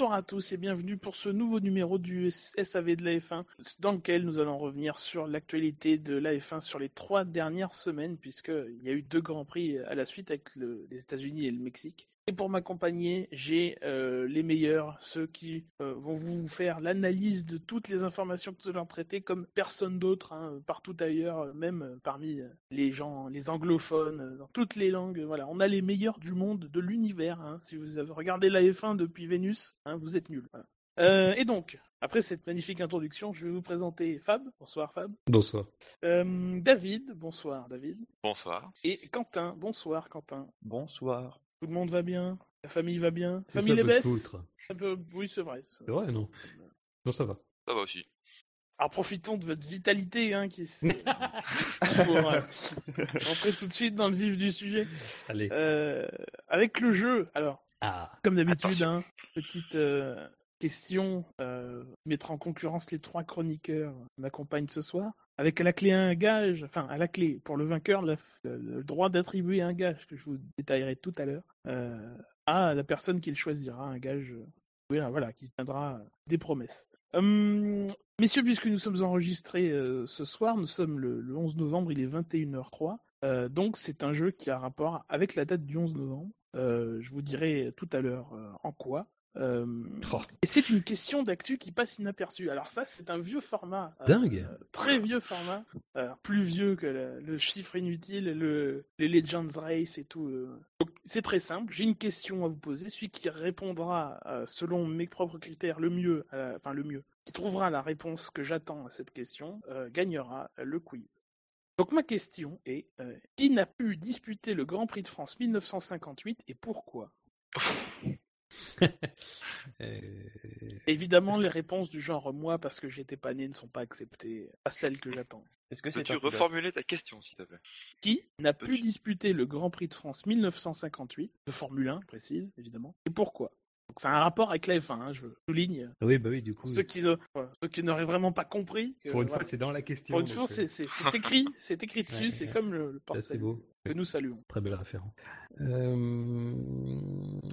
Bonsoir à tous et bienvenue pour ce nouveau numéro du SAV de la F1 dans lequel nous allons revenir sur l'actualité de la F1 sur les trois dernières semaines puisqu'il y a eu deux grands prix à la suite avec le, les États-Unis et le Mexique. Et pour m'accompagner, j'ai euh, les meilleurs, ceux qui euh, vont vous faire l'analyse de toutes les informations que nous allons traiter comme personne d'autre, hein, partout ailleurs, même parmi les gens, les anglophones, dans toutes les langues. Voilà, on a les meilleurs du monde, de l'univers. Hein. Si vous avez regardé la F1 depuis Vénus, hein, vous êtes nuls. Voilà. Euh, et donc, après cette magnifique introduction, je vais vous présenter Fab. Bonsoir Fab. Bonsoir. Euh, David. Bonsoir David. Bonsoir. Et Quentin. Bonsoir Quentin. Bonsoir. Tout le monde va bien? La famille va bien? C'est Famille ça, les baisse? foutre. Un peu- Oui, c'est vrai. c'est- vrai, non? Non, ça va. Ça va aussi. Alors profitons de votre vitalité hein, qui pour euh, entrer tout de suite dans le vif du sujet. Allez. Euh, avec le jeu, alors Ah. comme d'habitude, hein, petite euh, question euh, mettre en concurrence les trois chroniqueurs qui m'accompagnent ce soir. Avec à la clé un gage, enfin à la clé pour le vainqueur le, droit d'attribuer un gage que je vous détaillerai tout à l'heure euh, à la personne qui le choisira, un gage euh, voilà, qui tiendra euh, des promesses. Hum, messieurs, puisque nous sommes enregistrés ce soir, nous sommes le, le 11 novembre, il est 21h03. Euh, donc c'est un jeu qui a rapport avec la date du 11 novembre. Je vous dirai tout à l'heure en quoi. Euh, Oh. et c'est une question d'actu qui passe inaperçue. Alors ça, c'est un vieux format. euh, Dingue. euh, très vieux format. euh, plus vieux que le, le chiffre inutile, le, les Legends Race et tout. euh. Donc, c'est très simple. J'ai une question à vous poser. Celui qui répondra euh, selon mes propres critères le mieux, euh, enfin le mieux, qui trouvera la réponse que j'attends à cette question, euh, gagnera le quiz. Donc ma question est euh, qui n'a pu disputer le Grand Prix de France 1958 et pourquoi? Évidemment, les réponses du genre moi parce que j'étais pas né ne sont pas acceptées, pas celles que j'attends. Est-ce que c'est Peux-tu reformuler ta question, s'il te plaît? Qui n'a pu disputer le Grand Prix de France 1958 de Formule 1 précise évidemment et pourquoi? Donc c'est un rapport avec la F1, hein, je souligne. Oui, bah oui, du coup. Ceux qui ne- ceux qui n'auraient vraiment pas compris. que, Pour une voilà. fois, c'est dans la question. Pour une fois, euh, c'est c'est- c'est écrit, c'est écrit dessus, Ouais, c'est ouais. comme le, le c'est beau. que nous saluons. Très belle référence. Euh,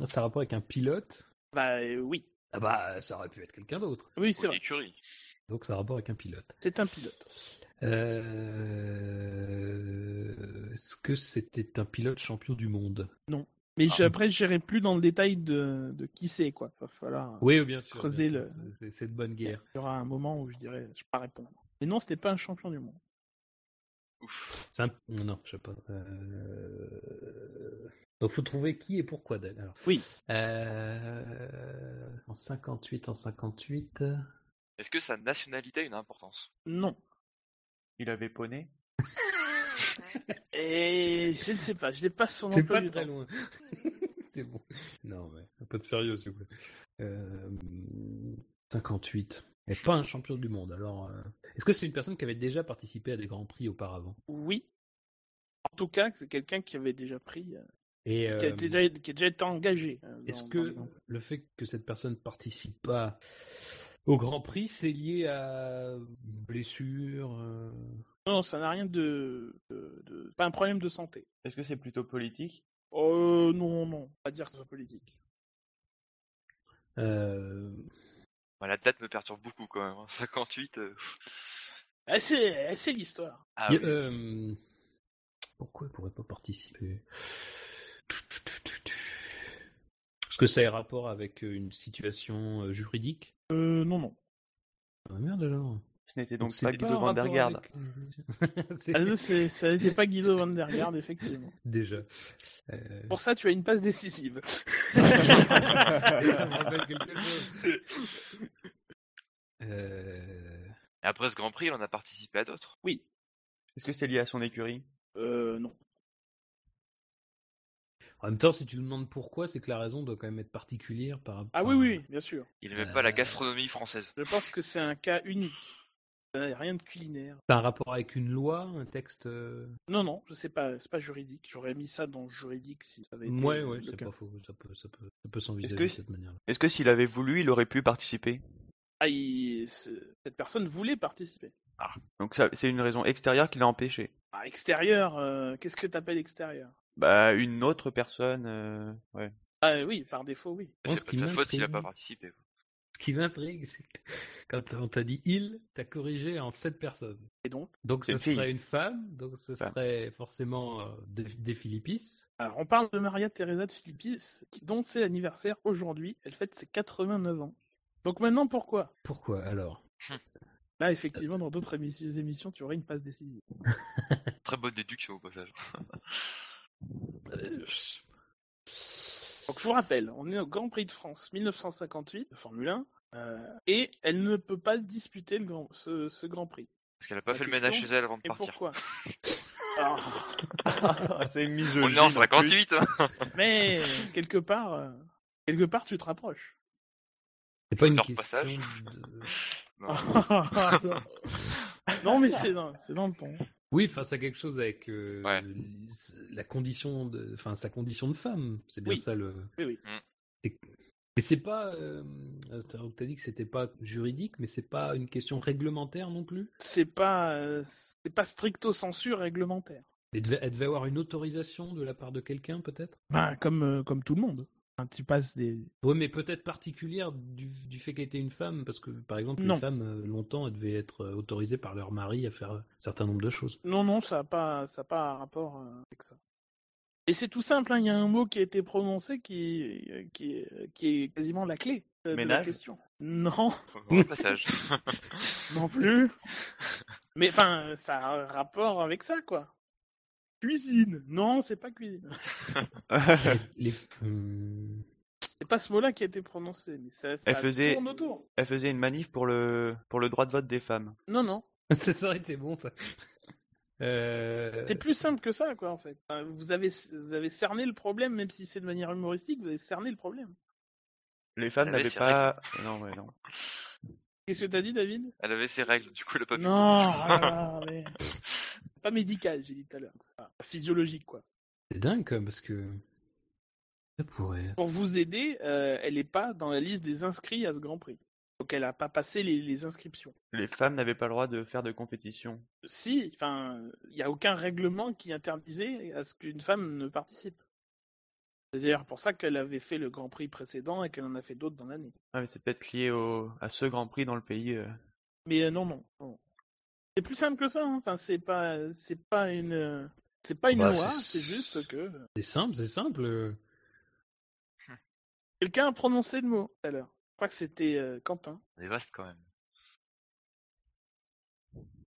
Ça a rapport avec un pilote? Bah euh, oui, Ah bah, ça aurait pu être quelqu'un d'autre. oui c'est Ou vrai. Donc ça a rapport avec un pilote. c'est un pilote. Euh... Est-ce que c'était un pilote champion du monde? Mais Ah. je- après, j'irai plus dans le détail de, de qui c'est quoi. Va falloir. Oui, bien sûr. Creuser bien sûr, le- c'est- C'est de bonne guerre. Il y aura un moment où je dirais, je peux pas répondre. Mais non, c'était pas un champion du monde. Ouf. C'est un- Non, je sais pas. Euh... Donc faut trouver qui et pourquoi d'elle. Alors. Oui. Euh... En 58, en 58. Est-ce que sa nationalité a une importance? Non. Il avait poney? Et je ne sais pas, je n'ai pas son C'est emploi pas du très temps. loin. C'est bon. Non, mais un peu de sérieux, s'il vous plaît. Euh... 58. Et pas un champion du monde. Alors, euh, est-ce que c'est une personne qui avait déjà participé à des grands prix auparavant? Oui. En tout cas, c'est quelqu'un qui avait déjà pris, euh, Et qui, a euh, déjà, qui a déjà été engagé. euh, Est-ce que dans le fait que cette personne participe pas au Grand Prix, c'est lié à blessure Non, ça n'a rien de, de, de- Pas un problème de santé. Est-ce que c'est plutôt politique? Oh non, non, pas dire que ce soit politique. euh, Bah, La date me perturbe beaucoup quand même. hein. 58. euh, Ah, c'est c'est l'histoire. Ah, oui. euh, Pourquoi il pourrait pas participer? Est-ce que ça a rapport avec euh, une situation euh, juridique? Euh, non, non. Ah merde alors. Ce n'était donc pas Guido van der rapport Garde. avec, euh, Ah, ça n'était pas Guido van der Garde, effectivement. Déjà. Euh, Pour ça, tu as une passe décisive. Ça me rappelle quelque chose. Euh, après ce Grand Prix, il en a participé à d'autres. Oui. Est-ce que c'est lié à son écurie? Euh, non. En même temps, si tu nous demandes pourquoi, c'est que la raison doit quand même être particulière par rapport. Ah oui, oui, bien sûr. Il n'aimait pas la gastronomie française. Je pense que c'est un cas unique. N'a rien de culinaire. T'as un rapport avec une loi, un texte. euh, Non, non, je sais pas, c'est pas juridique. J'aurais mis ça dans juridique si ça avait été Ouais, ouais, c'est pas faux. Ça peut, ça peut, ça peut s'envisager Est-ce que- de cette manière-là. Est-ce que s'il avait voulu, il aurait pu participer? Ah, il- ce- cette personne voulait participer. Donc ça, c'est une raison extérieure qui l'a empêché. Ah, extérieur, euh, qu'est-ce que t'appelles extérieur? Bah, une autre personne, euh, ouais. Ah oui, par défaut, oui. C'est ce pas de sa faute s'il a pas participé. Ce qui m'intrigue, c'est que quand on t'a dit il, t'as corrigé en sept personnes. Et donc? Donc ce fille. serait une femme, donc ce Femme. serait forcément euh, des, des Philippis. Alors, on parle de Maria Teresa de Philippis, dont c'est l'anniversaire aujourd'hui. Elle fête ses 89 ans. Donc maintenant, pourquoi? Pourquoi alors? Là, effectivement, dans d'autres émissions, émissions, tu aurais une passe décisive. Très bonne déduction au passage. Euh, je- Donc, je vous rappelle, on est au Grand Prix de France 1958, de Formule 1, euh, et elle ne peut pas disputer le grand, ce, ce Grand Prix. Parce qu'elle a pas La fait le ménage chez elle avant de Et partir. pourquoi? Ah, c'est On misogyne. est en en plus. 58 hein. Mais quelque part, euh, quelque part, tu te rapproches. C'est pas une question passage. de... Non. non, mais c'est dans, dans le ton. Oui, face à quelque chose avec euh, Ouais. la condition de, enfin sa condition de femme, c'est bien Oui. ça le. Oui, oui. C'est- Mais c'est pas. Euh... T'as t'as dit que c'était pas juridique, mais c'est pas une question réglementaire non plus? C'est pas, euh, c'est pas stricto sensu réglementaire. Elle devait, elle devait avoir une autorisation de la part de quelqu'un peut-être? Ben, comme, euh, comme tout le monde. Tu passes des. Oui, mais peut-être particulière du, du fait qu'elle était une femme, parce que par exemple, Non. les femmes euh, longtemps elles devaient être euh, autorisées par leur mari à faire un certain nombre de choses. Non, non, ça n'a pas, ça a pas un rapport euh, avec ça. Et c'est tout simple, hein, il y a un mot qui a été prononcé qui, euh, qui, est, qui est quasiment la clé euh, de la question. Non, Bon passage. non plus. Mais enfin, ça a un rapport avec ça, quoi. Cuisine. Non, c'est pas cuisine. Les- hum, C'est pas ce mot-là qui a été prononcé, mais ça, ça Elle faisait- tourne autour. Elle faisait une manif pour le pour le droit de vote des femmes. Non, non. ça ça aurait été bon ça. Euh, C'est plus simple que ça, quoi, en fait. Vous avez, vous avez cerné le problème, même si c'est de manière humoristique, vous avez cerné le problème. Les femmes n'avaient pas. Non, ouais, non. Qu'est-ce que t'as dit, David? Elle avait ses règles, du coup elle a pas pu. Non, ah mais... pas médical, j'ai dit tout à l'heure. C'est pas physiologique, quoi. C'est dingue quand même, parce que ça pourrait. Pour vous aider, euh, elle n'est pas dans la liste des inscrits à ce Grand Prix. Donc elle n'a pas passé les, les inscriptions. Les femmes n'avaient pas le droit de faire de compétition. Si, enfin, il n'y a aucun règlement qui interdisait à ce qu'une femme ne participe. C'est d'ailleurs pour ça qu'elle avait fait le Grand Prix précédent et qu'elle en a fait d'autres dans l'année. Ah, mais c'est peut-être lié au à ce Grand Prix dans le pays. euh. Mais euh, non, non. non. C'est plus simple que ça. hein. Enfin, c'est pas, c'est pas une, c'est pas une Bah, loi. c'est- C'est juste que C'est simple, c'est simple. euh. quelqu'un a prononcé le mot tout à l'heure. Je crois que c'était euh, Quentin. C'est vaste quand même.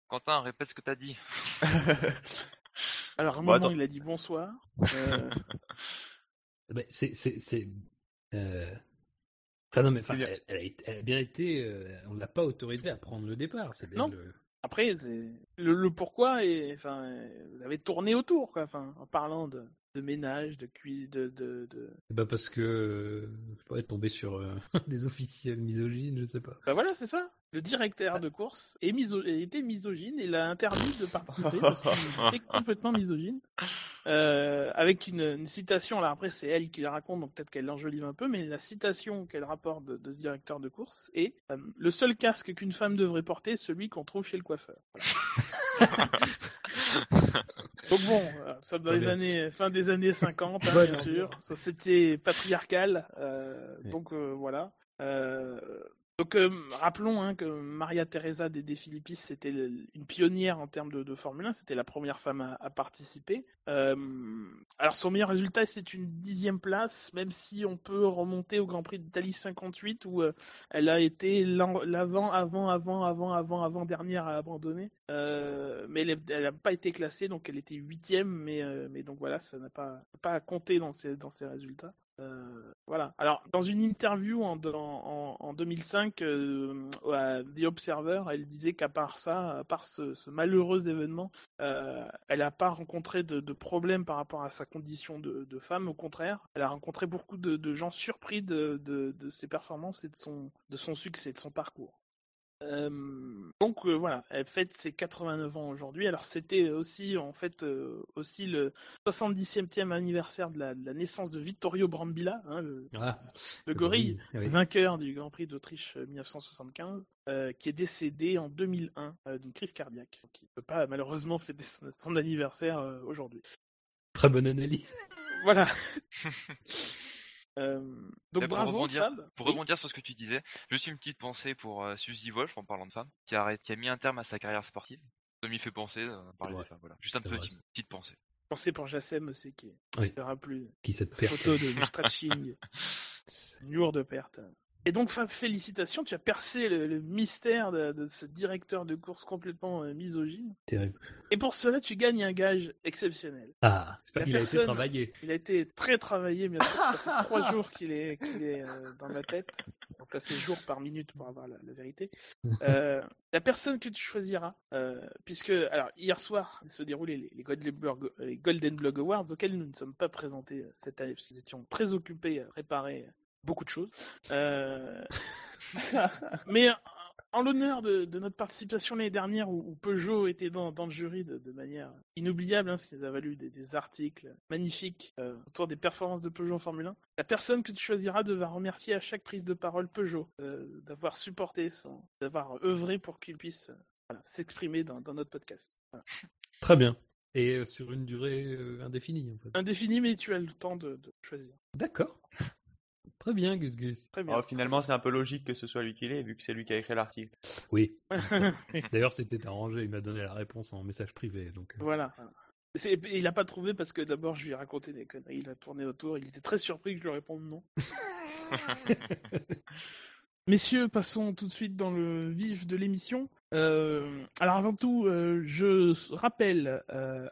Quentin, répète ce que t'as dit. Alors à un Bon, moment, attends. il a dit bonsoir. Euh, c'est, c'est, c'est. euh, Enfin non mais enfin, elle, elle a, été- elle a bien été. euh, On l'a pas autorisée à prendre le départ. C'est bien Non. le- Après, le, le pourquoi et enfin, vous avez tourné autour, quoi. Enfin, en parlant de, de ménage, de cuisine, de, de, de- Bah parce que euh, je pourrais tomber sur euh, des officiels misogynes, je sais pas. Bah voilà, c'est ça. Le directeur de course est miso... était misogyne et l'a interdit de participer parce qu'il était complètement misogyne. Euh, avec une, une citation, alors après c'est elle qui la raconte, donc peut-être qu'elle l'enjolive un peu, mais la citation qu'elle rapporte de, de ce directeur de course est euh, Le seul casque qu'une femme devrait porter est celui qu'on trouve chez le coiffeur. Voilà. donc bon, euh, sommes dans les années, fin des années 50, hein, bien sûr. Société patriarcale, donc voilà. Euh, donc euh, rappelons hein, que Maria Teresa de, de Philippis c'était une pionnière en termes de, Formule 1, c'était la première femme à, à participer. Euh, alors son meilleur résultat c'est une dixième place, même si on peut remonter au Grand Prix d'Italie 58 où euh, elle a été l'avant, avant, avant, avant, avant, avant dernière à abandonner. Mais elle n'a pas été classée, donc elle était huitième, mais, donc voilà, ça n'a pas, pas compté dans ses, dans ses résultats. Euh, voilà. Alors, dans une interview en, en, en 2005 euh, à The Observer, elle disait qu'à part ça, à part ce, malheureux événement, euh, elle n'a pas rencontré de, de problème par rapport à sa condition de, femme. Au contraire, elle a rencontré beaucoup de, gens surpris de ses performances et de son, de son succès, de son parcours. Euh, donc euh, voilà, elle fête ses 89 ans aujourd'hui. Alors c'était aussi en fait euh, aussi le 70e anniversaire de la, de la naissance de Vittorio Brambilla, hein, le, Ah, le gorille, oui. vainqueur du Grand Prix d'Autriche euh, 1975, euh, qui est décédé en 2001 euh, d'une crise cardiaque, qui ne peut pas malheureusement fêter son, son anniversaire aujourd'hui. Très bonne analyse. Voilà. Euh, donc Là, pour bravo rebondir- Fab. Pour Oui. rebondir sur ce que tu disais, juste une petite pensée pour euh, Suzy Wolf, en parlant de femme, qui a, arrêté- qui a mis un terme à sa carrière sportive. Ça m'y fait penser, euh, parler Ouais. des femmes, voilà. Juste un petit, vrai. petite pensée. Pensez pour Jassem aussi qui Oui. ne fera plus Qui cette perte photo de, du stretching. Une lourde perte. Et donc félicitations, tu as percé le, le mystère de, de ce directeur de course complètement euh, misogyne. terrible. Et pour cela, tu gagnes un gage exceptionnel. Ah, c'est pas La qu'il a été personne- travaillé. Il a été très travaillé, bien sûr. Ça fait trois jours qu'il est, qu'il est euh, dans ma tête. Donc là, c'est jour par minute pour avoir la, la vérité. Euh, la personne que tu choisiras, euh, puisque alors hier soir se déroulaient les, les Golden, Blog, les Golden Blog Awards auxquels nous ne sommes pas présentés cette année, parce que nous étions très occupés à réparer beaucoup de choses. Euh, mais euh, en l'honneur de, de notre participation l'année dernière, où, où Peugeot était dans, dans le jury de, de manière inoubliable, hein, ce qui nous a valu des, des articles magnifiques euh, autour des performances de Peugeot en Formule 1, la personne que tu choisiras devra remercier à chaque prise de parole Peugeot euh, d'avoir supporté, son- d'avoir œuvré pour qu'il puisse euh, voilà, s'exprimer dans, dans notre podcast. Voilà. Très bien. Et euh, sur une durée euh, indéfinie, en fait. Indéfini, mais tu as le temps de, de choisir. D'accord. Très bien, Gus Gus. Très bien. Oh, finalement, c'est un peu logique que ce soit lui qui l'ait, vu que c'est lui qui a écrit l'article. Oui. D'ailleurs, c'était arrangé. Il m'a donné la réponse en message privé. Donc, euh, Voilà. C'est- Il n'a pas trouvé parce que d'abord je lui ai raconté des conneries, il a tourné autour, il était très surpris que je lui réponde non. Messieurs, passons tout de suite dans le vif de l'émission. Euh, alors avant tout, euh, je rappelle euh,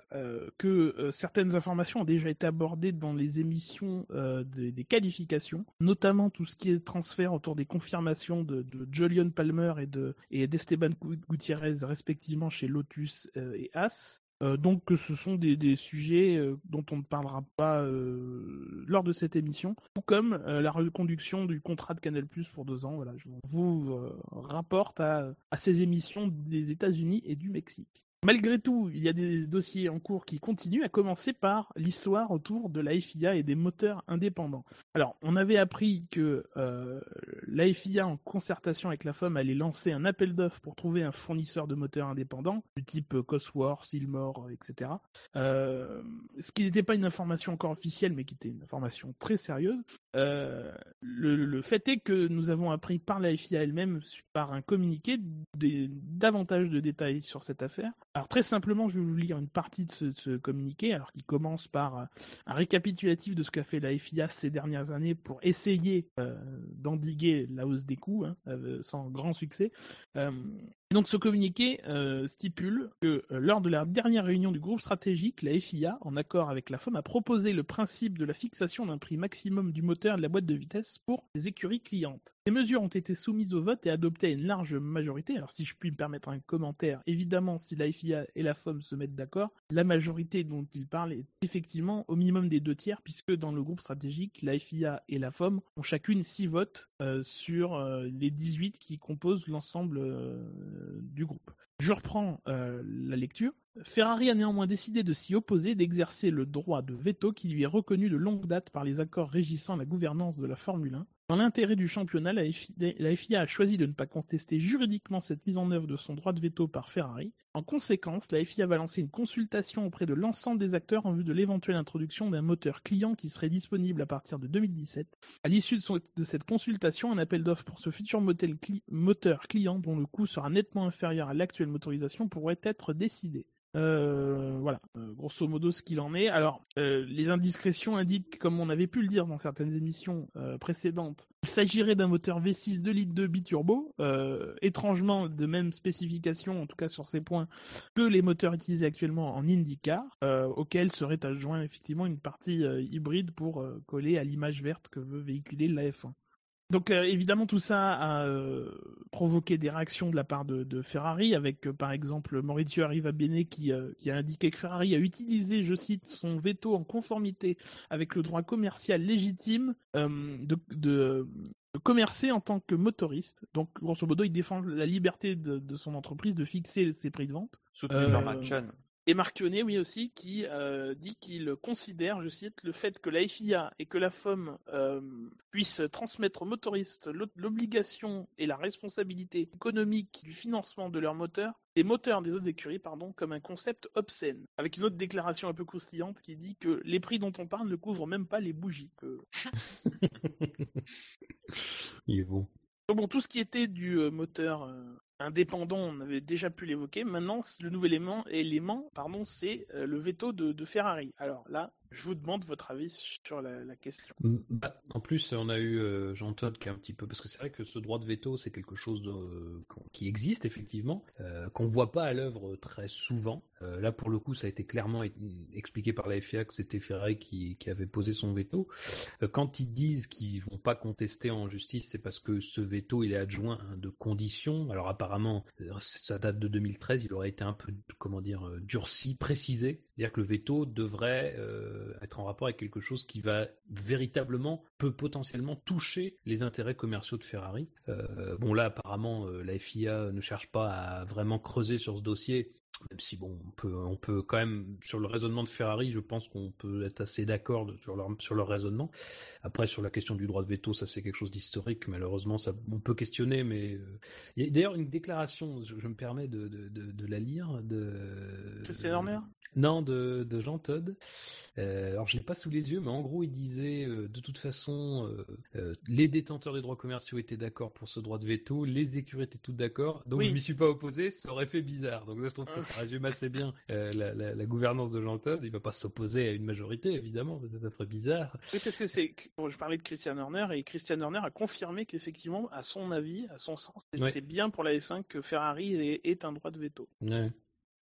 que certaines informations ont déjà été abordées dans les émissions des, qualifications, notamment tout ce qui est transfert autour des confirmations de, Julian Palmer et de et d'Esteban Gu- Gutiérrez respectivement chez Lotus et As. Euh, donc ce sont des, sujets euh, dont on ne parlera pas euh, lors de cette émission, tout comme la reconduction du contrat de Canal Plus pour deux ans. Voilà, je vous rapporte à, à ces émissions des États-Unis et du Mexique. Malgré tout, il y a des dossiers en cours qui continuent, à commencer par l'histoire autour de la FIA et des moteurs indépendants. Alors, on avait appris que euh, la FIA, en concertation avec la FOM, allait lancer un appel d'offres pour trouver un fournisseur de moteurs indépendants, du type Cosworth, Silmore, etc. Euh, ce qui n'était pas une information encore officielle, mais qui était une information très sérieuse. Euh, le, fait est que nous avons appris par la FIA elle-même, par un communiqué, davantage de détails sur cette affaire. Très simplement, je vais vous lire une partie de ce, communiqué, alors qui commence par euh, un récapitulatif de ce qu'a fait la FIA ces dernières années pour essayer euh, d'endiguer la hausse des coûts, hein, euh, sans grand succès. Et donc ce communiqué euh, stipule que euh, lors de la dernière réunion du groupe stratégique, la FIA, en accord avec la FOM, a proposé le principe de la fixation d'un prix maximum du moteur et de la boîte de vitesse pour les écuries clientes. Ces mesures ont été soumises au vote et adoptées à une large majorité. Alors si je puis me permettre un commentaire, évidemment si la FIA et la FOM se mettent d'accord, la majorité dont il parle est effectivement au minimum des deux tiers, puisque dans le groupe stratégique, la FIA et la FOM ont chacune 6 votes euh, sur les 18 qui composent l'ensemble du groupe. Je reprends euh, la lecture. Ferrari a néanmoins décidé de s'y opposer, d'exercer le droit de veto qui lui est reconnu de longue date par les accords régissant la gouvernance de la Formule 1. Dans l'intérêt du championnat, la FIA, a choisi de ne pas contester juridiquement cette mise en œuvre de son droit de veto par Ferrari. En conséquence, la FIA va lancer une consultation auprès de l'ensemble des acteurs en vue de l'éventuelle introduction d'un moteur client qui serait disponible à partir de 2017. À l'issue de, cette consultation, un appel d'offres pour ce futur moteur client dont le coût sera nettement inférieur à l'actuelle motorisation pourrait être décidé. Euh, voilà, euh, grosso modo ce qu'il en est. Alors, euh, les indiscrétions indiquent, comme on avait pu le dire dans certaines émissions précédentes, il s'agirait d'un moteur V6 2 litres 2 biturbo, étrangement de même spécification, en tout cas sur ces points, que les moteurs utilisés actuellement en IndyCar, auquel serait adjoint effectivement une partie hybride pour coller à l'image verte que veut véhiculer la F1. Donc euh, évidemment tout ça a euh, provoqué des réactions de la part de, de Ferrari, avec euh, par exemple Maurizio Arrivabene qui, euh, qui a indiqué que Ferrari a utilisé, je cite, son veto en conformité avec le droit commercial légitime de, de, de commercer en tant que motoriste. Donc grosso modo, il défend la liberté de, son entreprise de fixer ses prix de vente. Soutenu par Matt Chen. Et Marchionnet, oui aussi, qui euh, dit qu'il considère, je cite, le fait que la FIA et que la FOM euh, puissent transmettre aux motoristes l'o- l'obligation et la responsabilité économique du financement de leurs moteurs, des moteurs des autres écuries, pardon, comme un concept obscène. Avec une autre déclaration un peu croustillante qui dit que les prix dont on parle ne couvrent même pas les bougies. que- Il est bon. Donc bon, tout ce qui était du euh, moteur indépendant, on avait déjà pu l'évoquer. Maintenant, le nouvel élément, élément pardon, c'est euh, le veto de Ferrari. Alors là, je vous demande votre avis sur la, question. Mm, bah, en plus, on a eu euh, Jean Todt qui est un petit peu parce que c'est vrai que ce droit de veto, c'est quelque chose qui existe effectivement, euh, qu'on voit pas à l'œuvre très souvent. Euh, là, pour le coup, ça a été clairement expliqué par la FIA que c'était Ferrari qui, avait posé son veto. Euh, quand ils disent qu'ils vont pas contester en justice, c'est parce que ce veto, il est adjoint hein, de conditions. Alors apparemment, ça date de 2013, il aurait été un peu, comment dire, durci, précisé. C'est-à-dire que le veto devrait euh, être en rapport avec quelque chose qui va véritablement, peut potentiellement toucher les intérêts commerciaux de Ferrari. Euh, bon là, apparemment, euh, la FIA ne cherche pas à vraiment creuser sur ce dossier. Même si bon, on peut, on peut quand même sur le raisonnement de Ferrari, je pense qu'on peut être assez d'accord sur leur sur leur raisonnement. Après sur la question du droit de veto, ça c'est quelque chose d'historique. Malheureusement, ça on peut questionner, mais euh, il y a d'ailleurs une déclaration, je, je me permets de, de, de, de la lire, de Christian Horner non, de, de Jean Todd. Euh, alors, je l'ai pas sous les yeux, mais en gros, il disait euh, de toute façon, euh, les détenteurs des droits commerciaux étaient d'accord pour ce droit de veto, les écuries étaient toutes d'accord, donc Oui. je m'y suis pas opposé, ça aurait fait bizarre. Donc, je trouve que ça résume assez bien euh, la, la, la gouvernance de Jean Todd. Il va pas s'opposer à une majorité, évidemment, parce que ça ferait bizarre. Oui, parce que c'est. bon, je parlais de Christian Horner et Christian Horner a confirmé qu'effectivement, à son avis, à son sens, c'est Ouais. bien pour la F1 que Ferrari ait, ait un droit de veto. Ouais.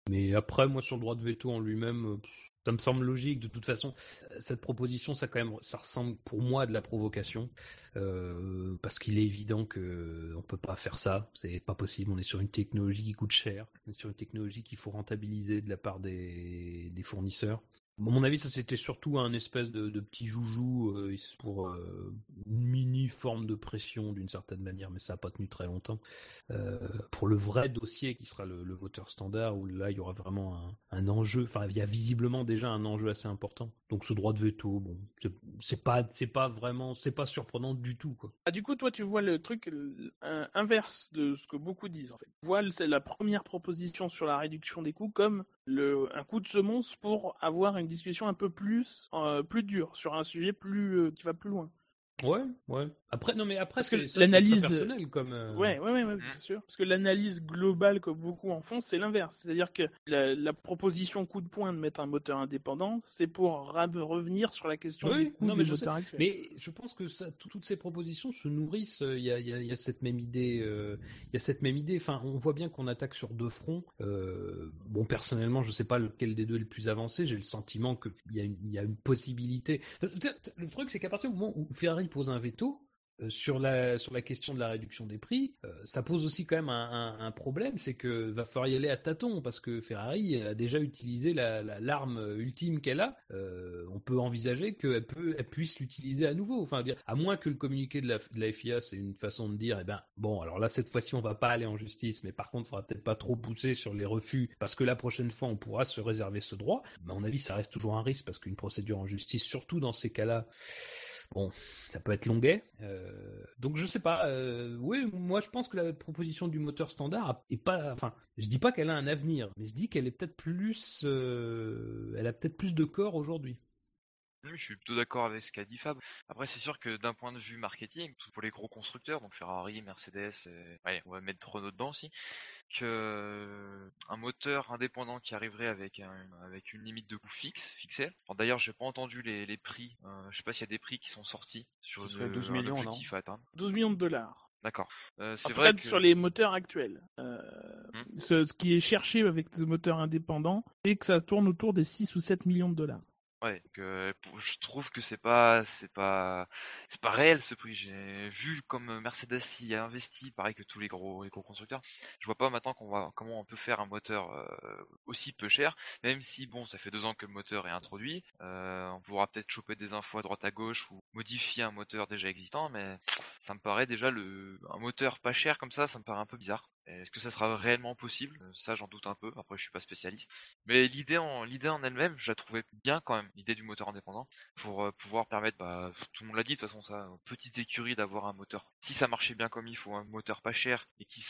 Mais après, moi, sur le droit de veto en lui-même, pff, ça me semble logique. De toute façon, euh, cette proposition, ça quand même, ça ressemble pour moi à de la provocation, euh, parce qu'il est évident que on peut pas faire ça. C'est pas possible. On est sur une technologie qui coûte cher. On est sur une technologie qu'il faut rentabiliser de la part des fournisseurs. À mon avis, ça c'était surtout un espèce de, petit joujou euh, pour euh, une mini forme de pression d'une certaine manière, mais ça n'a pas tenu très longtemps. Euh, pour le vrai dossier qui sera le, voteur standard, où là il y aura vraiment un, enjeu, enfin il y a visiblement déjà un enjeu assez important. Donc ce droit de veto, bon, c'est- pas, vraiment, c'est pas surprenant du tout quoi. Ah, du coup, toi, tu vois le truc inverse de ce que beaucoup disent, le- c'est la première proposition sur la réduction des coûts comme un coup de semonce pour avoir une discussion un peu plus, euh, plus dure, sur un sujet plus, euh, qui va plus loin. Ouais, ouais. Après, non mais après, c'est l'analyse- très personnel comme. euh, Ouais, ouais, ouais, ouais, bien sûr. Parce que l'analyse globale que beaucoup en font, c'est l'inverse. C'est-à-dire que la, la proposition coup de poing de mettre un moteur indépendant, c'est pour revenir sur la question Oui, du coût non, des mais je. Mais pense que ça, toutes ces propositions se nourrissent. euh, Il y a, il y a- il y a cette même idée. euh, Il y a cette même idée. Enfin, on voit bien qu'on attaque sur deux fronts. Euh, bon, personnellement, je sais pas lequel des deux est le plus avancé. J'ai le sentiment qu'il y a une, il y a une possibilité. Le truc, c'est qu'à partir du moment où Ferrari pose un veto. euh, sur la sur la question de la réduction des prix, euh, ça pose aussi quand même un, problème, c'est que va falloir y aller à tâtons parce que Ferrari a déjà utilisé la la- l'arme ultime qu'elle a. Euh, on peut envisager qu'elle peut elle puisse l'utiliser à nouveau. Enfin, à moins que le communiqué de la, de la FIA, c'est une façon de dire, eh ben bon, alors là cette fois-ci on va pas aller en justice, mais par contre, il faudra peut-être pas trop pousser sur les refus parce que la prochaine fois on pourra se réserver ce droit. À mon avis, ça reste toujours un risque parce qu'une procédure en justice, surtout dans ces cas-là. Bon, ça peut être longuet. Euh, donc je sais pas. Euh, oui, moi je pense que la proposition du moteur standard est pas. Enfin, je dis pas qu'elle a un avenir, mais je dis qu'elle est peut-être plus. euh, elle a peut-être plus de corps aujourd'hui. Je suis plutôt d'accord avec ce qu'a dit Fab. Après, c'est sûr que d'un point de vue marketing, tout pour les gros constructeurs, donc Ferrari, Mercedes, et... allez, on va mettre Renault dedans aussi, que euh, un moteur indépendant qui arriverait avec un, avec une limite de coût fixe, fixée. D'ailleurs, j'ai pas entendu les, les prix. Euh, je sais pas s'il y a des prix qui sont sortis sur le- 12 un millions, objectif à atteindre. 12 millions de dollars. D'accord. Euh, c'est vrai que sur les moteurs actuels. Euh, Hmm. ce, ce qui est cherché avec ce moteur indépendant, c'est que ça tourne autour des 6 ou 7 millions de dollars. Ouais, pour- je trouve que c'est pas c'est pas c'est pas réel ce prix. J'ai vu comme Mercedes y a investi, pareil que tous les gros les gros constructeurs. Je vois pas maintenant comment on peut faire un moteur euh, aussi peu cher, même si bon ça fait deux ans que le moteur est introduit. Euh, on pourra peut-être choper des infos à droite à gauche ou modifier un moteur déjà existant, mais ça me paraît déjà le un moteur pas cher comme ça, ça me paraît un peu bizarre. Est-ce que ça sera réellement possible? Ça, j'en doute un peu. Après, je suis pas spécialiste. Mais l'idée en elle-même, je la trouvais bien quand même. L'idée du moteur indépendant pour pouvoir permettre, bah, tout le monde l'a dit de toute façon, ça, aux petites écuries d'avoir un moteur. Si ça marchait bien comme il faut, un moteur pas cher et qui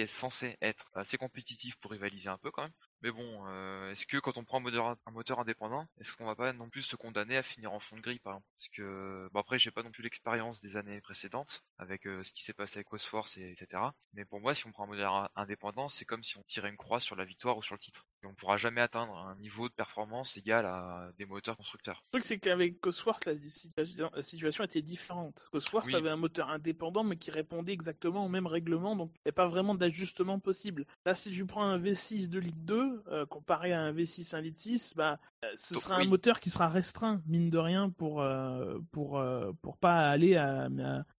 est censé être assez compétitif pour rivaliser un peu quand même. Mais bon, euh, est-ce que quand on prend un moteur, indépendant, est-ce qu'on va pas non plus se condamner à finir en fond de grille par exemple Parce que bon après j'ai pas non plus l'expérience des années précédentes avec euh, ce qui s'est passé avec Cosforce et etc. Mais pour moi si on prend un moteur indépendant, c'est comme si on tirait une croix sur la victoire ou sur le titre. Et on pourra jamais atteindre un niveau de performance égal à des moteurs constructeurs. Le truc c'est qu'avec Cosworth la, situation était différente. Cosworth avait un moteur indépendant mais qui répondait exactement au même règlement donc il n'y a pas vraiment d'ajustement possible. Là si tu prends un V6 de litre 2 euh, comparé à un V6 1 litre 6, bah, euh, ce sera un moteur qui sera restreint, mine de rien, pour, euh, pour, pour pas aller à,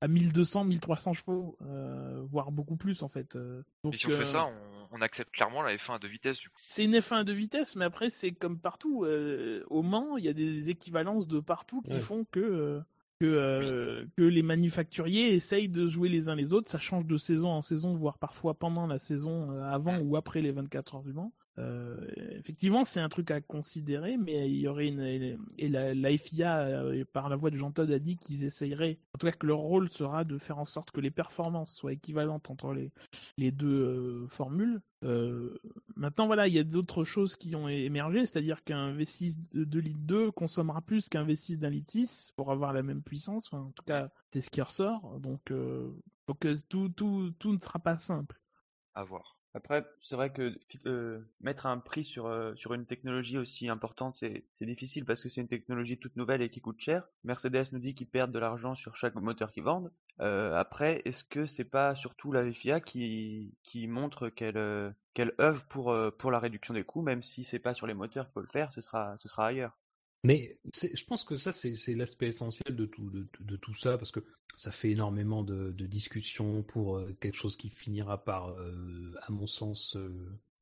à, 1200, 1300 chevaux, voire beaucoup plus en fait. donc, si on fait ça, on, accepte clairement la F1 de vitesse du coup. C'est une F1 de vitesse, mais après c'est comme partout. au Mans, il y a des équivalences de partout qui font que que, que, les manufacturiers essayent de jouer les uns les autres. Ça change de saison en saison, voire parfois pendant la saison, avant ou après les 24 heures du Mans. Euh, effectivement, c'est un truc à considérer, mais il y aurait une et la, FIA euh, par la voix de Jean Todt a dit qu'ils essayeraient, en tout cas que leur rôle sera de faire en sorte que les performances soient équivalentes entre les les deux euh, formules. maintenant, voilà, il y a d'autres choses qui ont émergé, c'est-à-dire qu'un V6 de 2 litres 2 consommera plus qu'un V6 d'un litre 6 pour avoir la même puissance. en tout cas, c'est ce qui ressort. Donc, donc tout, tout, tout ne sera pas simple. À voir. Après, c'est vrai que euh, mettre un prix sur, euh, sur une technologie aussi importante, c'est difficile parce que c'est une technologie toute nouvelle et qui coûte cher. Mercedes nous dit qu'ils perdent de l'argent sur chaque moteur qu'ils vendent. Euh, après, est-ce que c'est pas surtout la FIA qui, qui montre qu'elle qu'elle œuvre pour, pour la réduction des coûts, même si c'est pas sur les moteurs qu'il faut le faire, ce sera, ce sera ailleurs. Mais je pense que ça, c'est l'aspect essentiel de tout, de, tout ça, parce que ça fait énormément de, de discussions pour euh, quelque chose qui finira par, euh, à mon sens, euh,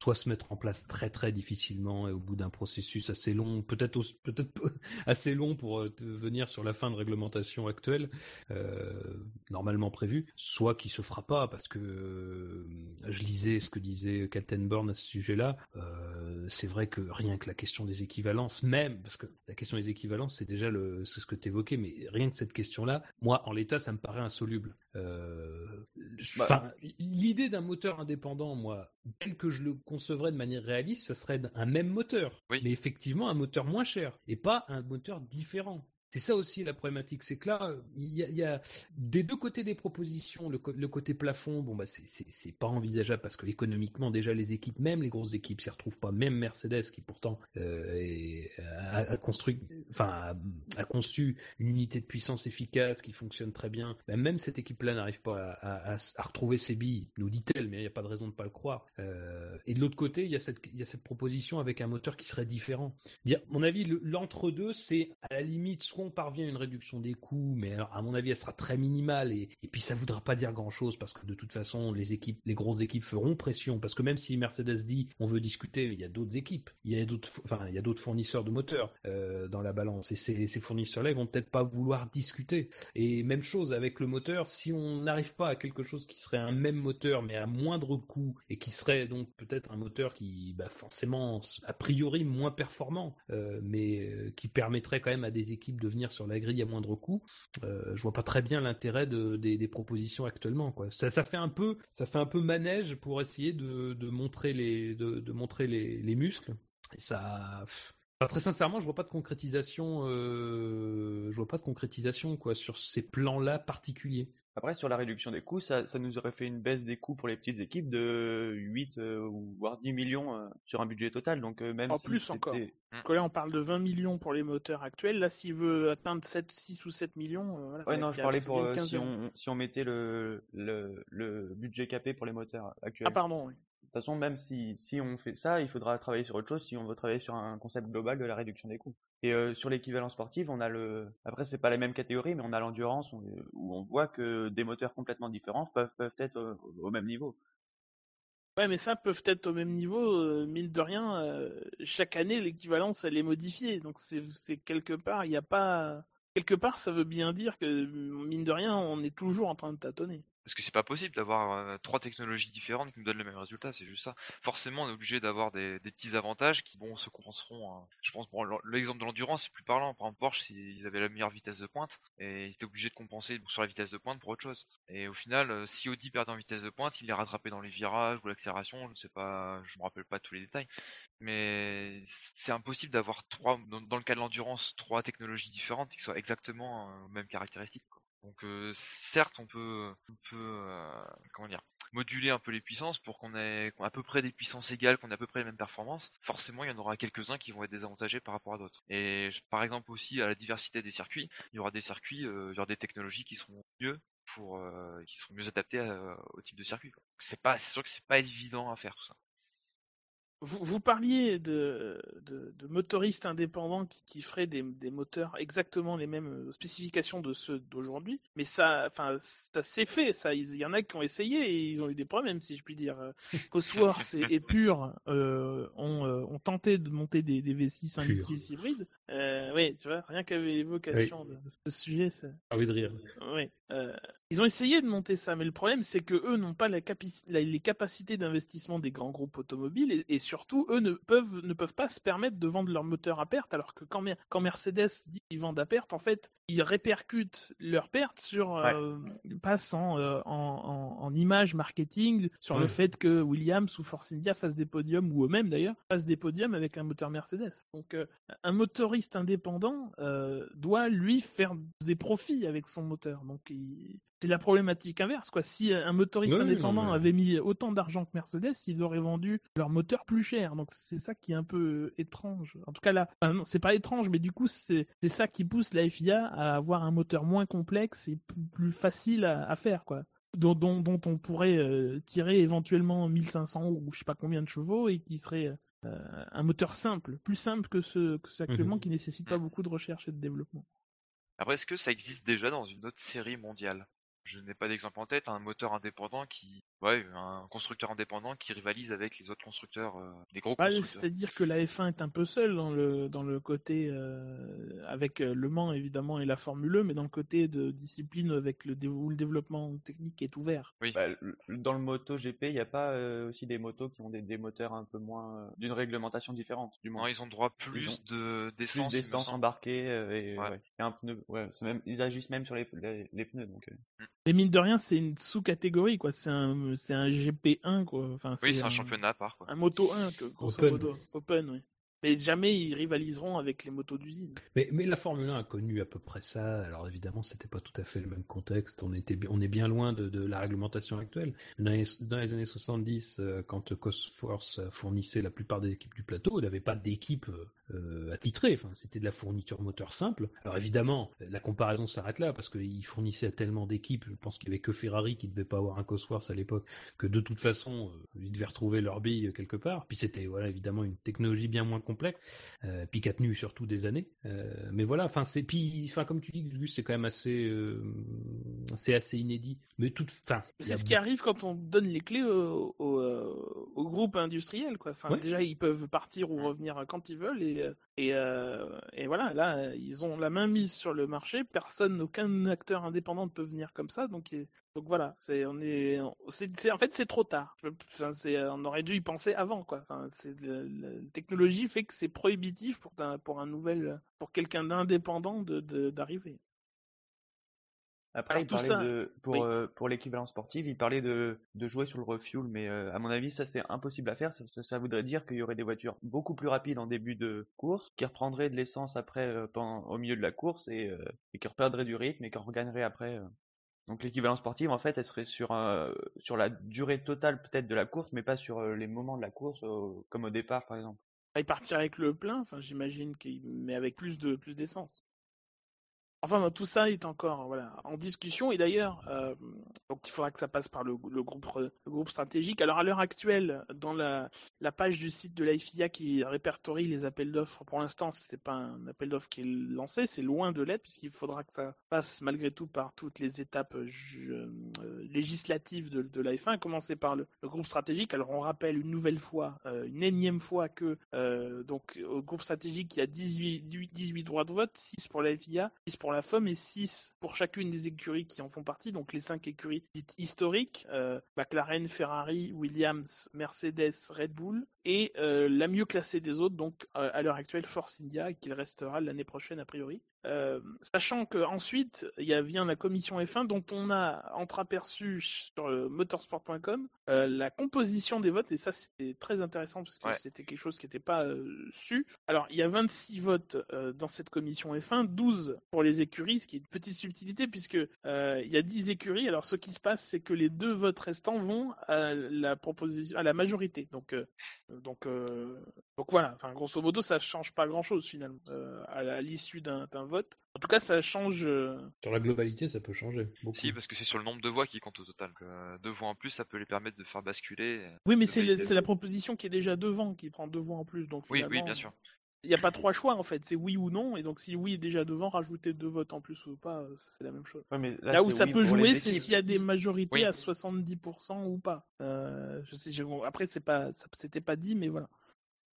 soit se mettre en place très très difficilement et au bout d'un processus assez long, peut-être peut-être assez long pour euh, venir sur la fin de réglementation actuelle euh, normalement prévue, soit qui se fera pas parce que euh, je lisais ce que disait Kaltenborn à ce sujet-là. Euh, c'est vrai que rien que la question des équivalences, même parce que la question des équivalences c'est déjà le ce que tu évoquais, mais rien que cette question-là, moi en l'état ça me paraît insoluble. Bah, l'idée d'un moteur indépendant, moi, tel que je le concevrais de manière réaliste, ça serait un même moteur, mais effectivement un moteur moins cher et pas un moteur différent. C'est ça aussi la problématique, c'est que là, il y a, des deux côtés des propositions, le, côté plafond, bon bah c'est pas envisageable parce que économiquement déjà les équipes, même les grosses équipes, s'y retrouvent pas. Même Mercedes qui pourtant euh, a, construit, enfin a, conçu une unité de puissance efficace qui fonctionne très bien, bah, même cette équipe-là n'arrive pas à, retrouver ses billes, nous dit-elle, mais il n'y a pas de raison de pas le croire. Euh, et de l'autre côté, il y a cette proposition avec un moteur qui serait différent. Dire, mon avis, l'entre deux, c'est à la limite soit parvient à une réduction des coûts, mais à mon avis, elle sera très minimale et, puis ça voudra pas dire grand chose parce que de toute façon, les équipes, les grosses équipes feront pression. Parce que même si Mercedes dit on veut discuter, il y a d'autres équipes, il y a d'autres, enfin, il y a d'autres fournisseurs de moteurs euh, dans la balance. Et ces, ces fournisseurs-là, ils vont peut-être pas vouloir discuter. Et même chose avec le moteur, si on n'arrive pas à quelque chose qui serait un même moteur mais à moindre coût et qui serait donc peut-être un moteur qui, bah, forcément, a priori moins performant, euh, mais euh, qui permettrait quand même à des équipes de venir sur la grille à moindre coût, euh, je vois pas très bien l'intérêt de, des, propositions actuellement. Ça, fait un peu, ça fait un peu manège pour essayer de, montrer les, muscles. Et ça, très sincèrement, je vois pas de concrétisation. Euh, je vois pas de concrétisation quoi sur ces plans-là particuliers. Après, sur la réduction des coûts, ça, ça, nous aurait fait une baisse des coûts pour les petites équipes de 8 euh, ou voire 10 millions euh, sur un budget total. Donc euh, même en plus encore. Mmh. là, on parle de 20 millions pour les moteurs actuels. Là, s'il veut atteindre 7, 6 ou 7 millions, voilà, Ouais, non, je parlais pour si on, si on mettait le, le, le budget capé pour les moteurs actuels. Ah pardon. Oui. De toute façon, même si, si on fait ça, il faudra travailler sur autre chose si on veut travailler sur un concept global de la réduction des coûts. Et euh, sur l'équivalent sportif, on a le. Après, c'est pas la même catégorie, mais on a l'endurance où on voit que des moteurs complètement différents peuvent, peuvent être euh, au, même niveau. Ouais, mais ça peuvent être au même niveau, euh, mine de rien. chaque année, l'équivalence, elle est modifiée. Donc, c'est quelque part, il n'y a pas. Quelque part, ça veut bien dire que, mine de rien, on est toujours en train de tâtonner. Parce que c'est pas possible d'avoir euh, trois technologies différentes qui nous donnent le même résultat, c'est juste ça. Forcément, on est obligé d'avoir des, petits avantages qui, bon, se compenseront. hein. Je pense, bon, l'exemple de l'endurance, c'est plus parlant. Par exemple, Porsche, ils avaient la meilleure vitesse de pointe et ils étaient obligés de compenser sur la vitesse de pointe pour autre chose. Et au final, euh, si Audi perd en vitesse de pointe, il les rattrapé dans les virages ou l'accélération, je ne sais pas, je me rappelle pas tous les détails. Mais c'est impossible d'avoir trois, dans, le cas de l'endurance, trois technologies différentes qui soient exactement euh, aux mêmes caractéristiques. Donc certes, on peut, comment dire, moduler un peu les puissances pour qu'on ait à peu près des puissances égales, qu'on ait à peu près les mêmes performances. Forcément, il y en aura quelques-uns qui vont être désavantagés par rapport à d'autres. Et par exemple aussi à la diversité des circuits, il y aura des circuits, il y aura des technologies qui seront mieux pour, qui seront mieux adaptées au type de circuit. C'est pas, c'est sûr que c'est pas évident à faire tout ça. Vous, vous parliez de, de, de motoristes indépendants qui, qui feraient des, des moteurs exactement les mêmes euh, spécifications de ceux d'aujourd'hui, mais ça, enfin, ça s'est fait. Ça, il y en a qui ont essayé et ils ont eu des problèmes, si je puis dire. Euh, Cosworth et, et Pure euh, ont, euh, ont tenté de monter des, des V6 1.6 hybrides. Euh, oui, tu vois, rien qu'avec l'évocation de ce sujet, ça, J'ai envie de rire. oui. Euh, ils ont essayé de monter ça, mais le problème c'est que eux n'ont pas la capi- la- les capacités d'investissement des grands groupes automobiles et, et surtout eux ne peuvent ne peuvent pas se permettre de vendre leurs moteurs à perte, alors que quand, quand Mercedes dit qu'ils vendent à perte, en fait ils répercutent leurs pertes sur euh, passent en, euh, en, en, en image marketing sur le Ouais. fait que Williams ou Force India fassent des podiums ou eux-mêmes d'ailleurs fassent des podiums avec un moteur Mercedes. Donc euh, un motoriste indépendant euh, doit lui faire des profits avec son moteur. Donc il- c'est la problématique inverse quoi. Si un motoriste Oui, indépendant non, mais- avait mis autant d'argent que Mercedes, ils auraient vendu leur moteur plus cher. Donc c'est ça qui est un peu étrange. En tout cas là, enfin, non, c'est pas étrange, mais du coup c'est ça qui pousse la FIA à avoir un moteur moins complexe et plus, plus facile à, à faire quoi. Dont, dont, dont on pourrait euh, tirer éventuellement 1500 ou je sais pas combien de chevaux et qui serait euh, un moteur simple, plus simple que ce, que ce actuellement Mhm. qui nécessite pas beaucoup de recherche et de développement. Après, est-ce que ça existe déjà dans une autre série mondiale? Je n'ai pas d'exemple en tête, un moteur indépendant qui, ouais, un constructeur indépendant qui rivalise avec les autres constructeurs, euh, les gros Bah, constructeurs. C'est-à-dire que la F1 est un peu seule dans le, dans le côté, euh, avec euh, Le Mans évidemment et la Formule 1, mais dans le côté de discipline avec le, dé- où le développement technique est ouvert. Oui. Bah, dans le moto GP, il n'y a pas euh, aussi des motos qui ont des, des moteurs un peu moins euh, d'une réglementation différente, du moins. Non, ils ont droit plus ont de Plus d'essence. d'essence embarquée euh, et, Ouais. ouais. et un pneu. Ouais, c'est même, ils ajustent même sur les, les, les pneus. Donc, euh. Mais mine de rien, c'est une sous-catégorie, quoi. C'est un, c'est un GP1, quoi. Enfin, Oui, c'est un championnat à part, quoi. Un moto 1, que- grosso Open. modo. Open, oui. Mais jamais ils rivaliseront avec les motos d'usine. Mais, la Formule 1 a connu à peu près ça. Alors évidemment, c'était pas tout à fait le même contexte. On était, on est bien loin de, la réglementation actuelle. Dans les, années 70, euh, quand Cosforce fournissait la plupart des équipes du plateau, il n'avait pas d'équipe euh, attitrée. Enfin, c'était de la fourniture moteur simple. Alors évidemment, la comparaison s'arrête là parce qu'il fournissait tellement d'équipes. Je pense qu'il y avait que Ferrari qui devait pas avoir un Cosworth à l'époque que de toute façon, euh, ils devaient retrouver leur bille quelque part. Puis c'était voilà évidemment une technologie bien moins complexe, euh, puis qui a tenu surtout des années. Euh, mais voilà, enfin c'est puis enfin comme tu dis, Gus, c'est quand même assez euh, c'est assez inédit. Mais tout, enfin il y C'est ce qui arrive quand on donne les clés au, au, euh, au groupe industriel, quoi. Enfin, Ouais. déjà, ils peuvent partir ou revenir quand ils veulent, et, et, et voilà, là, ils ont la main mise sur le marché. Personne, aucun acteur indépendant ne peut venir comme ça, donc, donc voilà, c'est, on est, c'est, en fait, c'est trop tard. Enfin, c'est, on aurait dû y penser avant, quoi. Enfin, le- la technologie fait que c'est prohibitif pour un, pour un nouvel, pour quelqu'un d'indépendant de, d'arriver. Après, Alors, il tout parlait ça- de, pour, oui. euh, pour l'équivalent sportif, il parlait de, de jouer sur le refuel, mais euh, à mon avis, ça c'est impossible à faire. Ça, ça- ça voudrait dire qu'il y aurait des voitures beaucoup plus rapides en début de course, qui reprendraient de l'essence après euh, pendant- au milieu de la course et, euh, et qui reperdraient du rythme et qui regagneraient après. Euh. Donc l'équivalent sportif, en fait, elle serait sur, un- sur la durée totale peut-être de la course, mais pas sur euh, les moments de la course, euh, comme au départ par exemple. Il partirait avec le plein, enfin j'imagine qu'il mais avec plus de plus d'essence. Enfin tout ça est encore voilà en discussion et d'ailleurs euh, il faudra que ça passe par le, groupe le groupe stratégique. Alors à l'heure actuelle dans la page du site de la FIA qui répertorie les appels d'offres pour l'instant c'est pas un appel d'offres qui est lancé c'est loin de l'être puisqu'il faudra que ça passe malgré tout par toutes les étapes euh, euh, législatives de, de la F1 à commencer par le, groupe stratégique. Alors on rappelle une nouvelle fois euh, une énième fois que euh, donc au groupe stratégique il y a 18 18 droits de vote 6 pour la FIA 6 pour pour la FOM et 6 pour chacune des écuries qui en font partie, donc les 5 écuries dites historiques, euh, McLaren, Ferrari, Williams, Mercedes, Red Bull, et euh, la mieux classée des autres, donc euh, à l'heure actuelle Force India, qu'il restera l'année prochaine a priori. Euh, sachant qu'ensuite, il y a vient la commission F1 dont on a entreaperçu sur le motorsport.com euh, la composition des votes, et ça c'était très intéressant parce que Ouais. c'était quelque chose qui n'était pas euh, su. Alors, il y a 26 votes dans cette commission F1, 12 pour les écuries, ce qui est une petite subtilité puisque il y a 10 écuries. Alors, ce qui se passe, c'est que les deux votes restants vont à la proposition, à la majorité. Donc, donc, donc voilà. Enfin, grosso modo, ça change pas grand-chose finalement euh, à l'issue d'un d'un vote. En tout cas, ça change. euh, Sur la globalité, ça peut changer beaucoup. Si, parce que c'est sur le nombre de voix qui compte au total. euh, deux voix en plus, ça peut les permettre de faire basculer. Oui, mais c'est la proposition qui est déjà devant qui prend deux voix en plus. Donc Oui, oui, bien sûr. Il n'y a pas trois choix en fait, c'est oui ou non. Et donc si oui est déjà devant, rajouter deux votes en plus ou pas, euh, c'est la même chose. Ouais, mais Là, où ça oui peut jouer, c'est s'il y a des majorités Oui. à 70% ou pas. Euh, je sais, je- après, c'est pas, ça- c'était pas dit, mais voilà.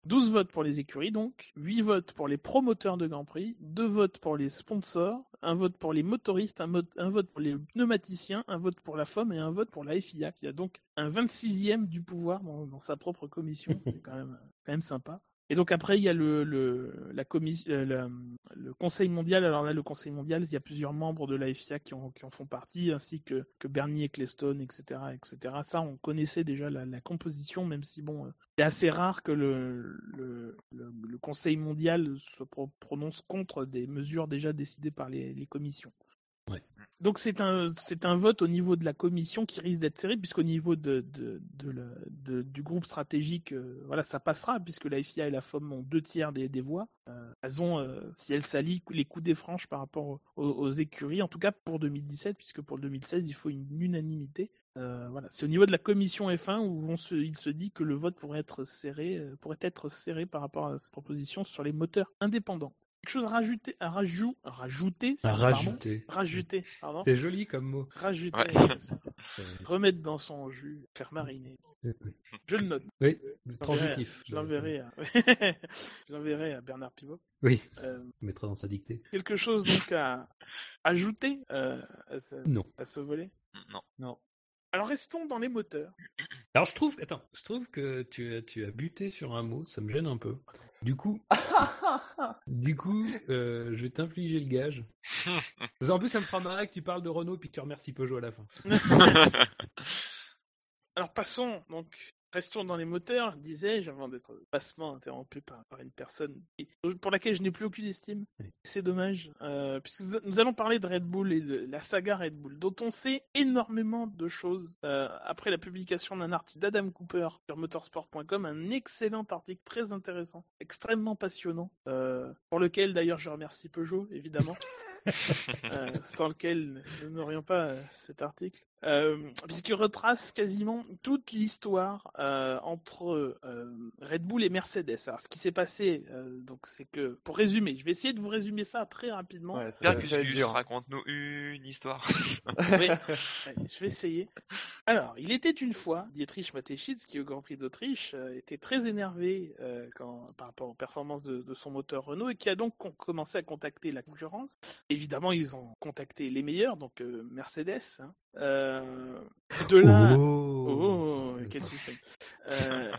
12 votes pour les écuries, donc. 8 votes pour les promoteurs de Grand Prix. 2 votes pour les sponsors. Un vote pour les motoristes. Un, un vote pour les pneumaticiens. Un vote pour la FOM et un vote pour la FIA, qui a donc un 26e du pouvoir dans, dans sa propre commission. c'est quand même, quand même sympa. Et donc après, il y a euh, le Conseil mondial. Alors là, le Conseil mondial, il y a plusieurs membres de la FIA qui en, qui en font partie, ainsi que, que Bernie Ecclestone, etc., etc. Ça, on connaissait déjà la, composition, même si bon, euh, c'est assez rare que le, Conseil mondial se pro- prononce contre des mesures déjà décidées par les commissions. Donc c'est un c'est un vote au niveau de la commission qui risque d'être serré puisqu'au niveau de, du groupe stratégique euh, voilà ça passera puisque la FIA et la FOM ont deux tiers des, voix. Euh, elles ont euh, si elles s'allient les coups des franches par rapport aux, écuries en tout cas pour 2017 puisque pour 2016 il faut une unanimité. Voilà. C'est au niveau de la commission F1 où se, il se dit que le vote pourrait être serré pourrait être serré par rapport à cette proposition sur les moteurs indépendants quelque chose à rajouter à rajou- à rajouter À rajouter. C'est joli comme mot. Rajouter. Ouais. Remettre dans son jus, faire mariner. Je le note. Oui, Je transitif. l'enverrai à... je l'enverrai à Bernard Pivot. Oui, Euh, on mettra dans sa dictée. quelque chose donc à ajouter euh, à, ce, Non. à ce volet? Non. Non. Alors restons dans les moteurs. Alors je trouve, attends, je trouve que tu as, tu as buté sur un mot, ça me gêne un peu. Du coup, du coup, euh, je vais t'infliger le gage. Parce qu'en plus, ça me fera marrer que tu parles de Renault puis que tu remercies Peugeot à la fin. Alors passons donc. Restons dans les moteurs, disais-je, avant d'être passement interrompu par, par une personne pour laquelle je n'ai plus aucune estime. C'est dommage, euh, puisque nous- allons parler de Red Bull et de la saga Red Bull, dont on sait énormément de choses euh, après la publication d'un article d'Adam Cooper sur motorsport.com, un excellent article très intéressant, extrêmement passionnant, euh, pour lequel d'ailleurs je remercie Peugeot, évidemment, euh, sans lequel nous n'aurions pas cet article. Euh, puisqu'il retrace quasiment toute l'histoire euh, entre euh, Red Bull et Mercedes. Alors, ce qui s'est passé, euh, donc, c'est que, pour résumer, je vais essayer de vous résumer ça très rapidement. Ouais, être Cuscus, dur. raconte-nous une histoire. Oui. Je vais essayer. Alors, il était une fois, Dietrich Mateschitz, qui au Grand Prix d'Autriche euh, était très énervé euh, quand, par rapport aux performances de, de son moteur Renault et qui a donc commencé à contacter la concurrence. Évidemment, ils ont contacté les meilleurs, donc euh, Mercedes. hein. Euh, de là, Oh, quel suspense. Euh,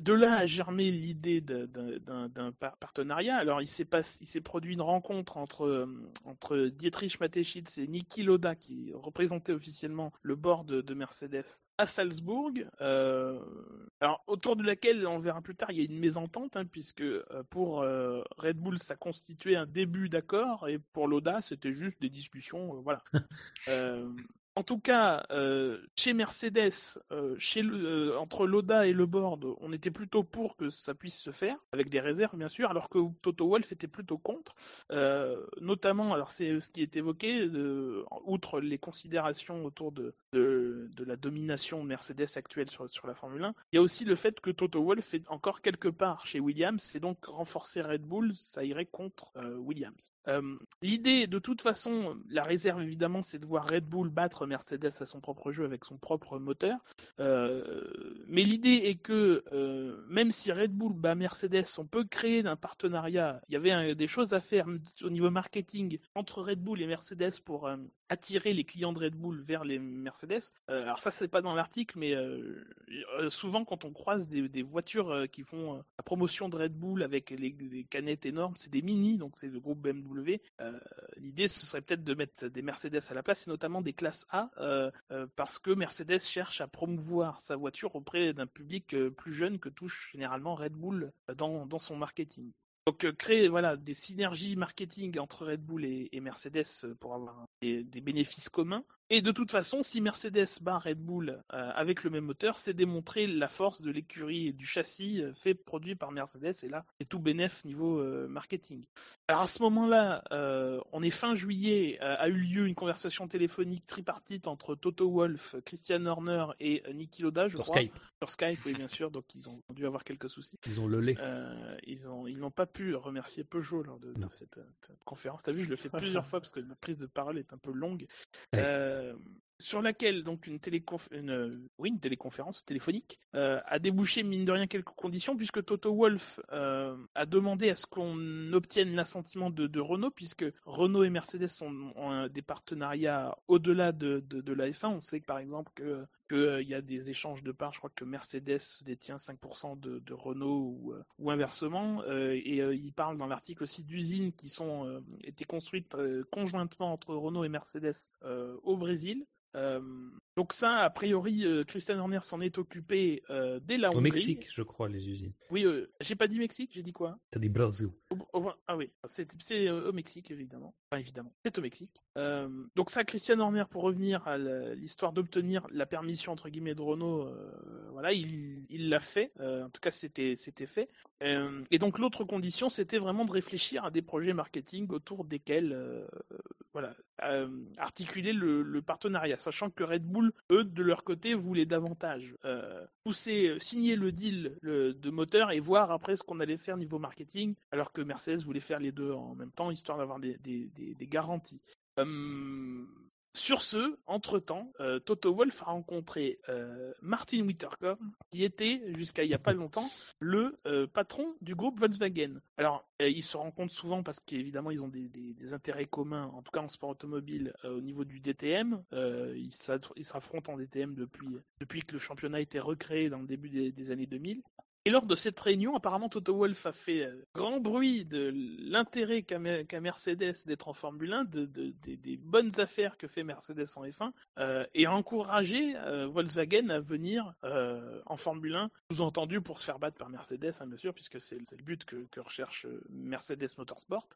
de là a germé l'idée d'un- d'un d'un par- partenariat. Alors, il s'est pas- il s'est produit une rencontre entre, euh, entre Dietrich Mateschitz et Niki Loda, qui représentait officiellement le board de, de Mercedes à Salzbourg. Euh, alors, autour de laquelle, on verra plus tard, il y a une mésentente, hein, puisque pour euh, Red Bull, ça constituait un début d'accord, et pour Loda, c'était juste des discussions, euh, voilà. En tout cas, euh, chez Mercedes, euh, chez euh, entre Loda et le board, on était plutôt pour que ça puisse se faire, avec des réserves bien sûr, alors que Toto Wolff était plutôt contre. Notamment, alors c'est ce qui est évoqué, outre les considérations autour de, de, la domination de Mercedes actuelle sur, sur la Formule 1, il y a aussi le fait que Toto Wolff est encore quelque part chez Williams, et donc renforcer Red Bull, ça irait contre Williams. L'idée, de toute façon, la réserve évidemment, c'est de voir Red Bull battre Mercedes à son propre jeu avec son propre moteur. mais l'idée est que même si Red Bull bat Mercedes, on peut créer un partenariat. Il y avait des choses à faire au niveau marketing entre Red Bull et Mercedes pour attirer les clients de Red Bull vers les Mercedes. alors ça, c'est pas dans l'article, mais souvent quand on croise des, voitures qui font la promotion de Red Bull avec les, canettes énormes, c'est des mini, donc c'est le groupe BMW. L'idée, ce serait peut-être de mettre des Mercedes à la place, et notamment des classes A, parce que Mercedes cherche à promouvoir sa voiture auprès d'un public plus jeune que touche généralement Red Bull dans, dans son marketing. Donc créer voilà des synergies marketing entre Red Bull et, Mercedes pour avoir des, bénéfices communs. Et de toute façon, si Mercedes bat Red Bull euh, avec le même moteur, c'est démontrer la force de l'écurie et du châssis euh, fait produit par Mercedes. Et là, c'est tout bénéf niveau euh, marketing. Alors à ce moment-là, on est fin juillet, a eu lieu une conversation téléphonique tripartite entre Toto Wolff, Christian Horner et Niki Loda, je Sur crois. Skype. Sur Skype, oui bien sûr. Donc ils ont dû avoir quelques soucis. Ils ont le lait. ils ont, ils n'ont pas pu remercier Peugeot lors de, cette, conférence. T'as vu, je le fais plusieurs fois parce que ma prise de parole est un peu longue. Euh, sur laquelle donc une, une, oui, une téléconférence téléphonique euh, a débouché mine de rien quelques conditions puisque Toto Wolf euh, a demandé à ce qu'on obtienne l'assentiment de, Renault puisque Renault et Mercedes ont des partenariats au-delà de, de, la F1. On sait par exemple que qu'il y a des échanges de parts. Je crois que Mercedes détient 5% de, de, Renault ou, ou inversement. et il parle dans l'article aussi d'usines qui sont été construites conjointement entre Renault et Mercedes au Brésil. Euh, donc ça, a priori, euh, Christian Horner s'en est occupé euh, dès la Hongrie. Au Mexique, je crois, les usines. Oui, j'ai pas dit Mexique, j'ai dit quoi? T'as dit Brésil. ah oui, c'est au Mexique, évidemment. Enfin, évidemment, c'est au Mexique. donc ça, Christian Horner, pour revenir à l'histoire d'obtenir la permission, entre guillemets, de Renault, voilà, il l'a fait. en tout cas, c'était fait. et donc l'autre condition, c'était vraiment de réfléchir à des projets marketing autour desquels voilà, articuler le partenariat sachant que Red Bull, eux, de leur côté, voulaient davantage euh, pousser, euh, signer le deal de moteur et voir après ce qu'on allait faire niveau marketing, alors que Mercedes voulait faire les deux en même temps, histoire d'avoir des, garanties. Sur ce, entre-temps, euh, Toto Wolff a rencontré euh, Martin Witterkorn, qui était, jusqu'à il n'y a pas longtemps, le euh, patron du groupe Volkswagen. Alors, ils se rencontrent souvent parce qu'évidemment, ils ont des, intérêts communs, en tout cas en sport automobile, au niveau du DTM. ils s'affrontent en DTM depuis, que le championnat a été recréé dans le début des années 2000. Et lors de cette réunion, apparemment Toto Wolff a fait euh, grand bruit de l'intérêt qu'a Mercedes d'être en Formule 1, de, des bonnes affaires que fait Mercedes en F1, euh, et a encouragé euh, Volkswagen à venir en Formule 1, sous-entendu pour se faire battre par Mercedes, hein, bien sûr, puisque c'est le but que recherche Mercedes Motorsport.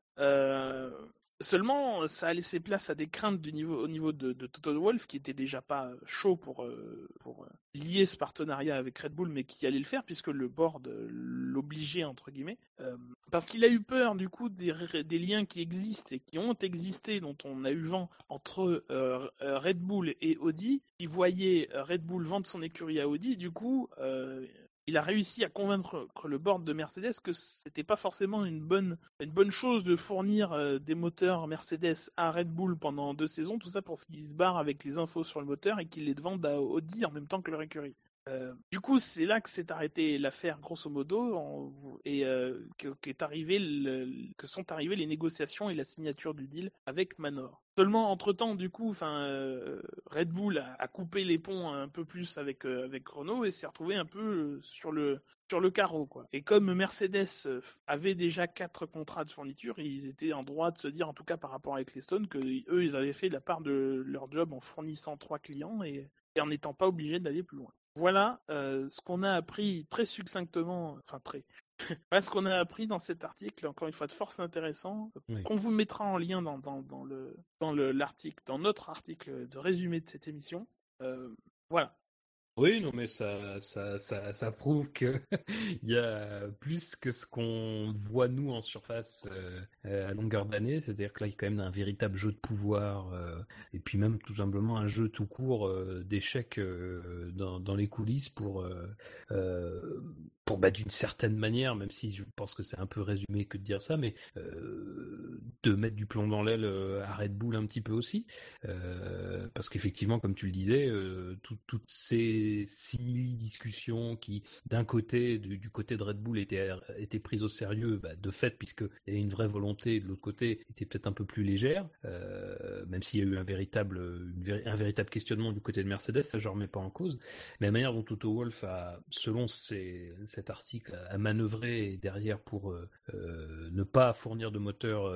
Seulement, ça a laissé place à des craintes au niveau de, de Wolff, qui était déjà pas chaud pour, euh, pour euh, lier ce partenariat avec Red Bull, mais qui allait le faire, puisque le board l'obligeait, entre guillemets. Euh, parce qu'il a eu peur, du coup, des, des, liens qui existent et qui ont existé, dont on a eu vent, entre Red Bull et Audi, qui voyait Red Bull vendre son écurie à Audi, du coup, il a réussi à convaincre le board de Mercedes que c'était pas forcément une bonne, bonne chose de fournir euh, des moteurs Mercedes à Red Bull pendant deux saisons, tout ça pour qu'ils se barrent avec les infos sur le moteur et qu'ils les vendent à Audi en même temps que leur écurie. Euh, du coup, c'est là que s'est arrêtée l'affaire, grosso modo, et euh, arrivé que sont arrivées les négociations et la signature du deal avec Manor. Seulement, entre-temps, du coup, euh, Red Bull a, coupé les ponts un peu plus avec, avec Renault et s'est retrouvé un peu sur le, sur le carreau, quoi. Et comme Mercedes avait déjà quatre contrats de fourniture, ils étaient en droit de se dire, en tout cas par rapport avec les Stones, que eux, ils avaient fait la part de leur job en fournissant trois clients et en n'étant pas obligés d'aller plus loin. Voilà euh, ce qu'on a appris très succinctement, enfin très. voilà ce qu'on a appris dans cet article, encore une fois de force intéressant, qu'on vous mettra en lien dans, dans, dans le dans l'article, dans notre article de résumé de cette émission. Euh, voilà. Oui, non, mais ça, ça, ça, prouve que il y a plus que ce qu'on voit nous en surface euh, euh, à longueur d'année. C'est-à-dire que là, il y a quand même un véritable jeu de pouvoir euh, et puis même tout simplement un jeu tout court d'échecs dans les coulisses pour bah, d'une certaine manière, même si je pense que c'est un peu résumé que de dire ça, mais de mettre du plomb dans l'aile à Red Bull un petit peu aussi, parce qu'effectivement, comme tu le disais, toutes ces simili discussions qui, d'un côté, du, côté de Red Bull, étaient, prises au sérieux, bah, de fait, puisqu'il y avait une vraie volonté, de l'autre côté, était peut-être un peu plus légère, même s'il y a eu un véritable, questionnement du côté de Mercedes, ça je remets pas en cause, mais la manière dont Toto Wolf a, selon cet article, a manœuvré derrière pour ne pas fournir de moteur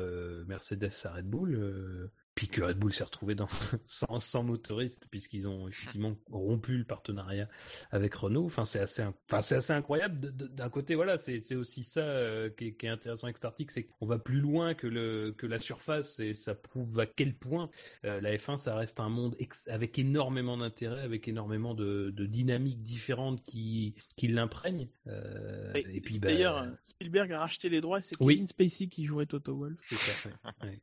Mercedes à Red Bull, puis que Red Bull s'est retrouvé dans, sans, sans motoriste puisqu'ils ont effectivement rompu le partenariat avec Renault. Enfin, c'est assez, enfin, c'est assez incroyable. D'un côté, voilà, c'est aussi ça euh, qui, est, qui, est, intéressant avec cet article, c'est qu'on va plus loin que, le, que la surface et ça prouve à quel point euh, la F1, ça reste un monde avec énormément d'intérêt, avec énormément de, de dynamiques différentes qui, qui l'imprègnent. Euh, et, puis, bah, d'ailleurs, Spielberg a racheté les droits, c'est Kevin Spacey qui jouerait Toto Wolff. C'est ça, ouais.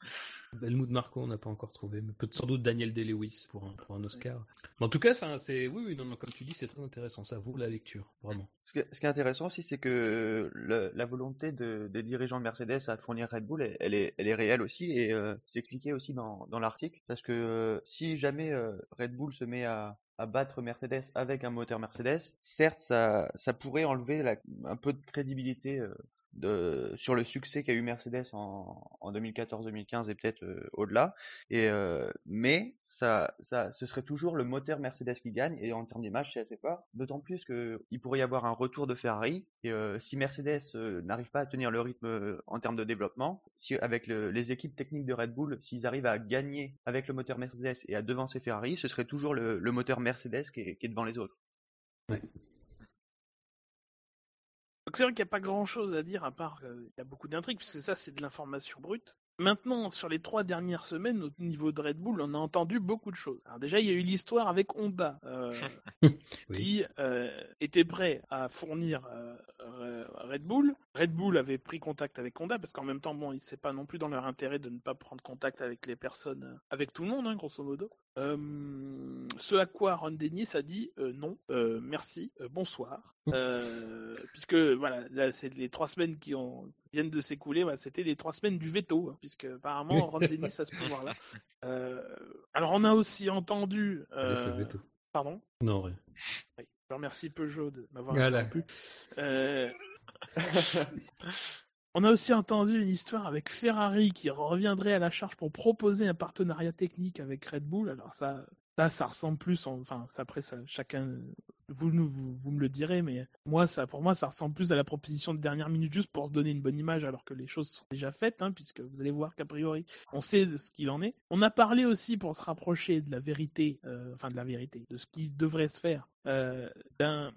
Helmut Marco, on n'a pas encore trouvé, mais peut sans doute Daniel Day-Lewis pour un, Oscar. Mais en tout cas, c'est oui, oui, non, non, comme tu dis, c'est très intéressant. Ça vaut la lecture, vraiment. Ce, qui est intéressant aussi, c'est que la volonté de, des dirigeants de Mercedes à fournir Red Bull, elle, est, elle est réelle aussi, et euh, c'est expliqué aussi dans, l'article, parce que euh, si jamais euh, Red Bull se met à, battre Mercedes avec un moteur Mercedes, certes, ça, pourrait enlever un peu de crédibilité sur le succès qu'a eu Mercedes en, en 2014-2015 et peut-être euh, au-delà. Euh, mais ça, ça, ce serait toujours le moteur Mercedes qui gagne. Et en termes d'image, c'est assez fort. D'autant plus qu'il pourrait y avoir un retour de Ferrari. Et si Mercedes n'arrive pas à tenir le rythme en termes de développement, avec les équipes techniques de Red Bull, s'ils arrivent à gagner avec le moteur Mercedes et à devancer Ferrari, ce serait toujours le, moteur Mercedes qui est, qui est devant les autres. Ouais c'est vrai qu'il n'y a pas grand chose à dire à part qu'il euh, y a beaucoup d'intrigues, puisque ça c'est de l'information brute. Maintenant, sur les trois dernières semaines, au niveau de Red Bull, on a entendu beaucoup de choses. Alors déjà, il y a eu l'histoire avec Honda, euh, qui euh, était prêt à fournir Red Bull. Red Bull avait pris contact avec Honda, parce qu'en même temps, bon, c'est pas non plus dans leur intérêt de ne pas prendre contact avec les personnes, avec tout le monde, hein, grosso modo. Ce à quoi Ron Dennis a dit non, merci, bonsoir, puisque voilà, là, c'est les trois semaines qui ont viennent de s'écouler, c'était les trois semaines du veto, hein, puisque apparemment Ron Dennis a ce pouvoir-là. Euh, alors on a aussi entendu. Euh... Pardon? Non, rien. Je remercie Peugeot de m'avoir interrompu. On a aussi entendu une histoire avec Ferrari qui reviendrait à la charge pour proposer un partenariat technique avec Red Bull. Alors ça, ça, ça ressemble plus, enfin, après, chacun vous, vous, vous, me le direz, mais moi, ça, pour moi, ça ressemble plus à la proposition de dernière minute juste pour se donner une bonne image, alors que les choses sont déjà faites, hein, puisque vous allez voir qu'a priori, on sait de ce qu'il en est. On a parlé aussi pour se rapprocher de la vérité, euh, enfin de la vérité, de ce qui devrait se faire, euh, d'un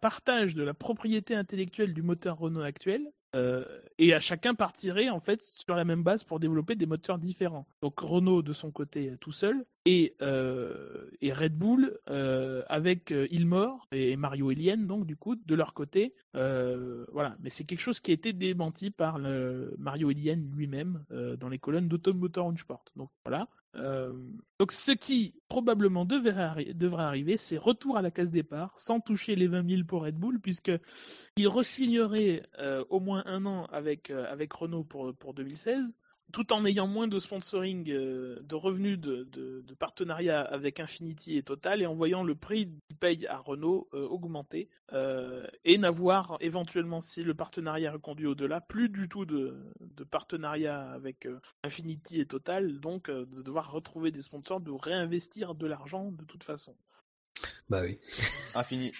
partage de la propriété intellectuelle du moteur Renault actuel, euh, et à chacun partirait en fait sur la même base pour développer des moteurs différents. Donc Renault de son côté tout seul et, euh, et Red Bull euh, avec Ilmor et Mario Elian donc du coup de leur côté. voilà, mais c'est quelque chose qui a été démenti par Mario Elian lui-même dans les colonnes d'Automotor Sport. Donc voilà. Euh, donc ce qui probablement devrait, arriver, c'est retour à la case départ, sans toucher les 20 000 pour Red Bull, puisque il resignerait euh, au moins un an avec, euh, Renault pour, pour 2016 tout en ayant moins de sponsoring, euh, de revenus de, de, partenariat avec Infinity et Total, et en voyant le prix qu'ils payent à Renault euh, augmenter, euh, et n'avoir éventuellement, si le partenariat est reconduit au-delà, plus du tout de, de partenariat avec Infinity et Total, donc de devoir retrouver des sponsors, de réinvestir de l'argent de toute façon. Bah oui.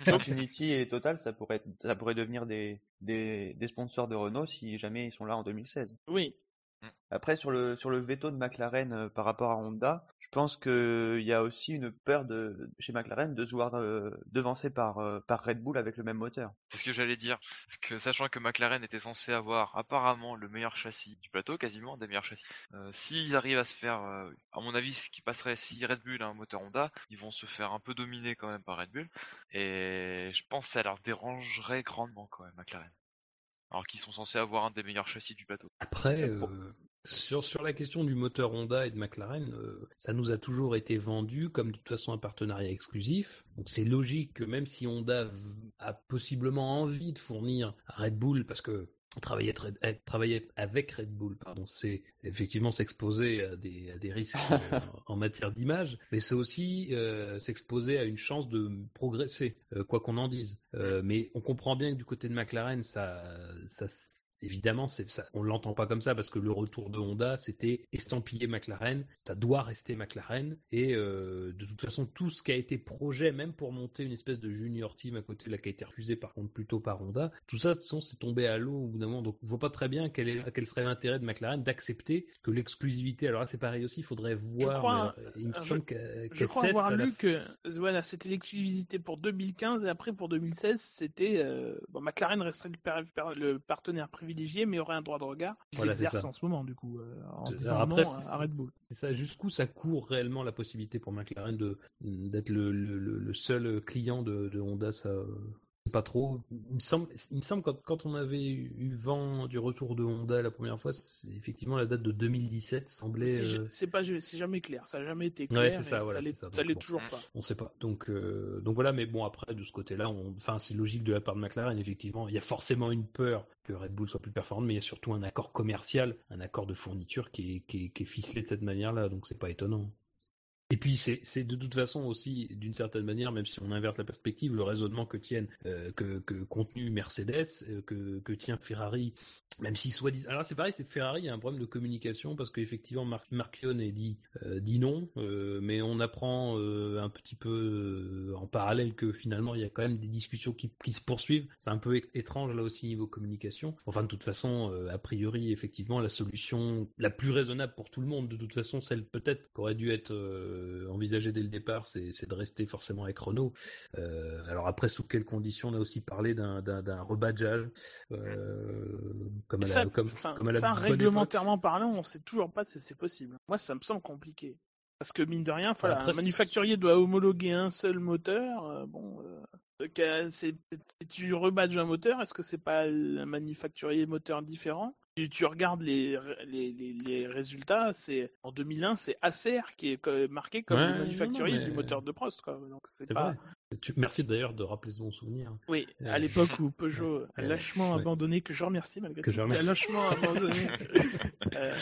Infinity et Total, ça pourrait, ça pourrait devenir des, des, des sponsors de Renault si jamais ils sont là en 2016. Oui. Après, sur le, sur le veto de McLaren euh, par rapport à Honda, je pense qu'il y a aussi une peur de, chez McLaren de se voir euh, devancé par, euh, par Red Bull avec le même moteur. C'est ce que j'allais dire. Parce que sachant que McLaren était censé avoir apparemment le meilleur châssis du plateau, quasiment des meilleurs châssis, s'ils arrivent à se faire, à mon avis, ce qui passerait si Red Bull a un moteur Honda, ils vont se faire un peu dominer quand même par Red Bull. Et je pense que ça leur dérangerait grandement quand même McLaren alors qu'ils sont censés avoir un des meilleurs châssis du plateau. Après, euh, sur, sur la question du moteur Honda et de McLaren, euh, ça nous a toujours été vendu comme de toute façon un partenariat exclusif. Donc c'est logique que même si Honda a possiblement envie de fournir à Red Bull, parce que travailler, travailler avec Red Bull, pardon, c'est effectivement s'exposer à des, à des risques euh, en, matière d'image, mais c'est aussi euh, s'exposer à une chance de progresser, euh, quoi qu'on en dise. mais on comprend bien que du côté de McLaren, ça, ça évidemment, c'est ça, on l'entend pas comme ça parce que le retour de Honda, c'était estampillé McLaren, ça doit rester McLaren, et euh, de toute façon, tout ce qui a été projet, même pour monter une espèce de junior team à côté, là, qui a été refusé par contre plutôt par Honda, tout ça, c'est tombé à l'eau au bout d'un moment, donc on voit pas très bien quel, est, quel serait l'intérêt de McLaren d'accepter que l'exclusivité, alors là c'est pareil aussi, il faudrait voir, crois, euh, il me semble Je crois avoir lu que voilà, c'était l'exclusivité pour 2015 et après pour 2016, c'était euh, bon, McLaren resterait le, le partenaire privilégié mais aurait un droit de regard. Voilà, exerce en ce moment, du coup, euh, en après, à Red Bull. C'est ça, jusqu'où ça court réellement la possibilité pour McLaren de d'être le, le, le, seul client de, de Honda, ça, pas trop. Il me semble, il me semble quand, quand on avait eu vent du retour de Honda la première fois, effectivement la date de 2017 semblait. C'est euh, pas, c'est jamais clair. Ça n'a jamais été clair. Ouais, ça, ça, l'est toujours pas. On sait pas. Donc, euh, donc voilà. Mais bon, après de ce côté-là, enfin, c'est logique de la part de McLaren. Effectivement, il y a forcément une peur que Red Bull soit plus performante, mais il y a surtout un accord commercial, un accord de fourniture qui est, qui est, qui est ficelé de cette manière-là. Donc c'est pas étonnant. Et puis c'est de toute façon aussi, d'une certaine manière, même si on inverse la perspective, le raisonnement que tiennent, euh, que, que contenu Mercedes, euh, que, que tient Ferrari, même si soit dit. Alors c'est pareil, c'est Ferrari, il y a un problème de communication parce qu'effectivement Mar Marchione dit euh, dit non, mais on apprend un petit peu en parallèle que finalement il y a quand même des discussions qui, qui se poursuivent. C'est un peu étrange là aussi niveau communication. Enfin de toute façon, a priori effectivement la solution la plus raisonnable pour tout le monde, de toute façon celle peut-être qu'aurait dû être euh, envisagé dès le départ, c'est de rester forcément avec Renault. Euh, alors après, sous quelles conditions? On a aussi parlé d'un rebadgeage, euh, comme, ça, comme, ça, réglementairement parlant, on sait toujours pas si c'est possible. Moi, ça me semble compliqué. Parce que mine de rien, voilà, un manufacturier doit homologuer un seul moteur. bon, c'est tu rebadges un moteur, est-ce que c'est pas un manufacturier moteur différent? Tu, tu regardes les, les, les, résultats, c'est en 2001, c'est Acer qui est marqué comme le manufacturier du moteur de Prost. Quoi. Donc c'est pas. Merci d'ailleurs de rappeler ce bon souvenir. Oui, à l'époque où Peugeot a lâchement abandonné, que je remercie malgré que tout, je remercie. a lâchement abandonné euh,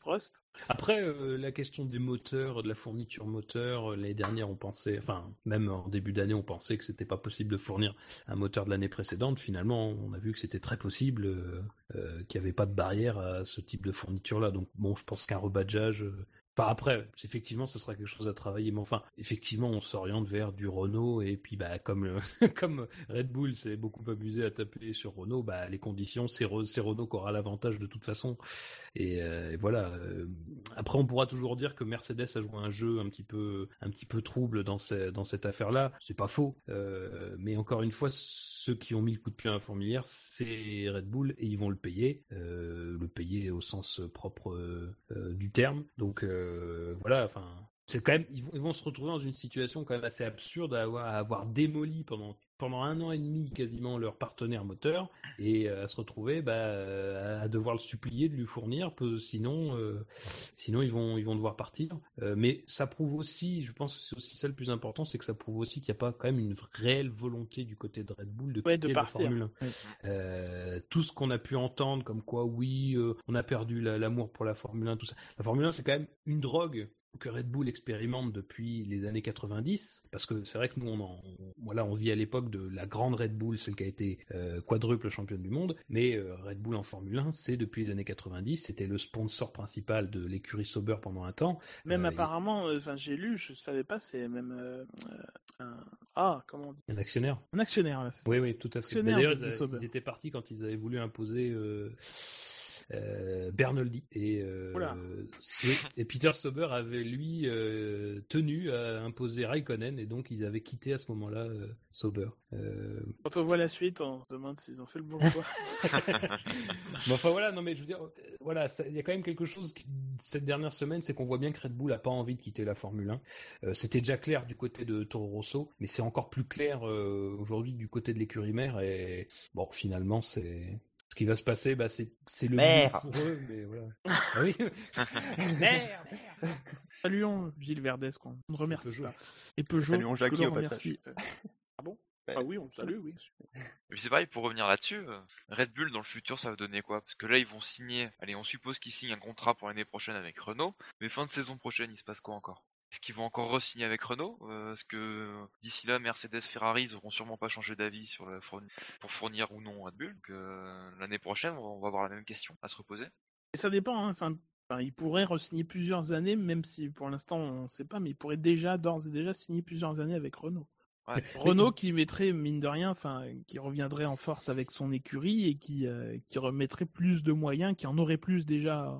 Prost. Après, euh, la question des moteurs, de la fourniture moteur, euh, l'année dernière, on pensait, enfin, même en début d'année, on pensait que c'était pas possible de fournir un moteur de l'année précédente. Finalement, on a vu que c'était très possible, qu'il n'y avait pas de barrière à ce type de fourniture-là. Donc, bon, je pense qu'un rebadgeage Enfin après, effectivement, ce sera quelque chose à travailler, mais enfin, effectivement, on s'oriente vers du Renault et puis bah comme comme Red Bull s'est beaucoup abusé à taper sur Renault, bah les conditions, c'est Renault qui aura l'avantage de toute façon. Et, euh, voilà. Euh, après, on pourra toujours dire que Mercedes a joué un jeu un petit peu un petit peu trouble dans dans cette affaire-là. C'est pas faux, euh, mais encore une fois, ceux qui ont mis le coup de pied à la fourmilière, c'est Red Bull et ils vont le payer, le payer au sens propre du terme. Donc euh, voilà, enfin, c'est quand même, ils vont, se retrouver dans une situation quand même assez absurde à avoir, démoli pendant pendant un an et demi quasiment leur partenaire moteur et euh, à se retrouver bah, à devoir le supplier de lui fournir, sinon euh, sinon ils vont ils vont devoir partir. mais ça prouve aussi, je pense c'est aussi ça le plus important, c'est que ça prouve aussi qu'il n'y a pas quand même une réelle volonté du côté de Red Bull de quitter la Formule 1. tout ce qu'on a pu entendre comme quoi oui, on a perdu l'amour pour la Formule 1, tout ça. La Formule 1 c'est quand même une drogue que Red Bull expérimente depuis les années 90, parce que c'est vrai que nous, on, voilà, on vit à l'époque de la grande Red Bull, celle qui a été euh, quadruple championne du monde, mais euh, Red Bull en Formule 1, c'est depuis les années 90, c'était le sponsor principal de l'écurie Sauber pendant un temps. Même euh, apparemment, enfin j'ai lu, je savais pas, c'est même un... Ah, comment on dit? Un actionnaire. Un actionnaire, Oui, oui, tout à fait. D'ailleurs, ils, ils, étaient partis quand ils avaient voulu imposer Bernoldi et, euh, et Peter Sauber avait lui euh, tenu à imposer Raikkonen et donc ils avaient quitté à ce moment-là Sauber. Quand on voit la suite, on se demande s'ils ont fait le bon choix. enfin voilà, non mais je veux dire, voilà, il y a quand même quelque chose qui, cette dernière semaine, c'est qu'on voit bien que Red Bull a pas envie de quitter la Formule 1. C'était déjà clair du côté de Toro Rosso, mais c'est encore plus clair aujourd'hui du côté de l'écurie mère et bon, finalement c'est ce qui va se passer, bah, c'est, c'est le mieux pour eux, mais voilà. ah oui Merde Saluons Gilles Verdès, qu'on ne remercie pas. Et Peugeot, Saluons Jackie au passage. Ah bon Ah oui, on le salue, oui. Mais c'est pareil, pour revenir là-dessus, euh, Red Bull dans le futur ça va donner quoi? Parce que là ils vont signer, allez on suppose qu'ils signent un contrat pour l'année prochaine avec Renault, mais fin de saison prochaine il se passe quoi encore? Est-ce qu'ils vont encore re-signer avec Renault euh, Est-ce que d'ici là Mercedes, Ferrari ils auront sûrement pas changé d'avis sur la fourni- pour fournir ou non Red Bull euh, L'année prochaine on va avoir la même question à se reposer. Et ça dépend, hein. enfin, enfin, il pourrait re-signer plusieurs années, même si pour l'instant on ne sait pas, mais il pourrait déjà, d'ores et déjà, signer plusieurs années avec Renault. Ouais. Renault qui mettrait, mine de rien, enfin, qui reviendrait en force avec son écurie et qui, euh, qui remettrait plus de moyens, qui en aurait plus déjà euh,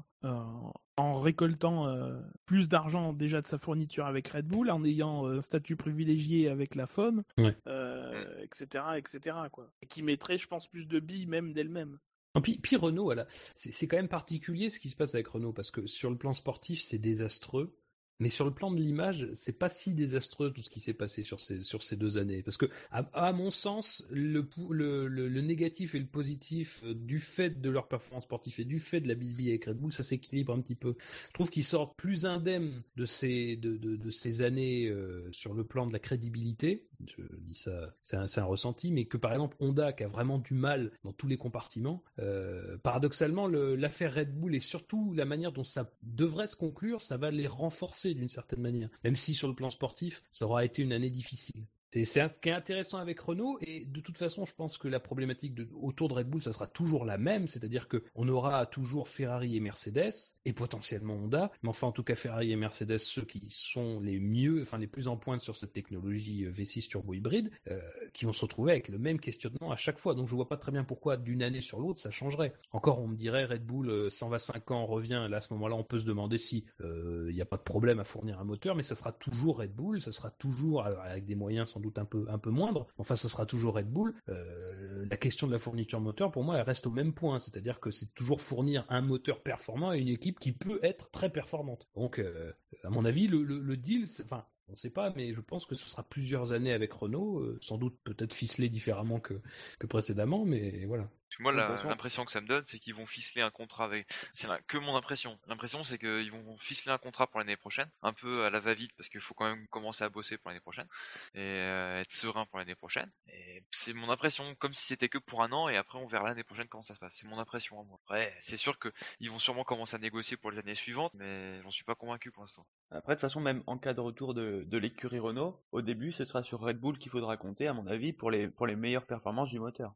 en récoltant euh, plus d'argent déjà de sa fourniture avec Red Bull, en ayant euh, un statut privilégié avec la FOM, Ouais. euh, etc., etc., quoi. Et qui mettrait, je pense, plus de billes même d'elle-même. Puis, puis Renault, voilà. c'est c'est quand même particulier ce qui se passe avec Renault, parce que sur le plan sportif, c'est désastreux. Mais sur le plan de l'image, c'est pas si désastreux tout ce qui s'est passé sur ces, sur ces deux années. Parce que, à, mon sens, le, le, le négatif et le positif euh, du fait de leur performance sportive et du fait de la bisbille avec Red Bull, ça s'équilibre un petit peu. Je trouve qu'ils sortent plus indemnes de ces, de, de, de ces années euh, sur le plan de la crédibilité. Je dis ça, c'est un, un ressenti, mais que par exemple Honda, qui a vraiment du mal dans tous les compartiments, euh, paradoxalement, le- l'affaire Red Bull et surtout la manière dont ça devrait se conclure, ça va les renforcer d'une certaine manière. Même si sur le plan sportif, ça aura été une année difficile. C'est ce qui est intéressant avec Renault et de toute façon, je pense que la problématique autour de Red Bull, ça sera toujours la même, c'est-à-dire que on aura toujours Ferrari et Mercedes et potentiellement Honda, mais enfin en tout cas Ferrari et Mercedes, ceux qui sont les mieux, enfin les plus en pointe sur cette technologie euh, V6 turbo hybride, euh, qui vont se retrouver avec le même questionnement à chaque fois. Donc je vois pas très bien pourquoi d'une année sur l'autre ça changerait. Encore on me dirait Red Bull euh, 125 ans revient, là à ce moment-là on peut se demander si euh, il n'y a pas de problème à fournir un moteur, mais ça sera toujours Red Bull, ça sera toujours avec des moyens sans doute un peu un peu moindres. Enfin, ça sera toujours Red Bull. Euh, la question de la fourniture moteur, pour moi, elle reste au même point, c'est-à-dire que c'est toujours fournir un moteur performant à une équipe qui peut être très performante. Donc, euh, à mon avis, le, le, le deal, enfin. On ne sait pas, mais je pense que ce sera plusieurs années avec Renault, euh, sans doute peut-être ficelé différemment que, que précédemment, mais voilà. Que moi, l'impression que ça me donne, c'est qu'ils vont ficeler un contrat avec. C'est que mon impression. L'impression, c'est qu'ils vont ficeler un contrat pour l'année prochaine, un peu à la va-vite, parce qu'il faut quand même commencer à bosser pour l'année prochaine et euh, être serein pour l'année prochaine. Et c'est mon impression, comme si c'était que pour un an, et après on verra l'année prochaine comment ça se passe. C'est mon impression à moi. Après, c'est sûr qu'ils vont sûrement commencer à négocier pour les années suivantes, mais j'en suis pas convaincu pour l'instant. Après, de toute façon, même en cas de retour de, de l'écurie Renault, au début, ce sera sur Red Bull qu'il faudra compter, à mon avis, pour les, pour les meilleures performances du moteur.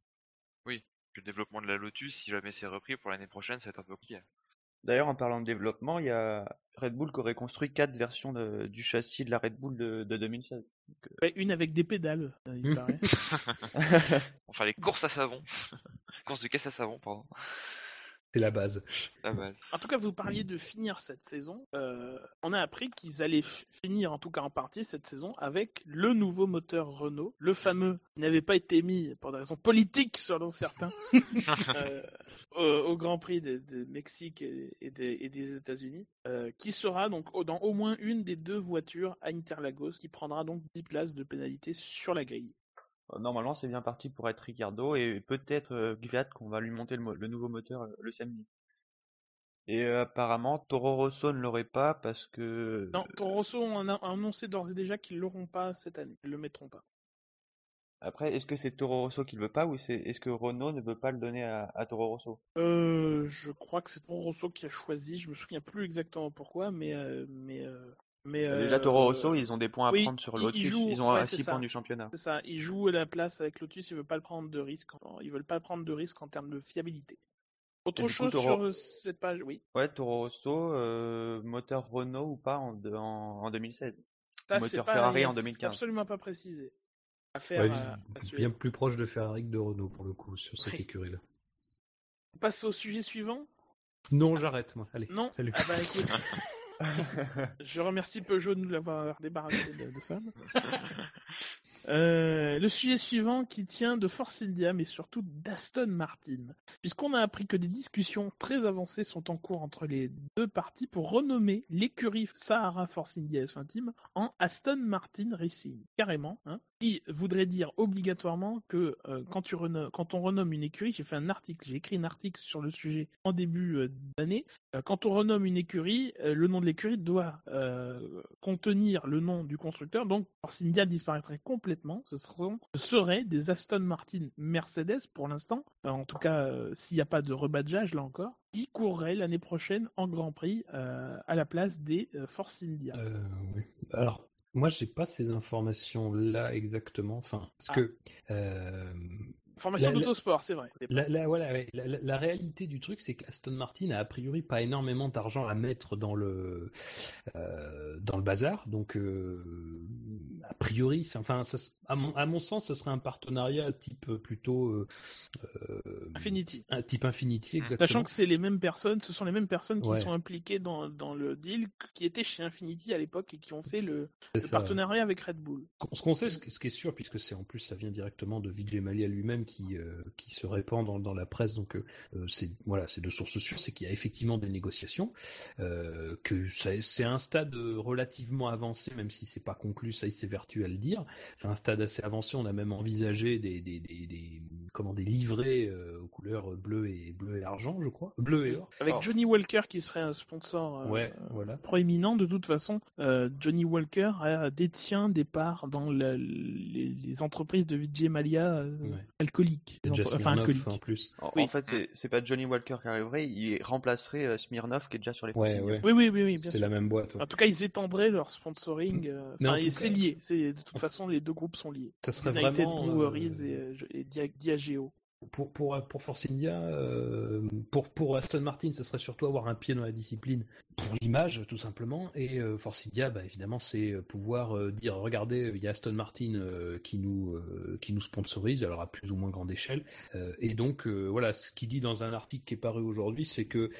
Le développement de la Lotus, si jamais c'est repris pour l'année prochaine, ça va être un peu compliqué. D'ailleurs, en parlant de développement, il y a Red Bull qui aurait construit quatre versions de- du châssis de la Red Bull de, de 2016. Ouais, une avec des pédales, euh, il Hmm. paraît. Enfin, les courses à savon. courses de caisse à savon, pardon. C'est la base. La base. En tout cas, vous parliez de finir cette saison. Euh, on a appris qu'ils allaient finir, en tout cas en partie, cette saison avec le nouveau moteur Renault, le fameux qui n'avait pas été mis pour des raisons politiques, selon certains, euh, au, au Grand Prix de, de Mexique et, et des, et des États-Unis, euh, qui sera donc au- dans au moins une des deux voitures à Interlagos, qui prendra donc 10 places de pénalité sur la grille. Normalement, c'est bien parti pour être Ricardo et peut-être euh, Gviat qu'on va lui monter le, nouveau moteur euh, le samedi. Et euh, apparemment, Toro Rosso ne l'aurait pas parce que Non, Toro Rosso on a annoncé d'ores et déjà qu'ils l'auront pas cette année, ils le mettront pas. après, est-ce que c'est Toro Rosso qui le veut pas ou c'est est-ce que Renault ne veut pas le donner à, à Toro Rosso? Euh, je crois que c'est Toro Rosso qui a choisi. Je me souviens plus exactement pourquoi, mais euh, mais euh, Bah, Déjà, euh, Toro Rosso, ils ont des points à oui, prendre sur ils Lotus. jouent- Ils ont ouais, à c'est 6 ça. points du championnat. c'est ça. Ils jouent à la place avec Lotus. Ils veulent pas le prendre de risque. Ils veulent pas prendre de risque en termes de fiabilité. Autre Et du coup, chose Toro- sur cette page, oui. Ouais, Toro Rosso, euh, moteur Renault ou pas en, de- en, en 2016. Ça, Moteur pas, Ferrari en c'est 2015. absolument pas précisé. Ouais, à, à suivre. bien plus proche de Ferrari que de Renault pour le coup sur cette Oui. écurie-là. On passe au sujet suivant? Non, j'arrête moi. Allez, Non? salut. Ah bah écoute, je remercie Peugeot de nous l'avoir débarrassé de, de femmes. Euh, le sujet suivant qui tient de Force India, mais surtout d'Aston Martin, puisqu'on a appris que des discussions très avancées sont en cours entre les deux parties pour renommer l'écurie Sahara Force India S1 Team en Aston Martin Racing, carrément, hein, qui voudrait dire obligatoirement que euh, quand, tu renommes- quand on renomme une écurie, j'ai fait un article, j'ai écrit un article sur le sujet en début euh, d'année, quand on renomme une écurie, le nom de l'écurie doit euh, contenir le nom du constructeur, donc Force India disparaîtrait complètement. Ce, seront, ce seraient des Aston Martin Mercedes pour l'instant, euh, en tout cas euh, s'il n'y a pas de rebadgeage là encore, qui courraient l'année prochaine en Grand Prix à la place des Force India. Oui. Alors, moi, j'ai pas ces informations-là exactement. Enfin, parce Ah. que euh, Formation d'autosport, c'est vrai. la, la- voilà, ouais, la, la- la réalité du truc, c'est qu'Aston Martin a a priori pas énormément d'argent à mettre dans le euh, dans le bazar. Donc, euh, a priori, enfin, ça, à, mon, à mon sens, ce serait un partenariat type euh, plutôt euh, Infinity. un type Infinity, Mmh. exactement. Sachant que c'est les mêmes personnes, ce sont les mêmes personnes qui Ouais. sont impliquées dans, dans le deal, qui étaient chez Infinity à l'époque et qui ont fait le, partenariat avec Red Bull. Ce qu'on sait, ce ce qui est sûr, puisque c'est en plus ça vient directement de Vijay Mallya lui-même qui euh, qui se répand dans, dans la presse, donc euh, c'est voilà, c'est de sources sûres, c'est qu'il y a effectivement des négociations, euh, que c'est un stade relativement avancé, même si c'est pas conclu, ça il s'évertue à le dire. C'est un stade assez avancé. On a même envisagé des des des, des comment des livrets aux couleurs bleu et bleu et argent, je crois, bleu et or. Avec Johnny Walker qui serait un sponsor Ouais, voilà. proéminent. De toute façon, Johnny Walker détient des parts dans la- les, les entreprises de Vijay euh, Ouais. Déjà Enfin, Smirnoff, alcooliques. en plus. En, Oui. en fait, c'est- pas Johnny Walker qui arriverait, il remplacerait euh, Smirnov qui est déjà sur les Ouais. Oui, oui, oui, oui, bien C'était sûr. la même boîte. ouais. En tout cas, ils étendraient leur sponsoring. euh, Enfin, c'est cas- lié. C'est de toute façon, les deux groupes sont liés. Ça serait United vraiment. Breweries euh, et, euh, et Dia- Diageo. Pour, pour, pour Force India, euh, pour, pour Aston Martin, ça serait surtout avoir un pied dans la discipline pour l'image, tout simplement. Et euh, Force India, bah, évidemment, c'est euh, pouvoir euh, dire regardez, il y a Aston Martin euh, qui, nous, qui nous sponsorise, alors à plus ou moins grande échelle. Et donc, voilà, ce qu'il dit dans un article qui est paru aujourd'hui, c'est que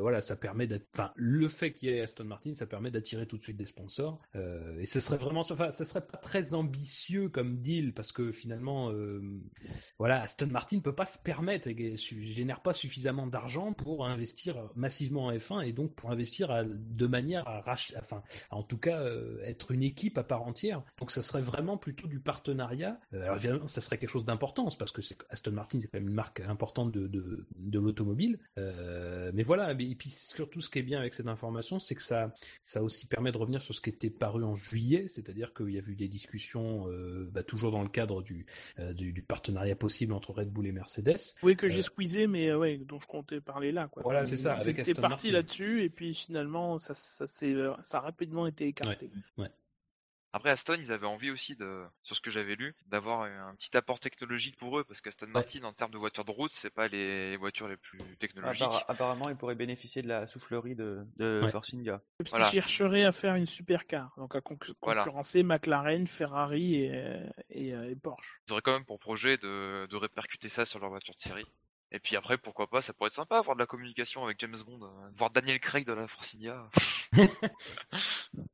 voilà, ça permet. Enfin, le fait qu'il y ait Aston Martin, ça permet d'attirer tout de suite des sponsors. Et ce serait vraiment. Ça serait pas très ambitieux comme deal, parce que finalement, voilà, Aston Martin peut pas se permettre et génère pas suffisamment d'argent pour investir massivement en F1 et donc pour investir de manière à racheter, enfin, en tout cas euh, être une équipe à part entière. Donc ça serait vraiment plutôt du partenariat. Euh, alors évidemment, ça serait quelque chose d'important parce que Aston Martin c'est quand même une marque importante de, de, l'automobile. Euh, mais voilà, et puis surtout ce qui est bien avec cette information, c'est que ça ça aussi permet de revenir sur ce qui était paru en juillet, c'est-à-dire qu'il y a eu des discussions bah, toujours dans le cadre du, du, du partenariat possible entre Red Bull et Mercedes. Oui, que j'ai Euh, squeezé, mais euh, ouais, dont je comptais parler là. Quoi. Voilà, c'est ça, C'était parti là-dessus, et puis finalement, ça, ça, euh, ça a rapidement été écarté. Après Aston, ils avaient envie aussi de, sur ce que j'avais lu, d'avoir un petit apport technologique pour eux, parce qu'Aston Martin, en termes de voitures de route, c'est pas les voitures les plus technologiques. Appara- apparemment, il pourrait bénéficier de la soufflerie de, de Ouais. Force India. Même Voilà. s'ils chercheraient à faire une supercar, donc à Voilà. concurrencer McLaren, Ferrari et, et, euh, et Porsche. Ils auraient quand même pour projet de, de répercuter ça sur leur voiture de série. Et puis après, pourquoi pas, ça pourrait être sympa, avoir de la communication avec James Bond, euh, voir Daniel Craig de la Force India.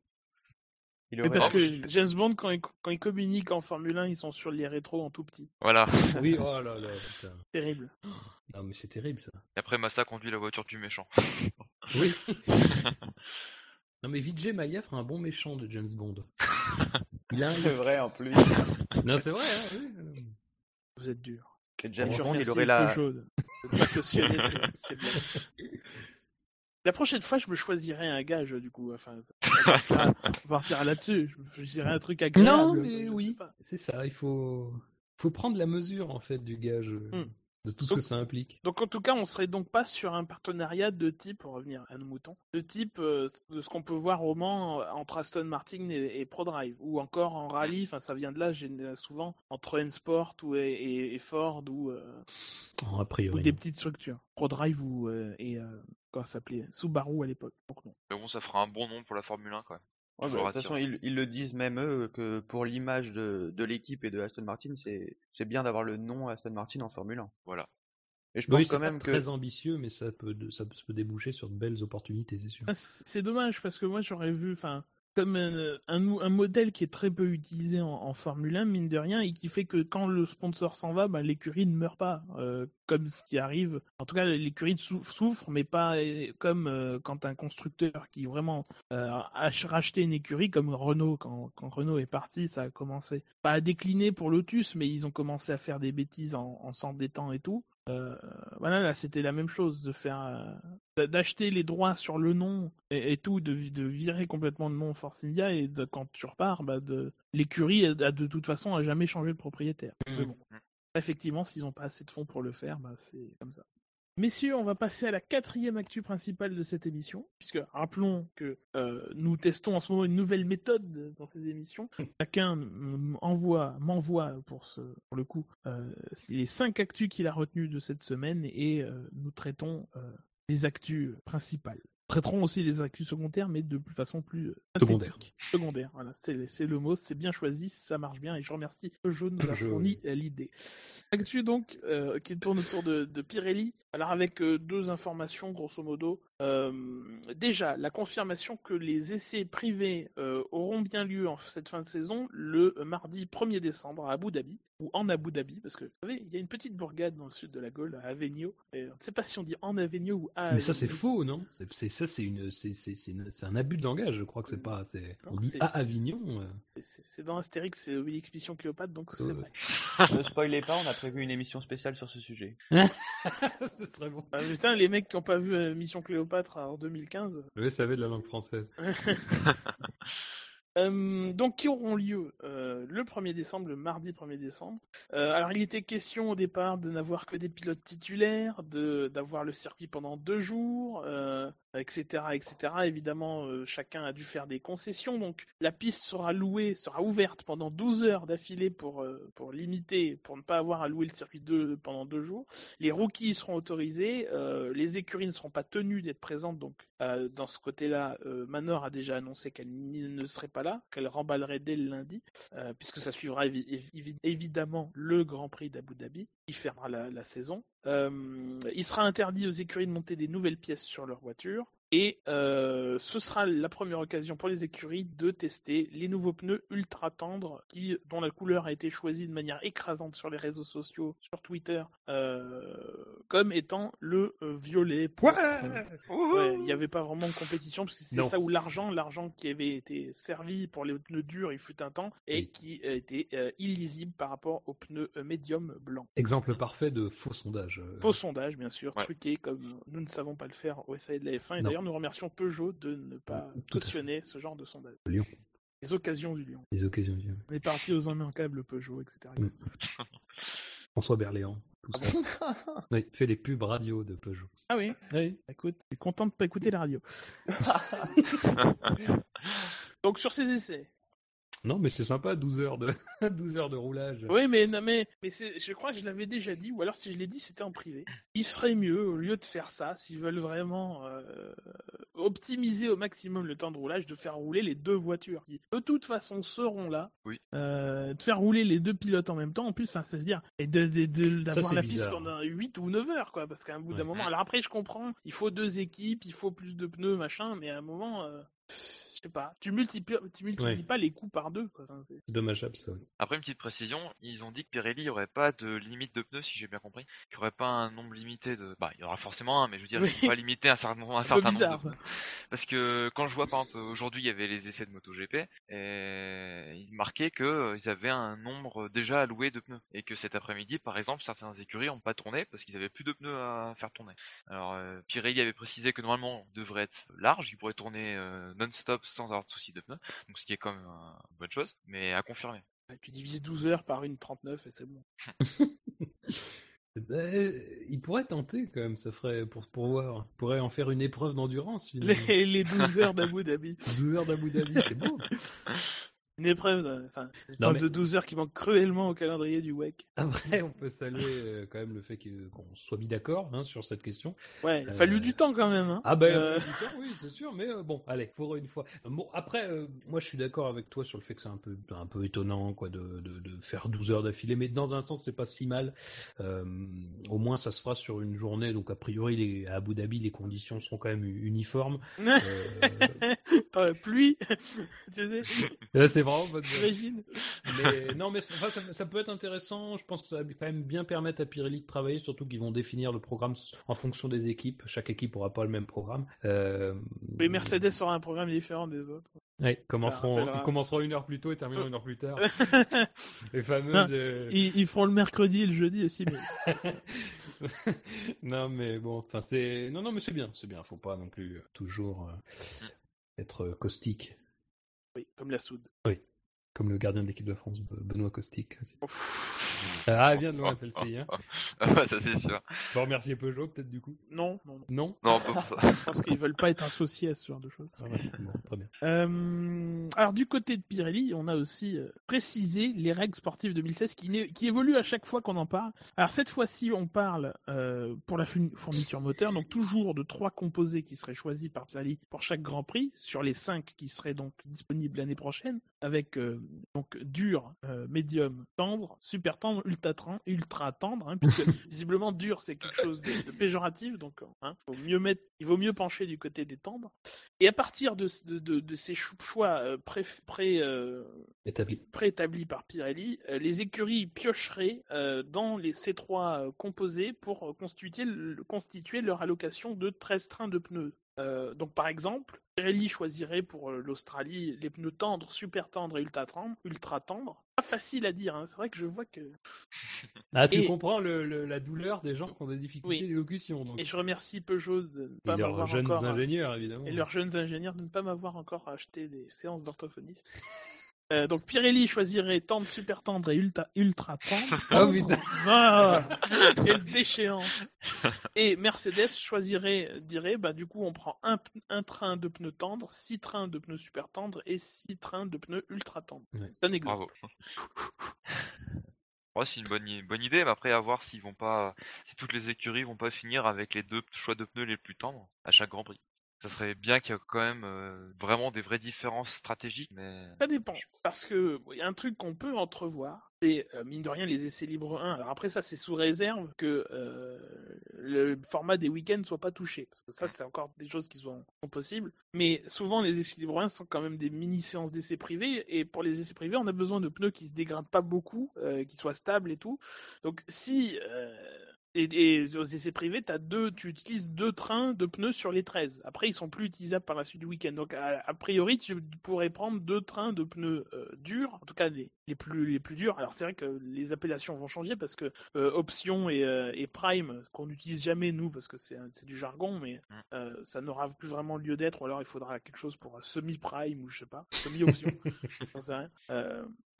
Il aurait- parce que James Bond, quand ils, quand ils communiquent en Formule 1, ils sont sur les rétros en tout petit. Voilà. Oui, oh là là, putain. Terrible. Non mais c'est terrible ça. Et après, Massa conduit la voiture du méchant. Oui. non mais Vijay Mallya fera un bon méchant de James Bond. Il a un... C'est vrai en plus. Non c'est vrai, hein, oui. Vous êtes dur. Et James Bond, il aurait la. De La prochaine fois, je me choisirai un gage, du coup. Enfin, on partira, là-dessus. Je me choisirai un truc agréable. Non mais je sais oui, pas. c'est ça, il faut... faut prendre la mesure en fait du gage, euh, Hmm. De tout ce Donc- que ça implique. Donc en tout cas, on serait donc pas sur un partenariat de type, pour revenir à nos moutons, de type euh, de ce qu'on peut voir au Mans euh, entre Aston Martin et, et ProDrive, ou encore en rallye, enfin ça vient de là gén- souvent, entre M-Sport ou, et, et- et Ford ou, euh, Oh, a ou des non. petites structures. ProDrive ou euh, et euh, comment ça s'appelait? Subaru à l'époque. Donc non. Mais bon, ça fera un bon nom pour la Formule 1 quand même. Ouais, bah, de toute façon, ils, ils le disent même eux que pour l'image de, de l'équipe et de Aston Martin, c'est c'est bien d'avoir le nom Aston Martin en Formule 1. Voilà. Et je pense Oui, quand même que très ambitieux, mais ça peut, ça peut déboucher sur de belles opportunités, c'est sûr. Ah, C'est c'est dommage parce que moi j'aurais vu, enfin, comme un, un, modèle qui est très peu utilisé en, Formule 1, mine de rien, et qui fait que quand le sponsor s'en va, bah, l'écurie ne meurt pas, euh, comme ce qui arrive. En tout cas, l'écurie sou- souffre, mais pas euh, comme euh, quand un constructeur qui vraiment euh, a ch- racheté une écurie, comme Renault, quand, Renault est parti, ça a commencé pas à décliner pour Lotus, mais ils ont commencé à faire des bêtises en s'endettant et tout. Euh, voilà, là, c'était la même chose de faire, euh, d'acheter les droits sur le nom et, tout, de, de, virer complètement le nom Force India et de, quand tu repars, bah, de l'écurie a de toute façon a jamais changé de propriétaire. Mais bon, mmh. effectivement, s'ils n'ont pas assez de fonds pour le faire, bah, c'est comme ça. Messieurs, on va passer à la quatrième actu principale de cette émission, puisque rappelons que euh, nous testons en ce moment une nouvelle méthode dans ces émissions. Chacun m'envoie, m'envoie pour, ce, pour le coup euh, les cinq actus qu'il a retenues de cette semaine et euh, nous traitons les actus principales traiteront aussi les actus secondaires, mais de façon plus euh, secondaire. Secondaire, voilà, c'est le mot, c'est bien choisi, ça marche bien, et je remercie Peugeot nous a fourni l'idée. Actu donc, euh, qui tourne autour de, Pirelli, alors avec euh, deux informations, grosso modo. Déjà, la confirmation que les essais privés auront bien lieu en cette fin de saison le mardi 1er décembre à Abu Dhabi ou en Abu Dhabi, parce que vous savez, il y a une petite bourgade dans le sud de la Gaule, à Avignon. Et on ne sait pas si on dit en Avignon ou à. Mais ça c'est faux, non? C'est ça, c'est une, c'est un abus de langage. Je crois que c'est pas. On dit à Avignon. Euh. C'est dans Astérix, c'est l'expédition Cléopâtre, donc c'est vrai. ne spoilez pas, on a prévu une émission spéciale sur ce sujet. ce serait bon. Ah, putain, les mecs qui n'ont pas vu euh, Mission Cléopâtre en 2015. Le SAV de la langue française. Euh, donc qui auront lieu euh, le 1er décembre, le mardi 1er décembre? Euh, alors il était question au départ de n'avoir que des pilotes titulaires, de d'avoir le circuit pendant deux jours, etc., etc. Évidemment, chacun a dû faire des concessions, donc la piste sera louée, sera ouverte pendant 12 heures d'affilée pour pour limiter, pour ne pas avoir à louer le circuit pendant deux jours. Les rookies seront autorisés, les écuries ne seront pas tenues d'être présentes, donc dans ce côté-là, Manor a déjà annoncé qu'elle ne serait pas là, qu'elle remballerait dès le lundi, euh, puisque ça suivra évidemment le Grand Prix d'Abu Dhabi, fermera la, saison. Euh, il sera interdit aux écuries de monter des nouvelles pièces sur leur voiture. Et euh, ce sera la première occasion pour les écuries de tester les nouveaux pneus ultra tendres qui, dont la couleur a été choisie de manière écrasante sur les réseaux sociaux, sur Twitter, euh, comme étant le euh, violet. Il n'y avait pas vraiment de compétition parce que c'était ça où l'argent, l'argent qui avait été servi pour les pneus durs, il fut un temps et qui était illisible par rapport aux pneus médium blancs. Exemple parfait de faux sondage. Faux sondage, bien sûr, truqué comme nous ne savons pas le faire au SAE de la F1 et d'ailleurs nous remercions Peugeot de ne pas cautionner ce genre de sondage. Lyon. Les occasions du Lyon. Les occasions du Lyon. On est parti aux câble Peugeot, etc. Mm. François Berléand, tout ah ça. oui, fait les pubs radio de Peugeot. Ah oui Oui. Écoute, je suis content de pas écouter la radio. Donc sur ces essais, non, mais c'est sympa, 12 heures de 12 heures de roulage. Oui, mais non, mais mais je crois que je l'avais déjà dit, ou alors si je l'ai dit, c'était en privé. Il ferait mieux au lieu de faire ça, s'ils veulent vraiment euh, optimiser au maximum le temps de roulage, de faire rouler les deux voitures qui de toute façon seront là. Oui. Euh, de faire rouler les deux pilotes en même temps. En plus, ça veut dire et de, d'avoir la piste pendant 8 ou 9 heures, quoi, parce qu'à un bout d'un moment. Alors après, je comprends, il faut deux équipes, il faut plus de pneus, machin, mais à un moment. Euh, sais pas, tu multiplies, tu multiplies pas les coûts par deux. Quoi. c'est dommageable ça. Après une petite précision, ils ont dit que Pirelli n'y aurait pas de limite de pneus, si j'ai bien compris, qu'il n'y aurait pas un nombre limité de. Bah, il y aura forcément un, mais je veux dire, ils pas limiter un certain, un certain nombre de pneus. Parce que quand je vois par exemple aujourd'hui il y avait les essais de MotoGP, et ils marquaient qu'ils euh, avaient un nombre déjà alloué de pneus et que cet après-midi, par exemple, certaines écuries n'ont pas tourné parce qu'ils avaient plus de pneus à faire tourner. Alors euh, Pirelli avait précisé que normalement devrait être large, il pourrait tourner euh, non-stop sans avoir de soucis de pneus, donc ce qui est quand même une bonne chose, mais à confirmer. Tu divises 12 heures par une 39 et c'est bon. Ben, il pourrait tenter quand même, ça ferait pour, pour voir. Il pourrait en faire une épreuve d'endurance. Les, les 12 heures d'Abu Dhabi. 12 heures d'Abu Dhabi, c'est beau. une épreuve, enfin, de 12 heures qui manque cruellement au calendrier du WEC. Après, on peut saluer euh, quand même le fait qu'on soit mis d'accord hein, sur cette question. Ouais, il a fallu euh, du temps quand même. Hein. Ah ben, euh... du temps, oui, c'est sûr, mais euh, bon, allez, pour une fois. Bon, après, moi, je suis d'accord avec toi sur le fait que c'est un peu, un peu étonnant, quoi, de, de, de faire 12 heures d'affilée, mais dans un sens, c'est pas si mal. au moins, ça se fera sur une journée, donc a priori, les, à Abu Dhabi, les conditions seront quand même uniformes. pluie, tu sais. c'est mais non, mais ça, peut être intéressant. Je pense que ça va quand même bien permettre à Pirelli de travailler, surtout qu'ils vont définir le programme en fonction des équipes. Chaque équipe aura pas le même programme. Euh... Mais Mercedes aura un programme différent des autres. Ouais, commenceront, ils commenceront une heure plus tôt et termineront une heure plus tard. Les fameuses. Non, euh, ils, ils feront le mercredi et le jeudi aussi. mais- non, mais bon, enfin, c'est. Non, non, mais c'est bien, c'est bien. Faut pas non plus euh, toujours euh, être euh, caustique. Oui, comme la soude. Comme le gardien de l'équipe de France, Be- Benoît aussi. Ah, elle vient de loin celle-ci. Hein. Ça c'est sûr. Faut remercier Peugeot, peut-être, du coup. Non, non, non. Non? Non, pas pour ça. Parce qu'ils veulent pas être associés à ce genre de choses. Ah, ouais, bon, Très bien. Euh, alors du côté de Pirelli, on a aussi euh, précisé les règles sportives 2016 qui, évoluent à chaque fois qu'on en parle. Alors cette fois-ci, on parle euh, pour la fourniture moteur, donc toujours de trois composés qui seraient choisis par Pirelli pour chaque Grand Prix, sur les cinq qui seraient donc disponibles l'année prochaine, avec euh, donc dur, euh, médium, tendre, super tendre, ultra tendre, ultra tendre, hein, puisque visiblement dur c'est quelque chose de, de péjoratif, donc hein, faut mieux mettre, il vaut mieux pencher du côté des tendres. Et à partir de, de, de- de ces cho- choix euh, pré, pré, euh, Établi. préétablis par Pirelli, euh, les écuries piocheraient euh, dans les, ces trois euh, composés pour euh, constituer leur allocation de 13 trains de pneus. Euh, donc par exemple, Pirelli choisirait pour euh, l'Australie les pneus tendres, super tendres et ultra tendres. Ultra tendres. Pas facile à dire, hein. c'est vrai que je vois que... Ah, tu Et- comprends le, le- la douleur des gens qui ont des difficultés Oui. d'élocution. Donc. Et je remercie Peugeot de ne Et pas leurs m'avoir jeunes encore... euh, ingénieurs, évidemment. et leurs jeunes ingénieurs de ne pas m'avoir encore acheté des séances d'orthophonistes. Euh, donc Pirelli choisirait tendre, super tendre et ultra, ultra tendre. Oh. Ah, quelle déchéance Et Mercedes choisirait, dirait, bah du coup on prend un, train de pneus tendres, six trains de pneus super tendres et six trains de pneus ultra tendres. Ouais. C'est un exemple. Bravo. Ouais, c'est une bonne, idée, mais après à voir s'ils vont pas, si toutes les écuries vont pas finir avec les deux choix de pneus les plus tendres à chaque Grand Prix. Ça serait bien qu'il y ait quand même euh, vraiment des vraies différences stratégiques, mais Ça dépend. Parce que bon, il y a un truc qu'on peut entrevoir, c'est euh, mine de rien les essais libres 1. Alors après ça c'est sous réserve que euh, le format des week-ends soit pas touché. Parce que ça c'est encore des choses qui sont, sont possibles. Mais souvent les essais libres 1 sont quand même des mini séances d'essais privés. Et pour les essais privés on a besoin de pneus qui se dégradent pas beaucoup, qui soient stables et tout. Donc si... et, et aux essais privés, as deux, tu utilises deux trains de pneus sur les 13. Après, ils sont plus utilisables par la suite du week-end. Donc, a, a priori, tu pourrais prendre deux trains de pneus euh, durs, en tout cas les, les plus les plus durs. Alors, c'est vrai que les appellations vont changer parce que euh, option et, euh, et prime qu'on n'utilise jamais nous parce que c'est c'est du jargon, mais euh, ça n'aura plus vraiment lieu d'être. Ou alors, il faudra quelque chose pour semi prime ou je sais pas, semi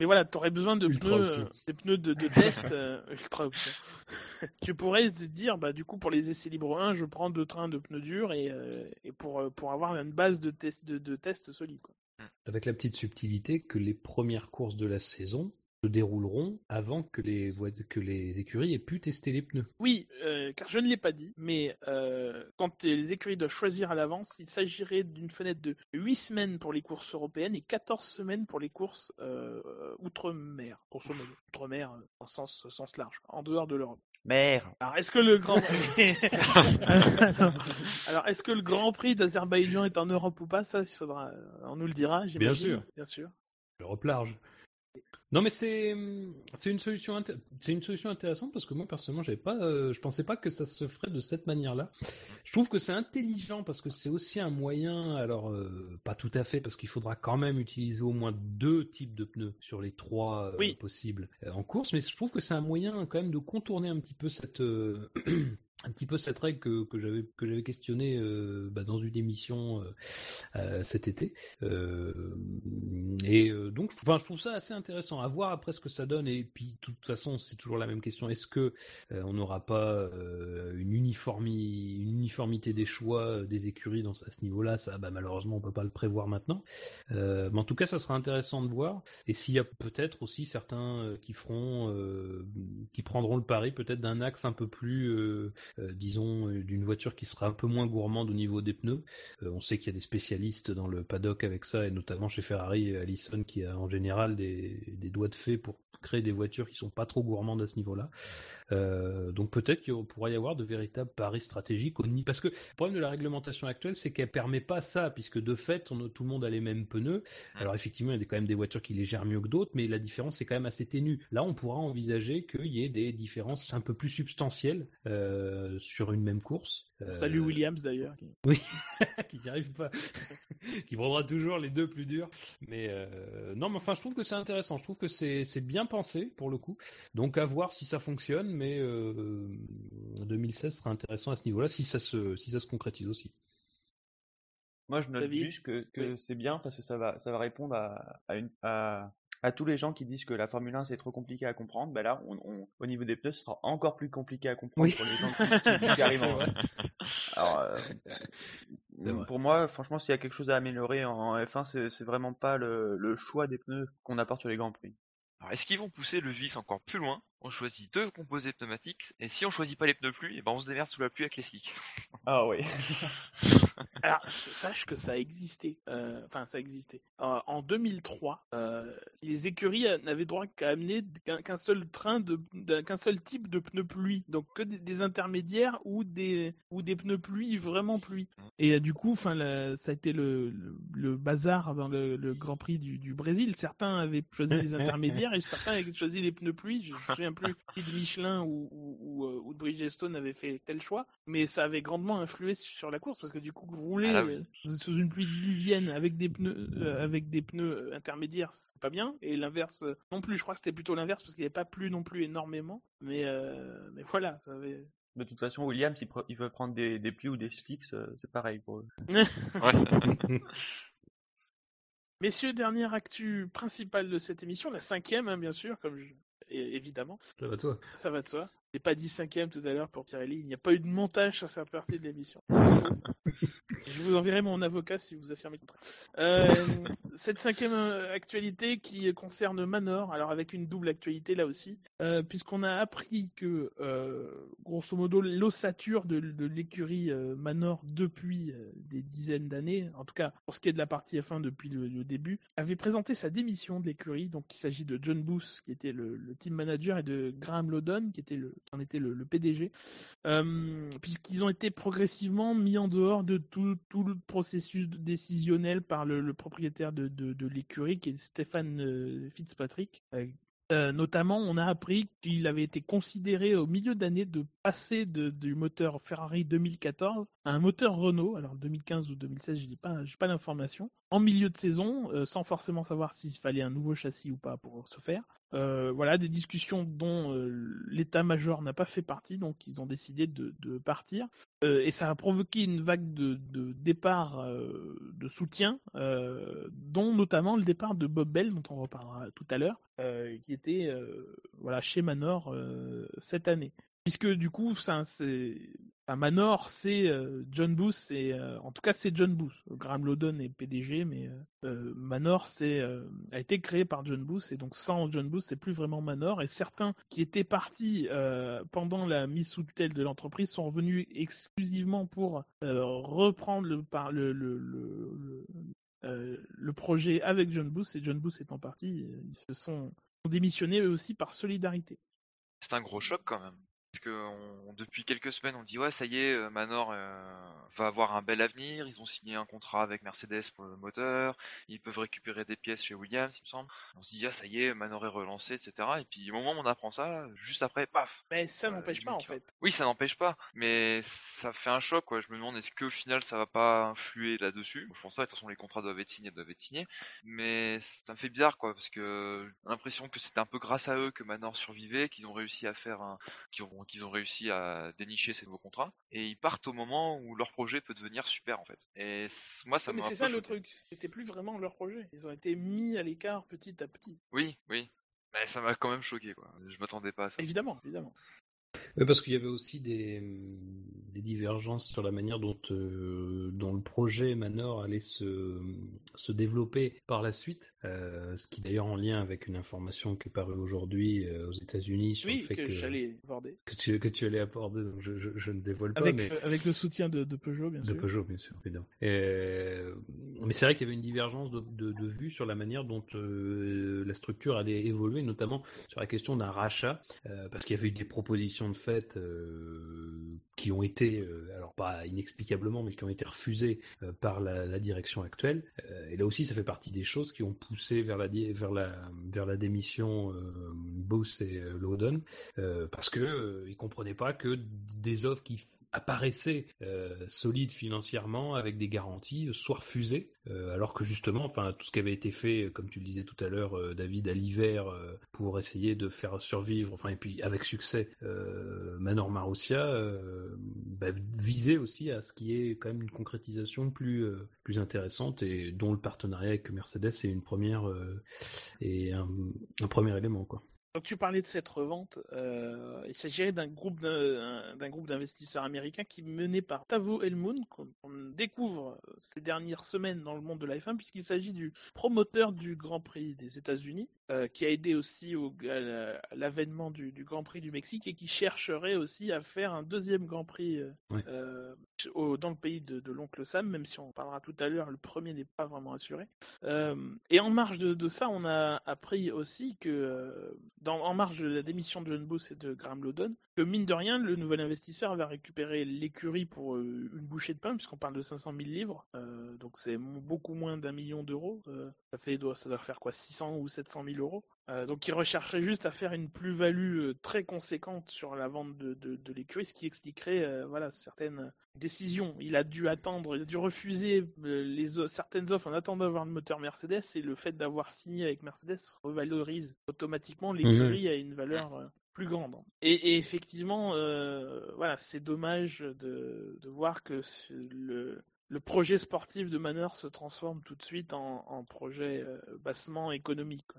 mais voilà, tu aurais besoin de Ultra pneus, euh, des pneus de, de test euh, ultra option. tu pourrais te dire, bah du coup pour les essais libres 1, je prends deux trains de pneus durs et, euh, et pour pour avoir une base de test de, de test solide. Quoi. Avec la petite subtilité que les premières courses de la saison se dérouleront avant que les, voies- que les écuries aient pu tester les pneus. Oui, euh, car je ne l'ai pas dit, mais euh, quand les écuries doivent choisir à l'avance, il s'agirait d'une fenêtre de 8 semaines pour les courses européennes et 14 semaines pour les courses euh, outre-mer, grosso modo. Outre-mer en sens, sens large, en dehors de l'Europe. Merde. Alors, est-ce que le Grand alors, alors, est-ce que le Grand Prix d'Azerbaïdjan est en Europe ou pas? Ça, il faudra, on nous le dira. j'imagine. sûr. bien sûr. L'Europe large. Non mais c'est c'est une solution c'est une solution intéressante parce que moi personnellement j'avais pas euh, je pensais pas que ça se ferait de cette manière-là. Je trouve que c'est intelligent parce que c'est aussi un moyen alors euh, pas tout à fait parce qu'il faudra quand même utiliser au moins deux types de pneus sur les trois euh, Oui. possibles en course mais je trouve que c'est un moyen quand même de contourner un petit peu cette un petit peu cette règle que, j'avais que j'avais questionnée euh, bah, dans une émission euh, euh, cet été. Et donc enfin je trouve ça assez intéressant à voir après ce que ça donne. Et puis de toute façon c'est toujours la même question. Est-ce que on n'aura pas une, uniformi- une uniformité des choix des écuries dans, à ce niveau-là? Ça bah, malheureusement on peut pas le prévoir maintenant. Mais en tout cas ça sera intéressant de voir. Et s'il y a peut-être aussi certains qui feront qui prendront le pari peut-être d'un axe un peu plus disons euh, d'une voiture qui sera un peu moins gourmande au niveau des pneus euh, on sait qu'il y a des spécialistes dans le paddock avec ça, et notamment chez Ferrari, Allison qui a en général des, des doigts de fée pour créer des voitures qui sont pas trop gourmandes à ce niveau-là. Euh, donc peut-être qu'il pourrait y avoir de véritables paris stratégiques au parce que le problème de la réglementation actuelle, c'est qu'elle permet pas ça, puisque de fait, on, tout le monde a les mêmes pneus. Alors effectivement, il y a quand même des voitures qui les gèrent mieux que d'autres, mais la différence est quand même assez ténue. Là, on pourra envisager qu'il y ait des différences un peu plus substantielles euh, sur une même course. Salut Williams d'ailleurs. Oui, qui n'y arrive pas, qui prendra toujours les deux plus durs. Mais non, mais enfin, je trouve que c'est intéressant. Je trouve que c'est bien pensé pour le coup. Donc à voir si ça fonctionne, mais 2016 sera intéressant à ce niveau-là si ça se si ça se concrétise aussi. Moi, je note juste que, que c'est bien parce que ça va, ça va répondre à, à, une, à, à tous les gens qui disent que la Formule 1 c'est trop compliqué à comprendre. Ben là, on, au niveau des pneus, ce sera encore plus compliqué à comprendre pour les gens qui, qui, arrivent en. Alors, euh, pour moi, franchement, s'il y a quelque chose à améliorer en F1, c'est vraiment pas le, le choix des pneus qu'on apporte sur les grands prix. Alors, est-ce qu'ils vont pousser le vis encore plus loin On choisit deux composés pneumatiques, et si on choisit pas les pneus pluie, et eh ben on se démerde sous la pluie avec les slicks. Ah oui. Alors, sache que ça existait. Euh, enfin, ça existait. Euh, en 2003, euh, les écuries n'avaient droit qu'à amener qu'un seul train de, qu'un seul type de pneus pluie, donc que des, intermédiaires ou des ou des pneus pluie vraiment pluie. Et du coup, enfin, ça a été le, le, bazar dans le, Grand Prix du, du, Brésil. Certains avaient choisi les intermédiaires et certains avaient choisi les pneus pluie. Je souviens plus si de Michelin ou, ou, ou, de Bridgestone avait fait tel choix, mais ça avait grandement influé sur la course parce que du coup, vous roulez ah euh, sous une pluie diluvienne avec des pneus euh, avec des pneus euh, intermédiaires, c'est pas bien. Et l'inverse non plus. Je crois que c'était plutôt l'inverse parce qu'il n'y avait pas plu non plus énormément. Mais mais voilà, ça avait. De toute façon, Williams, il, veut prendre des, des pluies ou des slicks, c'est pareil pour eux. Messieurs, dernière actu principale de cette émission, la cinquième, hein, bien sûr, comme évidemment. Ça va toi. Ça va de soi. J'ai pas dit cinquième tout à l'heure pour Pirelli. Il n'y a pas eu de montage sur cette partie de l'émission. Je vous enverrai mon avocat si vous affirmez le contraire. Euh, cette cinquième euh, actualité qui concerne Manor, alors avec une double actualité là aussi, euh, puisqu'on a appris que, grosso modo, l'ossature de, l'écurie Manor depuis des dizaines d'années, en tout cas pour ce qui est de la partie F1 depuis le, début, avait présenté sa démission de l'écurie. Donc il s'agit de John Booth qui était le, team manager et de Graham Lodon qui était le, en était le, PDG, puisqu'ils ont été progressivement mis en dehors de tout tout, le processus décisionnel par le, propriétaire de, de, l'écurie, qui est Stéphane euh, Fitzpatrick. Euh, euh, notamment, on a appris qu'il avait été considéré au milieu d'année de passer du moteur Ferrari 2014 à un moteur Renault, alors 2015 ou 2016, je n'ai pas, pas l'information, en milieu de saison, sans forcément savoir s'il fallait un nouveau châssis ou pas pour ce faire. Euh, voilà, des discussions dont euh, l'état-major n'a pas fait partie, donc ils ont décidé de, partir. Euh, et ça a provoqué une vague de, de départ de soutien, dont notamment le départ de Bob Bell, dont on reparlera tout à l'heure, qui était voilà chez Manor cette année. Puisque du coup, c'est Manor, c'est euh, John Booth, euh, en tout cas c'est John Booth. Graham Lodon est PDG, mais euh, Manor a été créé par John Booth et donc sans John Booth c'est plus vraiment Manor. Et certains qui étaient partis pendant la mise sous tutelle de l'entreprise sont revenus exclusivement pour reprendre le, le projet avec John Booth et John Booth étant parti, ils se sont démissionnés eux aussi par solidarité. C'est un gros choc quand même. Parce que depuis quelques semaines, on dit ouais, ça y est, euh, Manor euh, va avoir un bel avenir. Ils ont signé un contrat avec Mercedes pour le moteur. Ils peuvent récupérer des pièces chez Williams, il me semble. On se dit ah ça y est, Manor est relancé, etc. Et puis au moment où on apprend ça, juste après, paf. Mais ça euh, n'empêche pas en fait. Oui, ça n'empêche pas, mais ça fait un choc. Quoi. Je me demande est-ce qu'au final ça va pas influer là-dessus? Je pense pas. De toute façon, les contrats doivent être signés, doivent être signés. Mais ça me fait bizarre quoi, parce que l'impression que c'était un peu grâce à eux que Manor survivait, qu'ils ont réussi à faire un, qu'ils ont qu'ils ont réussi à dénicher ces nouveaux contrats et ils partent au moment où leur projet peut devenir super en fait. Et moi ça Mais c'est ça le truc, c'était plus vraiment leur projet. Ils ont été mis à l'écart petit à petit. Oui, oui. Mais ça m'a quand même choqué quoi. Je m'attendais pas à ça. Évidemment, évidemment parce qu'il y avait aussi des, des, divergences sur la manière dont, euh, dont le projet Manor allait se, se développer par la suite, euh, ce qui d'ailleurs en lien avec une information qui est parue aujourd'hui euh, aux États-Unis sur le fait que, j'allais aborder. Que tu, que tu allais aborder, donc je, je, ne dévoile pas. Avec, mais... avec le soutien de, de, Peugeot, bien sûr. De Peugeot, bien sûr, évidemment. mais c'est vrai qu'il y avait une divergence de, de, de, vue sur la manière dont la structure allait évoluer, notamment sur la question d'un rachat, parce qu'il y avait eu des propositions de fait euh, qui ont été, alors pas inexplicablement, mais qui ont été refusés par la, direction actuelle. et là aussi, ça fait partie des choses qui ont poussé vers la, vers la, vers démission Booth et Loudon, parce que ils comprenaient pas que des offres qui apparaissait euh, solide financièrement avec des garanties euh, soit refusé euh, alors que justement enfin tout ce qui avait été fait comme tu le disais tout à l'heure David à l'hiver pour essayer de faire survivre enfin et puis avec succès Manor Marussia bah, visait aussi à ce qui est quand même une concrétisation plus plus intéressante et dont le partenariat avec Mercedes est une première et un, premier élément quoi. Tu parlais de cette revente. Euh, il s'agirait d'un groupe d'un groupe d'investisseurs américains qui mené par Tavo Elmoun qu'on découvre ces dernières semaines dans le monde de la F1 puisqu'il s'agit du promoteur du Grand Prix des États-Unis euh, qui a aidé aussi au, à l'avènement du, Grand Prix du Mexique et qui chercherait aussi à faire un deuxième Grand Prix euh, dans le pays de, l'oncle Sam, même si on parlera tout à l'heure, le premier n'est pas vraiment assuré. et en marge de, de, ça, on a appris aussi que en marge de la démission de John Booth et de Graham Lodon, que mine de rien, le nouvel investisseur va récupérer l'écurie pour euh, une bouchée de pain, puisqu'on parle de 500 000 livres, euh, donc c'est beaucoup moins d'un million d'euros. Euh, ça fait, ça doit faire quoi, 600 ou 700 000 euros. donc il rechercherait juste à faire une plus-value très conséquente sur la vente de, de, l'écurie, ce qui expliquerait voilà certaines décisions. Il a dû attendre, il a dû refuser les certaines offres en attendant d'avoir le moteur Mercedes, et le fait d'avoir signé avec Mercedes revalorise automatiquement l'écurie à une valeur plus grande. Et, effectivement, euh, voilà, c'est dommage de, voir que le, projet sportif de Manor se transforme tout de suite en, projet euh, bassement économique.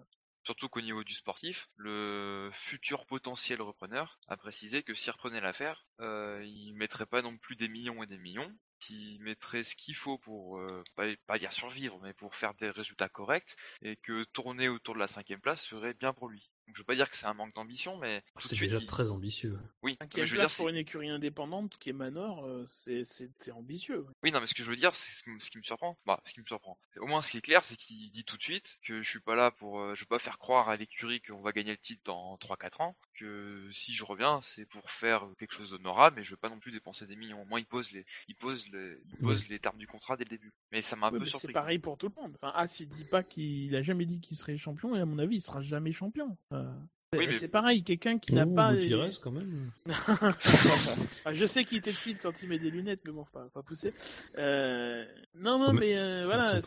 Surtout qu'au niveau du sportif, le futur potentiel repreneur a précisé que s'il reprenait l'affaire, euh, il mettrait pas non plus des millions et des millions, qui mettrait ce qu'il faut pour euh, pas, pas, dire survivre, mais pour faire des résultats corrects, et que tourner autour de la cinquième place serait bien pour lui. Donc, je veux pas dire que c'est un manque d'ambition, mais c'est déjà très ambitieux. Oui. Cinquième je place dire, pour une écurie indépendante qui est Manor, euh, c'est ambitieux. Oui, non, mais ce que je veux dire, c'est ce qui me surprend. Bah, ce qui me surprend. Au moins, ce qui est clair, c'est qu'il dit tout de suite que je suis pas là pour, euh, je veux pas faire croire à l'écurie qu'on va gagner le titre dans 3-4 ans. Que si je reviens, c'est pour faire quelque chose d'honorable, mais je veux pas non plus dépenser des millions. Au moins, il pose les, il pose les, il pose les termes du contrat dès le début. Mais ça m'a un peu surpris. C'est pareil pour tout le monde. Enfin, As, il dit pas qu'il a jamais dit qu'il serait champion, et à mon avis, il sera jamais champion. uh, C'est pareil, quelqu'un qui n'a pas. reste quand même. Ah, je sais qu'il t'excite quand il met des lunettes, mais bon, faut pas, pas pousser. Euh... Non, non, mais euh, voilà.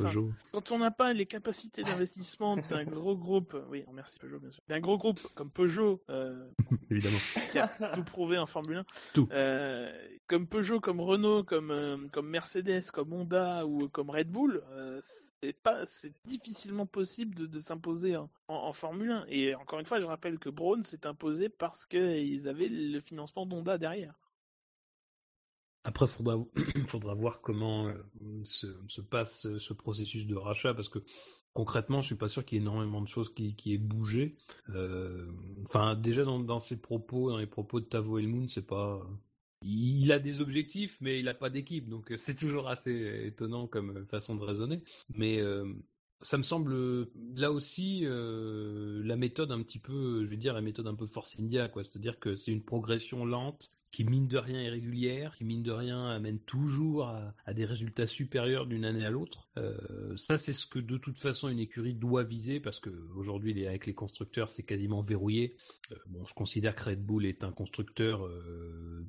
Quand on n'a pas les capacités d'investissement d'un gros groupe, oui, merci Peugeot, bien sûr, d'un gros groupe comme Peugeot, euh... évidemment, qui a tout prouvé en Formule 1, tout. Euh, comme Peugeot, comme Renault, comme euh, comme Mercedes, comme Honda ou comme Red Bull, c'est pas, c'est difficilement possible de, de s'imposer en, en, Formule 1. Et encore une fois, je rappelle que Braun s'est imposé parce qu'ils avaient le financement d'Honda derrière. Après, faudra, faudra voir comment euh, se, passe ce processus de rachat, parce que concrètement, je suis pas sûr qu'il y ait énormément de choses qui, qui aient bougé. Euh, enfin, déjà dans, ses propos, dans les propos de Tavo Elmoun, c'est pas. Il a des objectifs, mais il n'a pas d'équipe, donc c'est toujours assez étonnant comme façon de raisonner. Mais euh, ça me semble là aussi euh, la méthode un petit peu, je vais dire la méthode un peu Force India, quoi. C'est-à-dire que c'est une progression lente qui mine de rien est régulière, qui mine de rien amène toujours à, des résultats supérieurs d'une année à l'autre. Euh, ça, c'est ce que de toute façon une écurie doit viser parce que aujourd'hui, avec les constructeurs, c'est quasiment verrouillé. Euh, bon, je considère que Red Bull est un constructeur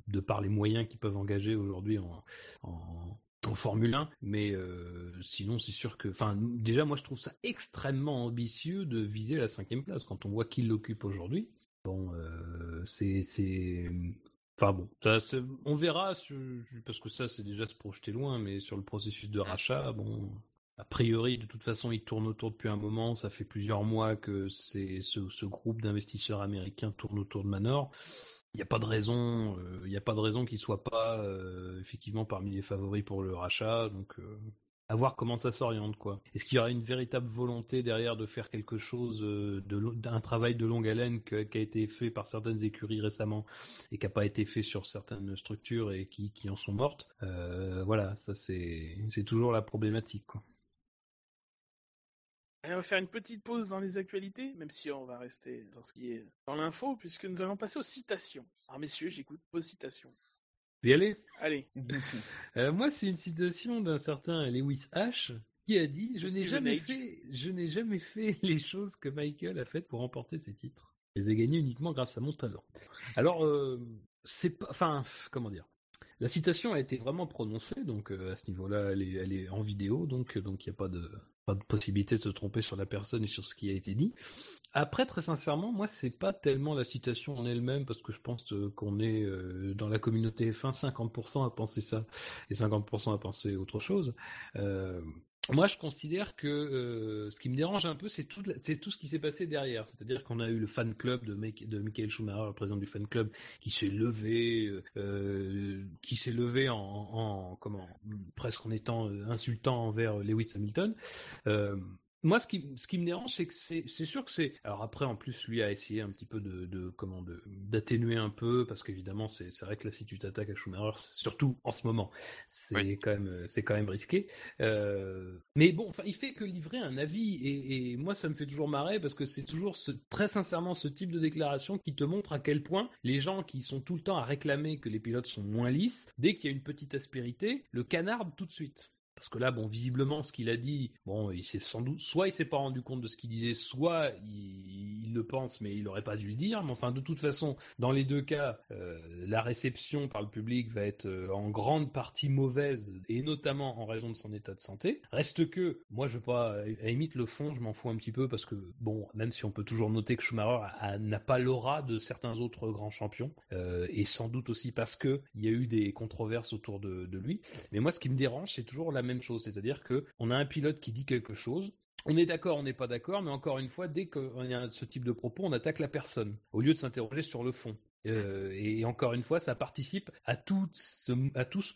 de par les moyens qu'ils peuvent engager aujourd'hui en Formule 1, mais euh, sinon c'est sûr que, enfin déjà moi je trouve ça extrêmement ambitieux de viser la cinquième place quand on voit qui l'occupe aujourd'hui. Bon, euh, c'est, c'est, enfin bon, ça, on verra parce que ça c'est déjà se projeter loin, mais sur le processus de rachat, bon, a priori de toute façon il tourne autour depuis un moment, ça fait plusieurs mois que c'est ce, ce groupe d'investisseurs américains tourne autour de Manor il n'y a pas de raison, euh, il n'y a pas de raison qu'il soit pas euh, effectivement parmi les favoris pour le rachat. Donc, euh, à voir comment ça s'oriente, quoi. Est-ce qu'il y aura une véritable volonté derrière de faire quelque chose, d'un travail de longue haleine qui a été fait par certaines écuries récemment et qui n'a pas été fait sur certaines structures et qui, qui en sont mortes? voilà, ça c'est c'est toujours la problématique, quoi on va faire une petite pause dans les actualités, même si on va rester dans ce qui est dans l'info, puisque nous allons passer aux citations. Alors messieurs, j'écoute vos citations. y aller Allez. Euh, moi, c'est une citation d'un certain Lewis H qui a dit Je n'ai jamais fait, je n'ai jamais fait les choses que Michael a faites pour remporter ses titres. Je les ai gagnés uniquement grâce à mon talent. Alors, euh, c'est pas, enfin, comment dire? La citation a été vraiment prononcée, donc euh, à ce niveau-là, elle est, elle est en vidéo, donc donc il n'y a pas de pas de possibilité de se tromper sur la personne et sur ce qui a été dit. Après, très sincèrement, moi, c'est pas tellement la citation en elle-même, parce que je pense euh, qu'on est euh, dans la communauté F1 50% à penser ça et 50% à penser autre chose. Euh, moi, je considère que euh, ce qui me dérange un peu, c'est tout, tout ce qui s'est passé derrière. C'est-à-dire qu'on a eu le fan club de Michael Schumacher, le président du fan club, qui s'est levé, euh, euh, qui s'est levé en, en comment, presque en étant euh, insultant envers Lewis Hamilton. Euh, moi, ce qui, ce qui me dérange, c'est que c'est, sûr que c'est. Alors après, en plus, lui a essayé un petit peu de, de comment, de, d'atténuer un peu, parce qu'évidemment, c'est, vrai que là, si tu t'attaques à Schumacher, surtout en ce moment, c'est Oui. quand même, c'est quand même risqué. Euh, mais bon, enfin, il fait que livrer un avis, et, et moi, ça me fait toujours marrer parce que c'est toujours ce, très sincèrement ce type de déclaration qui te montre à quel point les gens qui sont tout le temps à réclamer que les pilotes sont moins lisses, dès qu'il y a une petite aspérité, le canardent tout de suite. Parce que là, bon, visiblement, ce qu'il a dit, bon, il s'est sans doute, soit il s'est pas rendu compte de ce qu'il disait, soit il, le pense, mais il aurait pas dû le dire. Mais enfin, de toute façon, dans les deux cas, euh, la réception par le public va être euh, en grande partie mauvaise, et notamment en raison de son état de santé. Reste que, moi, je veux pas, à la limite, le fond, je m'en fous un petit peu, parce que, bon, même si on peut toujours noter que Schumacher n'a pas l'aura de certains autres grands champions, euh, et sans doute aussi parce que il y a eu des controverses autour de lui. Mais moi, ce qui me dérange, c'est toujours la même chose, c'est-à-dire que on a un pilote qui dit quelque chose. On est d'accord, on n'est pas d'accord, mais encore une fois, dès qu'il a ce type de propos, on attaque la personne, au lieu de s'interroger sur le fond. Euh, et encore une fois, ça participe à tout ce,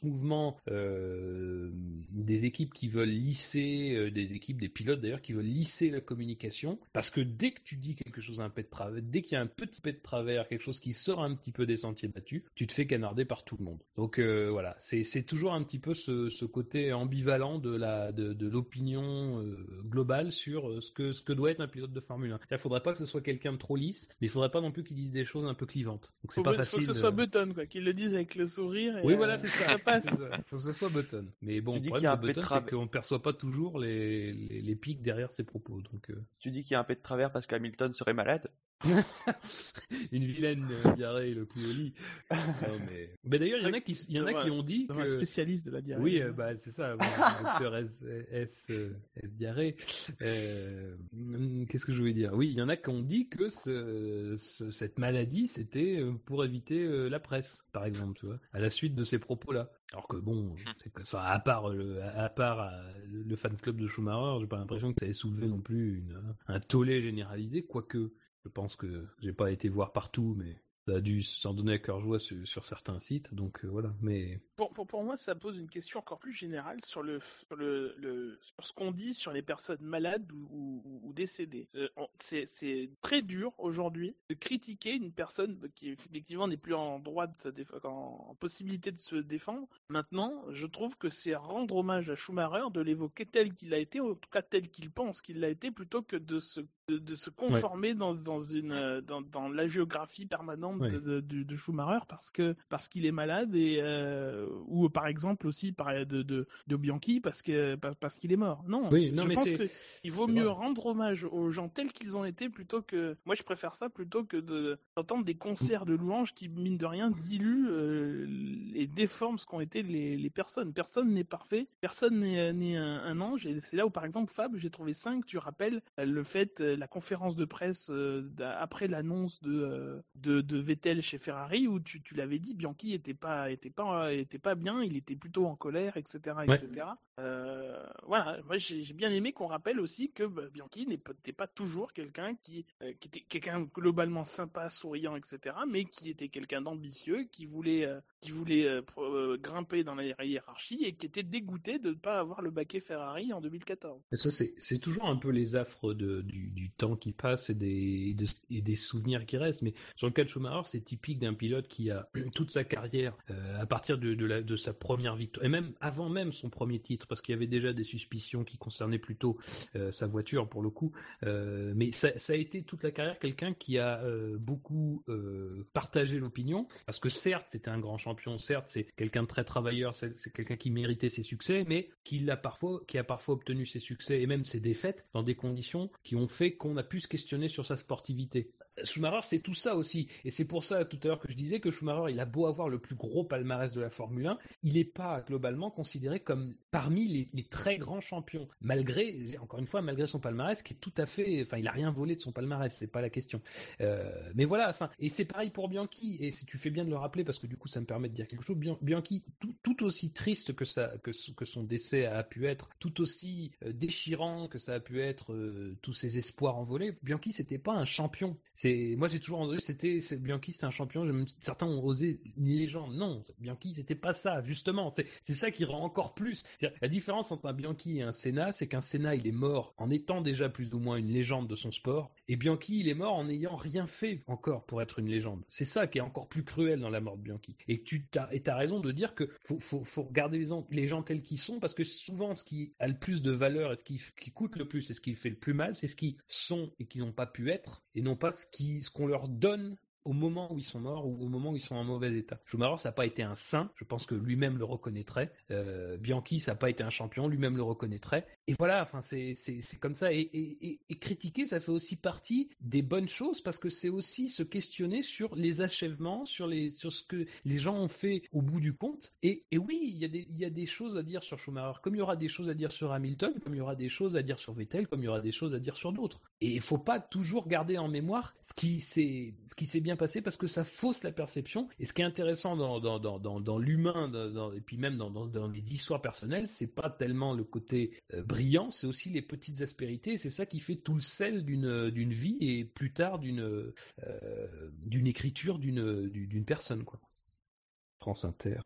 mouvement euh, des équipes qui veulent lisser, euh, des équipes, des pilotes d'ailleurs, qui veulent lisser la communication. Parce que dès que tu dis quelque chose un peu de travers, dès qu'il y a un petit peu de travers, quelque chose qui sort un petit peu des sentiers battus, tu te fais canarder par tout le monde. Donc voilà, c'est toujours un petit peu ce, côté ambivalent de l'opinion globale sur ce que doit être un pilote de Formule 1. Il faudrait pas que ce soit quelqu'un de trop lisse, mais il faudrait pas non plus qu'il dise des choses un peu clivantes. Donc c'est Faut, pas que ce soit Button, quoi, qu'il le dise avec le sourire. et, oui, euh, voilà, c'est ça. Ça passe. Ça. Faut que ce soit Button. Mais bon, Tu le dis problème qu'il y a de un peu de Button, c'est qu'on ne perçoit pas toujours les, les, les pics derrière ses propos. Donc, euh, Tu dis qu'il y a un peu de travers parce qu'Hamilton serait malade. une vilaine euh, diarrhée le cul au lit. Non, mais... mais d'ailleurs, il y en a qui, il y en a qui ont dit Un que. spécialiste de la diarrhée. Oui, euh, bah, c'est ça, docteur S, S, S diarrhée. Euh, hum, Qu'est-ce que je voulais dire? Oui, il y en a qui ont dit que ce, ce- cette maladie, c'était euh, pour éviter euh, la presse, par exemple, tu vois, à la suite de ces propos-là. Alors que bon, c'est que ça, à part le, à part euh, le fan club de Schumacher, j'ai pas l'impression que ça ait soulevé non plus une, un tollé généralisé, quoique je pense que j'ai pas été voir partout, mais ça a dû s'en donner à cœur joie sur, sur certains sites, donc euh, voilà. Mais Pour, pour, pour moi, ça pose une question encore plus générale sur, le, sur, le, le- sur ce qu'on dit sur les personnes malades ou, ou- ou décédées. Euh, c'est très dur aujourd'hui de critiquer une personne qui effectivement n'est plus en droit de se en, en possibilité de se défendre. Maintenant, je trouve que c'est rendre hommage à Schumacher de l'évoquer tel qu'il a été, ou en tout cas tel qu'il pense qu'il l'a été, plutôt que de se, de, de se conformer dans, dans, une, euh, dans, dans la géographie permanente De, de, de- de Schumacher parce que parce qu'il est malade et euh, ou par exemple aussi par de de, de Bianchi parce que pa- parce qu'il est mort. Non, Oui, non, je mais pense c'est- que il vaut mieux vrai. rendre hommage aux gens tels qu'ils ont été plutôt que moi je préfère ça plutôt que de d'entendre des concerts de louanges qui mine de rien diluent euh, et déforment ce qu'ont été les, les personnes. Personne n'est parfait, personne n'est n'est un, un ange et c'est là où par exemple Fab, j'ai trouvé 5, tu rappelles euh, le fait euh, la conférence de presse euh, après l'annonce de, euh, de de Vettel chez Ferrari où tu, tu l'avais dit Bianchi était pas était pas était pas bien, il était plutôt en colère, etc. etc. Euh, voilà, moi j'ai bien aimé qu'on rappelle aussi que bah, Bianchi n'était pas toujours quelqu'un qui, euh, qui était quelqu'un globalement sympa, souriant, etc. Mais qui était quelqu'un d'ambitieux, qui voulait euh, qui voulait euh, euh, grimper dans la hiérarchie et qui était dégoûté de ne pas avoir le baquet Ferrari en 2014. Mais ça, c'est toujours un peu les affres du, temps qui passe et des, souvenirs qui restent. Mais sur le cas de Schumacher, c'est typique d'un pilote qui a toute sa carrière euh, à partir de, sa première victoire, et même avant même son premier titre, parce qu'il y avait déjà des suspicions qui concernaient plutôt sa voiture pour le coup. Mais ça, a été toute la carrière quelqu'un qui a beaucoup partagé l'opinion, parce que certes, c'était un grand champion certes, c'est quelqu'un de très travailleur, c'est quelqu'un qui méritait ses succès, mais qui parfois, qui a parfois obtenu ses succès et même ses défaites dans des conditions qui ont fait qu'on a pu se questionner sur sa sportivité. Schumacher, c'est tout ça aussi. Et c'est pour ça, tout à l'heure, que je disais que Schumacher, il a beau avoir le plus gros palmarès de la Formule 1, il n'est pas globalement considéré comme parmi les, très grands champions. Malgré, encore une fois, malgré son palmarès, qui est tout à fait, enfin, il a rien volé de son palmarès, c'est pas la question. Euh, mais voilà, et c'est pareil pour Bianchi, et si tu fais bien de le rappeler, parce que du coup, ça me permet de dire quelque chose, Bianchi, tout, aussi triste que, son décès a pu être, tout aussi euh, déchirant que ça a pu être, euh, tous ses espoirs envolés, Bianchi, c'était pas un champion. C'est, moi, j'ai toujours entendu, c'était, Bianchi, c'est un champion, certains ont osé une légende. Non, Bianchi, c'était pas ça, justement. C'est, ça qui rend encore plus. La différence entre un Bianchi et un Senna, c'est qu'un Senna, il est mort en étant déjà plus ou moins une légende de son sport, et Bianchi, il est mort en n'ayant rien fait encore pour être une légende. C'est ça qui est encore plus cruel dans la mort de Bianchi. Et tu as, raison de dire que faut, faut, regarder les, gens tels qu'ils sont, parce que souvent, ce qui a le plus de valeur et ce qui, qui coûte le plus et ce qui fait le plus mal, c'est ce qu'ils sont et qui n'ont pas pu être, et non pas ce qui, ce qu'on leur donne au moment où ils sont morts ou au moment où ils sont en mauvais état. Schumacher, ça n'a pas été un saint, je pense que lui-même le reconnaîtrait. Euh, Bianchi, ça n'a pas été un champion, lui-même le reconnaîtrait. Et voilà, enfin c'est comme ça. Et, critiquer, ça fait aussi partie des bonnes choses parce que c'est aussi se questionner sur les achèvements, sur les sur ce que les gens ont fait au bout du compte. Et, oui, il y a des il y a des choses à dire sur Schumacher, comme il y aura des choses à dire sur Hamilton, comme il y aura des choses à dire sur Vettel, comme il y aura des choses à dire sur d'autres. Et il faut pas toujours garder en mémoire ce qui s'est ce qui s'est bien passé parce que ça fausse la perception. Et ce qui est intéressant dans, dans, dans, dans, l'humain, et puis même dans, dans, les histoires personnelles, c'est pas tellement le côté euh, brillant, c'est aussi les petites aspérités. C'est ça qui fait tout le sel d'une, d'une vie et plus tard d'une, euh, d'une écriture d'une, d'une personne. Quoi. France Inter.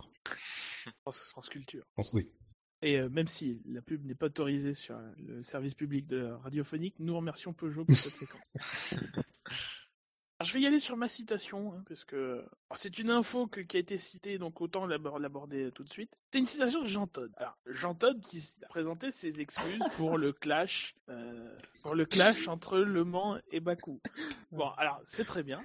France, France Culture. France, oui. Et euh, même si la pub n'est pas autorisée sur le service public de radiophonique, nous remercions Peugeot pour cette séquence. Je vais y aller sur ma citation, hein, parce que c'est une info qui a été citée, donc autant l'aborder tout de suite. C'est une citation de Jean Todd. Alors, Jean Todd qui a présenté ses excuses pour le clash, euh, pour le clash entre Le Mans et Bakou. Bon, alors c'est très bien.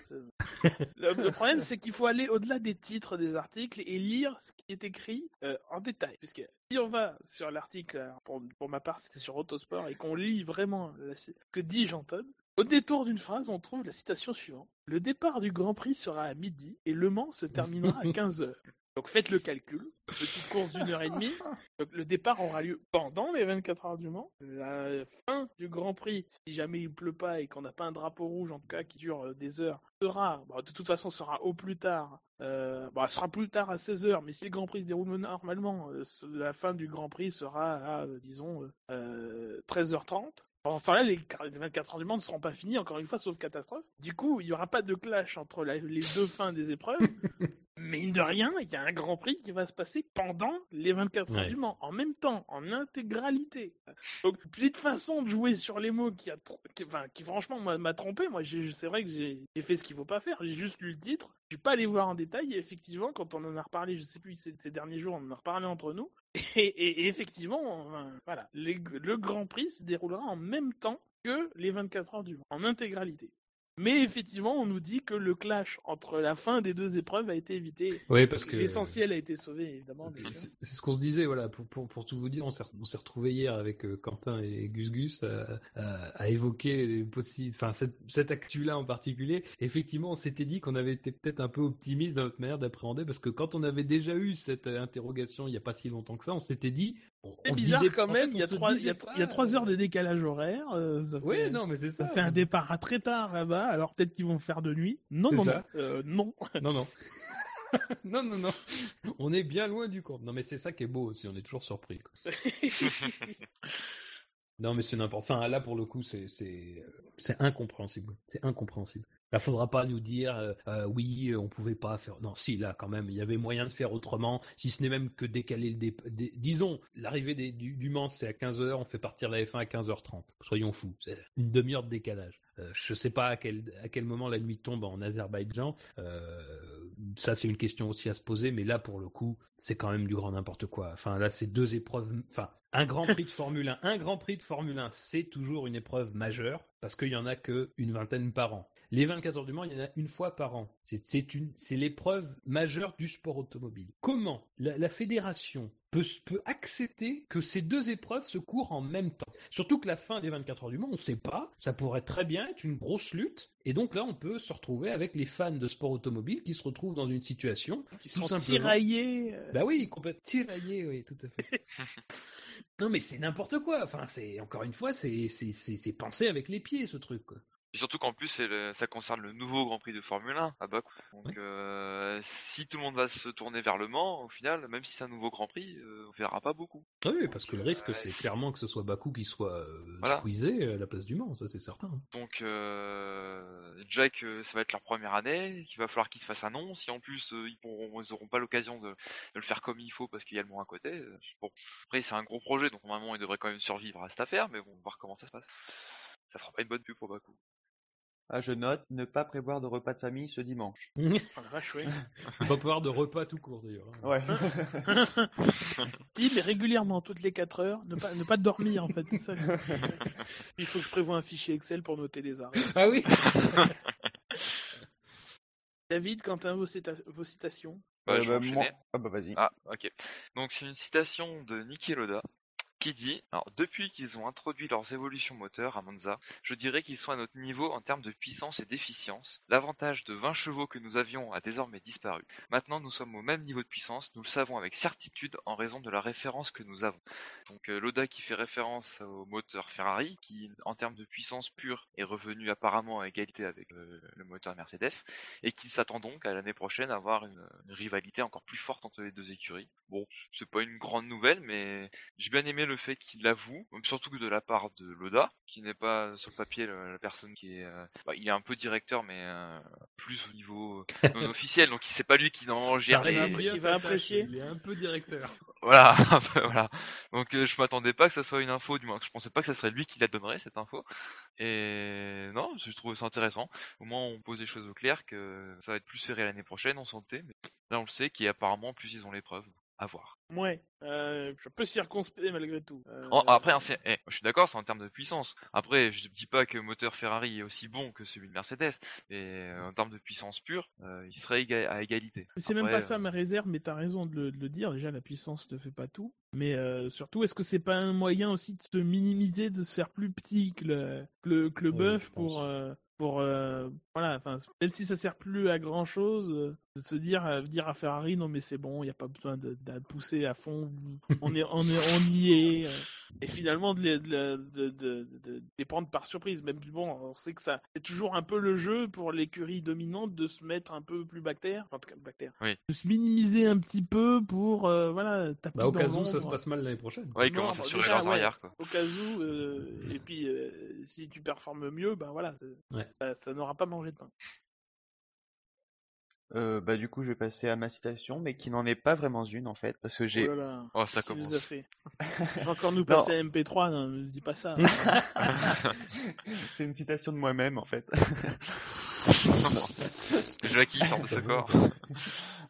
Le, problème, c'est qu'il faut aller au-delà des titres des articles et lire ce qui est écrit euh, en détail, puisque si on va sur l'article, pour, pour, ma part, c'était sur Autosport, et qu'on lit vraiment ce que dit Jean Todd, au détour d'une phrase, on trouve la citation suivante. Le départ du Grand Prix sera à midi et Le Mans se terminera à 15h. Donc faites le calcul. Petite course d'une heure et demie. le départ aura lieu pendant les 24 heures du Mans. La fin du Grand Prix, si jamais il pleut pas et qu'on n'a pas un drapeau rouge en tout cas qui dure euh, des heures, sera, de toute façon, sera au plus tard. Euh, bah, sera plus tard à 16 heures. Mais si le Grand Prix se déroule normalement, euh, la fin du Grand Prix sera à, disons, 13h30. Pendant ce temps-là, les 24 heures du monde ne seront pas finis, encore une fois, sauf catastrophe. Du coup, il n'y aura pas de clash entre les deux fins des épreuves. Mais mine de rien, il y a un Grand Prix qui va se passer pendant les 24 heures du Mans, en même temps, en intégralité. Donc, petite façon de jouer sur les mots qui, a, enfin, qui franchement m'a trompé. Moi, c'est vrai que j'ai fait ce qu'il faut pas faire. J'ai juste lu le titre. Je suis pas allé voir en détail. Et effectivement, quand on en a reparlé, je sais plus ces, ces derniers jours, on en a reparlé entre nous. Et, effectivement, voilà, le Grand Prix se déroulera en même temps que les 24 heures du Mans, en intégralité. Mais effectivement, on nous dit que le clash entre la fin des deux épreuves a été évité. Oui, parce que l'essentiel a été sauvé, évidemment. C'est ce qu'on se disait, voilà. Pour, pour, pour tout vous dire, on s'est retrouvés hier avec euh, Quentin et Gus Gus à, à, évoquer les possibles, enfin cette, cette actu-là en particulier. Effectivement, on s'était dit qu'on avait été peut-être un peu optimiste dans notre manière d'appréhender, parce que quand on avait déjà eu cette euh, interrogation il n'y a pas si longtemps que ça, on s'était dit c'est bizarre quand même, il, y a trois, il, y a, trois heures de décalage horaire. Euh, oui, non, mais c'est ça. Ça fait un départ à très tard là-bas, alors peut-être qu'ils vont faire de nuit. Non, non, non. Euh, non. non, non. non, non, non. On est bien loin du compte. Non, mais c'est ça qui est beau aussi, on est toujours surpris. non, mais c'est n'importe. Enfin, là, pour le coup, c'est incompréhensible. C'est incompréhensible. Il faudra pas nous dire euh, euh, oui, on pouvait pas faire. Non, si là quand même, il y avait moyen de faire autrement, si ce n'est même que décaler le départ. Disons, l'arrivée du, Mans c'est à 15h, on fait partir la F1 à 15h30. Soyons fous, c'est une demi-heure de décalage. Euh, je sais pas à quel moment la nuit tombe en Azerbaïdjan. Ça c'est une question aussi à se poser, mais là pour le coup, c'est quand même du grand n'importe quoi. Enfin là c'est deux épreuves. Enfin un Grand Prix de Formule 1, un Grand Prix de Formule 1, c'est toujours une épreuve majeure parce qu'il y en a que une vingtaine par an. Les 24 heures du Mans, il y en a une fois par an. C'est une, c'est l'épreuve majeure du sport automobile. Comment la, la fédération peut, peut accepter que ces deux épreuves se courent en même temps? Surtout que la fin des 24 heures du Mans, on ne sait pas. Ça pourrait très bien être une grosse lutte. Et donc là, on peut se retrouver avec les fans de sport automobile qui se retrouvent dans une situation Qui tout sont simplement- tiraillés. euh, Bah oui, complètement tiraillé, oui, tout à fait. non, mais c'est n'importe quoi. Enfin, c'est encore une fois, c'est c'est c'est c'est pensé avec les pieds ce truc. Quoi. Et surtout qu'en plus, le- ça concerne le nouveau Grand Prix de Formule 1 à Bakou. Donc, euh, si tout le monde va se tourner vers le Mans, au final, même si c'est un nouveau Grand Prix, euh, on verra pas beaucoup. Ah oui, parce que le risque, Ouais, c'est clairement que ce soit Bakou qui soit euh, Voilà. squeezé à la place du Mans, ça c'est certain. Donc, euh, déjà que ça va être leur première année, qu'il va falloir qu'ils se fassent un nom. Si en plus euh, ils pourront, ils auront pas l'occasion de, de le faire comme il faut parce qu'il y a le Mans à côté. euh, Bon, après c'est un gros projet, donc normalement ils devraient quand même survivre à cette affaire, mais bon, on va voir comment ça se passe. Ça fera pas une bonne pub pour Bakou. Ah, je note, ne pas prévoir de repas de famille ce dimanche. La vache, ouais. Pas pouvoir de repas tout court d'ailleurs. hein. Ouais. si, mais régulièrement, toutes les 4 heures, ne pas, ne pas dormir en fait. c'est ça. Il faut que je prévoie un fichier Excel pour noter les arrêts. Ah oui David, Quentin, vos, cita- vos citations? Bah, Euh, je bah, enchaîner. moi- Ah bah vas-y. Ah, ok. Donc c'est une citation de Niki Loda qui dit alors depuis qu'ils ont introduit leurs évolutions moteurs à Monza, je dirais qu'ils sont à notre niveau en termes de puissance et d'efficience. L'avantage de 20 chevaux que nous avions a désormais disparu. Maintenant, nous sommes au même niveau de puissance, nous le savons avec certitude en raison de la référence que nous avons. Donc euh, Loda qui fait référence au moteur Ferrari qui en termes de puissance pure est revenu apparemment à égalité avec euh, le moteur Mercedes et qu'il s'attend donc à l'année prochaine à avoir une, une rivalité encore plus forte entre les deux écuries. Bon, c'est pas une grande nouvelle, mais j'ai bien aimé le fait qu'il l'avoue, surtout que de la part de Loda, qui n'est pas sur le papier la, la personne qui est, euh, bah, il est un peu directeur, mais euh, plus au niveau non officiel, donc c'est pas lui qui en gère les, il va- il va apprécier. Il est un peu directeur. voilà, voilà. Donc euh, je m'attendais pas que ça soit une info, du moins je pensais pas que ça serait lui qui la donnerait cette info. Et non, je trouve ça intéressant. Au moins on pose des choses au clair que ça va être plus serré l'année prochaine, on sentait, mais là on le sait, qu'apparemment plus ils ont les preuves. À voir. Ouais, euh, je peux circonspect malgré tout. Euh, après, hein, eh, je suis d'accord, c'est en termes de puissance. Après, je dis pas que le moteur Ferrari est aussi bon que celui de Mercedes, mais euh, en termes de puissance pure, euh, il serait éga- à égalité. C'est même pas ça ma réserve, mais t'as raison de le, de le dire. Déjà, la puissance ne fait pas tout. Mais surtout, est-ce que c'est pas un moyen aussi de se minimiser, de se faire plus petit que le, que le, que le Ouais, bœuf pour, pour euh, voilà, enfin, même si ça sert plus à grand chose, de se dire, euh, dire à Ferrari, non mais c'est bon, il n'y a pas besoin de, de pousser à fond, on est, on est, on y est. Et finalement, de les, de, de, de- de- de les prendre par surprise. Même bon, on sait que ça, c'est toujours un peu le jeu pour l'écurie dominante de se mettre un peu plus bactère, enfin, en tout cas, bactère, Oui. de se minimiser un petit peu pour, euh, voilà, taper Bah, au dans cas où ça se passe mal l'année prochaine. Ouais, ils Non, commencent à bah, assurer leurs ouais. arrières, quoi. Au cas où, euh, et puis euh, si tu performes mieux, ben voilà, Ouais. ça, ça n'aura pas mangé de pain. Euh, bah du coup, je vais passer à ma citation, mais qui n'en est pas vraiment une en fait, parce que j'ai. Oh là là, Oh, ça commence. a fait? Encore nous passer à MP3, non, ne dis pas ça. C'est une citation de moi-même en fait. Jackie sort de ce bon, corps.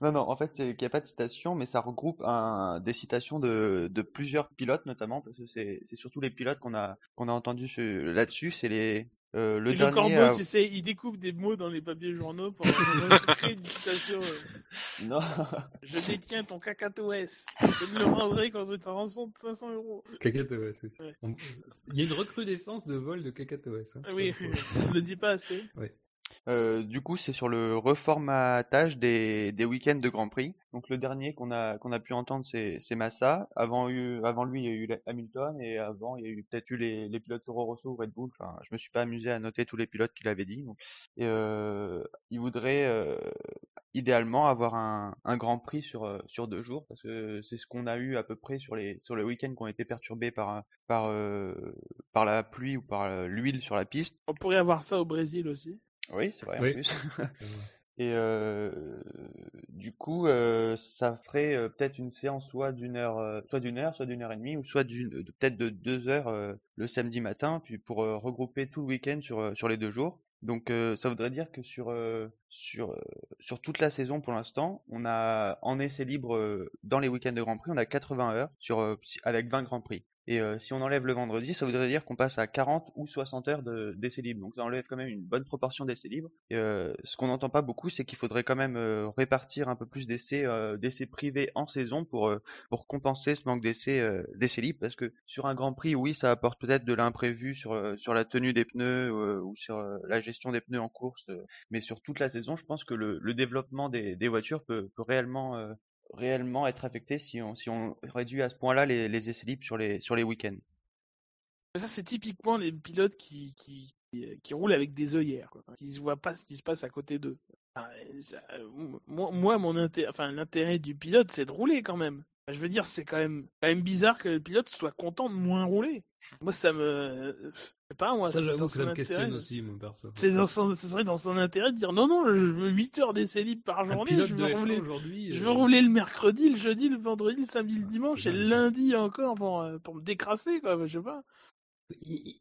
Non, non, en fait, c'est qu'il n'y a pas de citation, mais ça regroupe un, des citations de, de plusieurs pilotes, notamment, parce que c'est c'est surtout les pilotes qu'on a, qu'on a entendu là-dessus. C'est les, euh, le Et le dernier. corbeau, à- tu sais, il découpe des mots dans les papiers journaux pour créer une citation. euh, Non, Je détiens ton cacatoès. Je me le rendrai quand je te rançon de 500 euros. Cacatoès, c'est ça. Ouais. On- Il y a une recrudescence de vol de cacatoès. hein. Ah Oui, on le dit pas assez. Euh, du coup, c'est sur le reformatage des, week-ends de Grand Prix. Donc le dernier qu'on a qu'on a pu entendre, c'est Massa. Avant lui, il y a eu Hamilton et avant il y a eu peut-être eu les, pilotes Toro Rosso ou Red Bull. Enfin, je me suis pas amusé à noter tous les pilotes qu'il avait dit. Et euh, il voudrait euh, idéalement avoir un, Grand Prix sur sur deux jours parce que c'est ce qu'on a eu à peu près sur les sur les week-ends qui ont été perturbés par par la pluie ou par l'huile sur la piste. On pourrait avoir ça au Brésil aussi. Oui, c'est vrai Oui. en plus. Et euh, du coup, euh, ça ferait euh, peut-être une séance soit d'une heure, soit d'une heure, soit d'une heure et demie, ou soit d'une, de- peut-être de deux heures le samedi matin, puis pour regrouper tout le week-end sur sur les deux jours. Donc ça voudrait dire que sur sur sur toute la saison pour l'instant, on a en essai libre dans les week-ends de Grand Prix, on a 80 heures sur avec 20 Grands Prix. Et euh, si on enlève le vendredi, ça voudrait dire qu'on passe à 40 ou 60 heures de d'essais libres. Donc ça enlève quand même une bonne proportion d'essais libres. Et, euh, ce qu'on n'entend pas beaucoup, c'est qu'il faudrait quand même euh, répartir un peu plus d'essais privés en saison pour compenser ce manque d'essais libres. Parce que sur un Grand Prix, oui, ça apporte peut-être de l'imprévu sur la tenue des pneus ou sur la gestion des pneus en course. mais sur toute la saison, je pense que le, développement des, voitures peut réellement réellement être affecté si on, si on réduit à ce point-là les, les essais libres sur les, sur les week-ends. Ça, c'est typiquement les pilotes qui, qui, qui, roulent avec des œillères. Qui ne voient pas ce qui se passe à côté d'eux. moi, moi, mon intérêt, l'intérêt du pilote, c'est de rouler quand même. Je veux dire, c'est quand même, quand même bizarre que le pilote soit content de moins rouler. Moi, ça me. Je sais pas, moi. Ça, j'avoue que ça me questionne aussi, mon perso. C'est dans son... Ce serait dans son intérêt de dire non, non, je veux 8 heures d'essai libre par journée. Je veux, rouler... je veux euh, rouler le mercredi, le jeudi, le vendredi, le samedi, le dimanche et le lundi encore pour, euh, pour me décrasser, quoi. Je sais pas.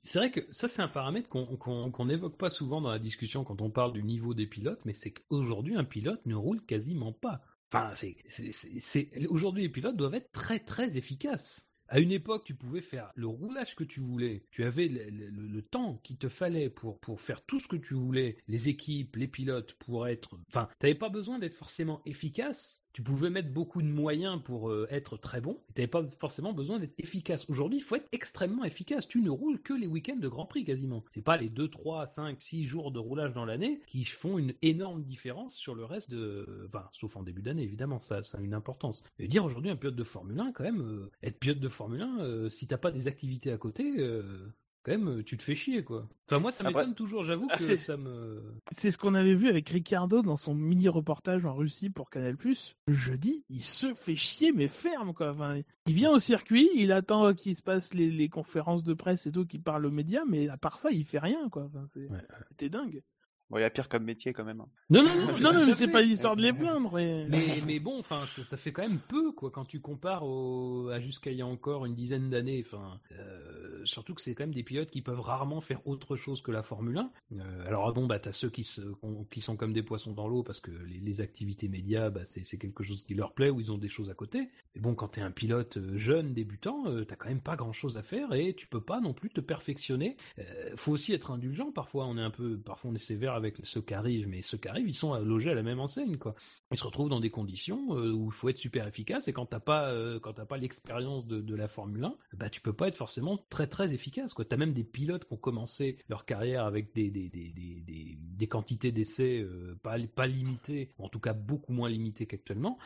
C'est vrai que ça, c'est un paramètre qu'on n'évoque pas souvent dans la discussion quand on parle du niveau des pilotes, mais c'est qu'aujourd'hui, un pilote ne roule quasiment pas. Enfin, c'est, aujourd'hui, les pilotes doivent être très, très efficaces. À une époque, tu pouvais faire le roulage que tu voulais. Tu avais le, temps qu'il te fallait pour, pour faire tout ce que tu voulais. Les équipes, les pilotes, pour être. Enfin, tu n'avais pas besoin d'être forcément efficace tu pouvais mettre beaucoup de moyens pour euh, être très bon. Tu n'avais pas forcément besoin d'être efficace. Aujourd'hui, il faut être extrêmement efficace. Tu ne roules que les week-ends de Grand Prix quasiment. C'est pas les 2, 3, 5, 6 jours de roulage dans l'année qui font une énorme différence sur le reste de. Enfin, sauf en début d'année, évidemment, ça, ça a une importance. Mais dire aujourd'hui un pilote de Formule 1, quand même, euh, être pilote de Formule 1, euh, si t'as pas des activités à côté, quand même, euh, tu te fais chier, quoi. Enfin, moi, ça m'étonne toujours, j'avoue ah, que ça me. C'est ce qu'on avait vu avec Ricardo dans son mini-reportage en Russie pour Canal. Jeudi, il se fait chier, mais ferme, quoi. Enfin, il vient au circuit, il attend qu'il se passe les, conférences de presse et tout, qu'il parle aux médias, mais à part ça, il fait rien, quoi. Enfin, c'est dingue. Bon, il y a pire comme métier quand même. Hein. Non, non, non, non, mais c'est pas l'histoire de les plaindre. Mais, mais bon, enfin, ça, fait quand même peu, quoi, quand tu compares au, à jusqu'à il y a encore une dizaine d'années. Enfin, euh, surtout que c'est quand même des pilotes qui peuvent rarement faire autre chose que la Formule 1. Euh, alors bon, bah t'as ceux qui, se, qui sont comme des poissons dans l'eau parce que les, activités médias, bah c'est quelque chose qui leur plaît ou ils ont des choses à côté. Mais bon, quand t'es un pilote euh, jeune, débutant, t'as quand même pas grand chose à faire et tu peux pas non plus te perfectionner. faut aussi être indulgent parfois. On est un peu, parfois on est sévère avec ceux qui arrivent, mais ceux qui arrivent, ils sont logés à la même enseigne, quoi. Ils se retrouvent dans des conditions euh, où il faut être super efficace, et quand t'as pas, euh, quand pas l'expérience de, la Formule 1, bah tu peux pas être forcément très très efficace, quoi. T'as même des pilotes qui ont commencé leur carrière avec des des, des, des, des, quantités d'essais euh, pas pas limitées, en tout cas beaucoup moins limitées qu'actuellement.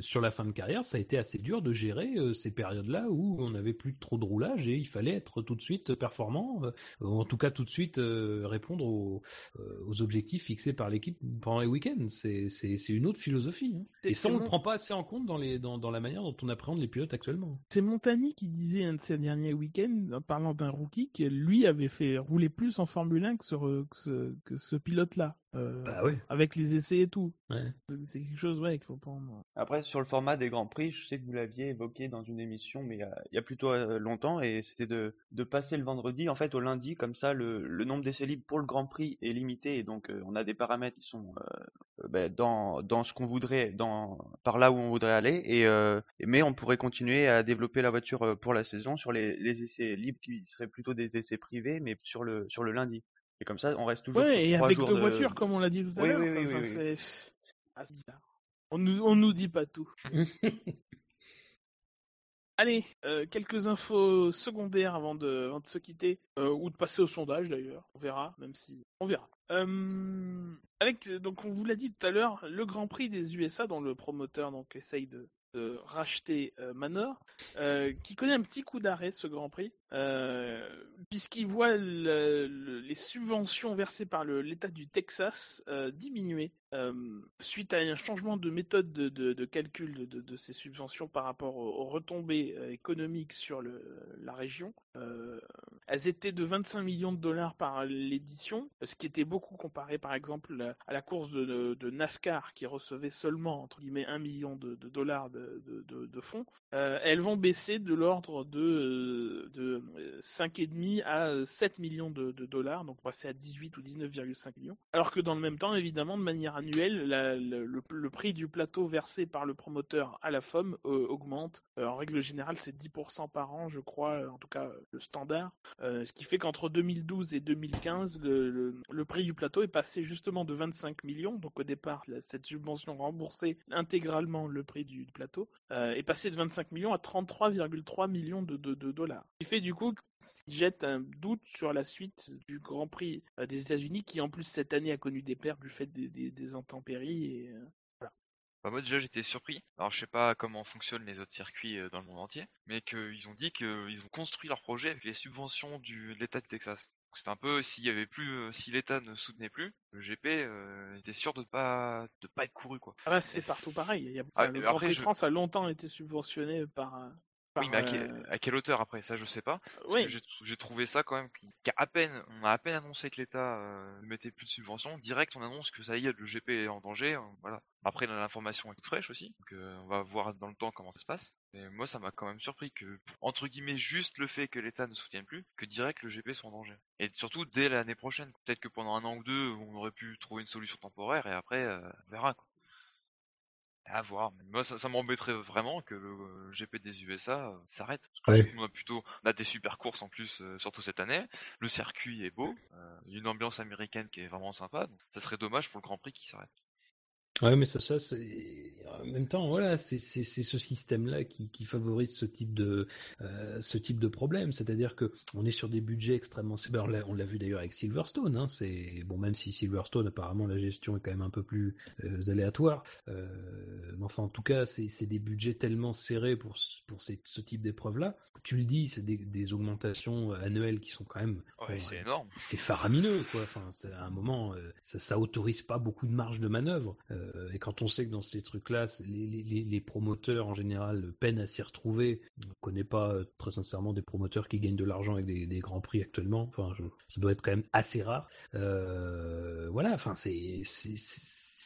sur la fin de carrière, ça a été assez dur de gérer ces périodes-là où on avait plus trop de roulage et il fallait être tout de suite performant, en tout cas tout de suite répondre aux, aux objectifs fixés par l'équipe pendant les week-ends. C'est, une autre philosophie. Hein. Et ça, on ne le prend pas assez en compte dans, les, dans, la manière dont on appréhende les pilotes actuellement. C'est Montani qui disait un de ses derniers week-ends, en parlant d'un rookie, que lui avait fait rouler plus en Formule 1 que ce, que ce pilote-là. Euh, bah oui. Avec les essais et tout. C'est quelque chose ouais, qu'il faut prendre. Après, sur le format des Grands Prix, je sais que vous l'aviez évoqué dans une émission, mais il y a, plutôt euh, longtemps, et c'était de, de, passer le vendredi en fait au lundi, comme ça le, le nombre d'essais libres pour le Grand Prix est limité, et donc euh, on a des paramètres qui sont bah, dans, dans ce qu'on voudrait, dans, par là où on voudrait aller, et, mais on pourrait continuer à développer la voiture pour la saison sur les, les essais libres qui seraient plutôt des essais privés, mais sur le, sur le lundi. Et comme ça, on reste toujours. Ouais, et avec deux voitures, comme on l'a dit tout à l'heure. Oui, oui, ah, on nous, on nous dit pas tout. Allez, euh, quelques infos secondaires avant de, se quitter, euh, ou de passer au sondage d'ailleurs. On verra, même si on verra. Euh, avec donc on vous l'a dit tout à l'heure, le Grand Prix des USA, dont le promoteur donc essaye de, de racheter Manor, qui connaît un petit coup d'arrêt ce Grand Prix, euh, puisqu'il voit les subventions versées par l'État du Texas diminuer suite à un changement de méthode de, calcul de, ces subventions par rapport aux, retombées économiques sur la région. elles étaient de 25 millions de dollars par l'édition, ce qui était beaucoup comparé par exemple à la course de, NASCAR qui recevait seulement entre guillemets 1 million de, dollars de fonds. elles vont baisser de l'ordre de, de 5,5 à 7 millions de, dollars, donc passer à 18 ou 19,5 millions. Alors que dans le même temps, évidemment, de manière annuelle, le, prix du plateau versé par le promoteur à la FOM euh, augmente. Euh, en règle générale, c'est 10% par an, je crois, en tout cas le standard. Euh, ce qui fait qu'entre 2012 et 2015, le, prix du plateau est passé justement de 25 millions, donc au départ, cette subvention remboursait intégralement le prix du plateau, est passé de 25 millions à 33,3 millions de, dollars. Ce qui fait du coup jette un doute sur la suite du Grand Prix des États-Unis, qui en plus cette année a connu des pertes du fait des, intempéries. Et, bah, moi déjà j'étais surpris. Alors je sais pas comment fonctionnent les autres circuits euh, dans le monde entier, mais qu'ils ont dit qu'ils ont construit leur projet avec les subventions de l'État de Texas. C'était un peu s'il y avait plus, euh, si l'État ne soutenait plus, le GP euh, était sûr de pas de pas être couru quoi. Ah bah, c'est partout pareil. Ah, le Grand Prix de France a longtemps été subventionné par oui, mais à, quelle hauteur après ça, je sais pas. Oui. J'ai trouvé ça quand même qu'à peine, on a à peine annoncé que l'État euh, ne mettait plus de subventions, direct on annonce que ça y est, le GP est en danger. Euh, voilà. Après, l'information est toute fraîche aussi, donc euh, on va voir dans le temps comment ça se passe. Et moi, ça m'a quand même surpris que, entre guillemets, juste le fait que l'État ne soutienne plus, que direct le GP soit en danger. Et surtout dès l'année prochaine. Peut-être que pendant un an ou deux, on aurait pu trouver une solution temporaire et après, on verra. Quoi. À voir. moi, ça, m'embêterait vraiment que le euh, GP des USA euh, s'arrête. On a plutôt, on a des super courses en plus, euh, surtout cette année. Le circuit est beau, il y a une ambiance américaine qui est vraiment sympa. Donc ça serait dommage pour le Grand Prix qui s'arrête. Ouais, mais ça, ça, c'est en même temps, voilà, c'est ce système-là qui, qui favorise ce type de euh, ce type de problème. C'est-à-dire que on est sur des budgets extrêmement. Ben, on l'a vu d'ailleurs avec Silverstone. Hein, c'est bon, même si Silverstone, apparemment, la gestion est quand même un peu plus euh, aléatoire. Euh, mais enfin, en tout cas, c'est des budgets tellement serrés pour pour ces, ce type d'épreuve-là. Tu le dis, c'est des, des, augmentations annuelles qui sont quand même. Ouais, c'est énorme. C'est faramineux, quoi. Enfin, à un moment, ça, ça autorise pas beaucoup de marge de manœuvre. Euh, et quand on sait que dans ces trucs-là, les, promoteurs en général peinent à s'y retrouver, on ne connaît pas euh, très sincèrement des promoteurs qui gagnent de l'argent avec des, grands prix actuellement. Enfin, ça doit être quand même assez rare. Euh, voilà, enfin, c'est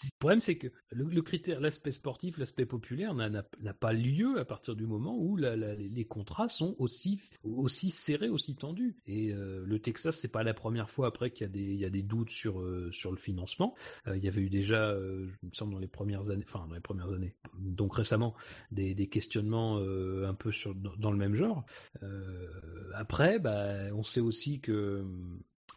le problème, c'est que le, critère, l'aspect sportif, l'aspect populaire n'a pas lieu à partir du moment où les contrats sont aussi, serrés, aussi tendus. Et euh, le Texas, c'est pas la première fois après qu'il y, a des, doutes sur, euh, sur le financement. Euh, il y avait eu déjà, je me semble, dans les premières années, enfin dans les premières années, donc récemment, des, questionnements un peu dans, le même genre. après, bah, on sait aussi que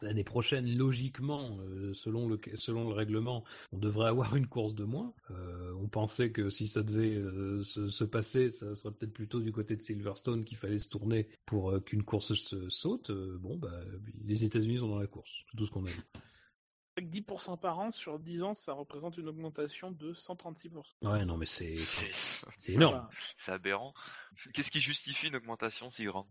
L'année prochaine, logiquement, euh, selon, le, selon le règlement, on devrait avoir une course de moins. Euh, on pensait que si ça devait euh, se, passer, ça serait peut-être plutôt du côté de Silverstone qu'il fallait se tourner pour qu'une course se saute. bon, bah, les États-Unis sont dans la course, c'est tout ce qu'on a vu. Avec 10% par an sur 10 ans, ça représente une augmentation de 136%. Ouais, non, mais c'est énorme. C'est aberrant. Qu'est-ce qui justifie une augmentation si grande?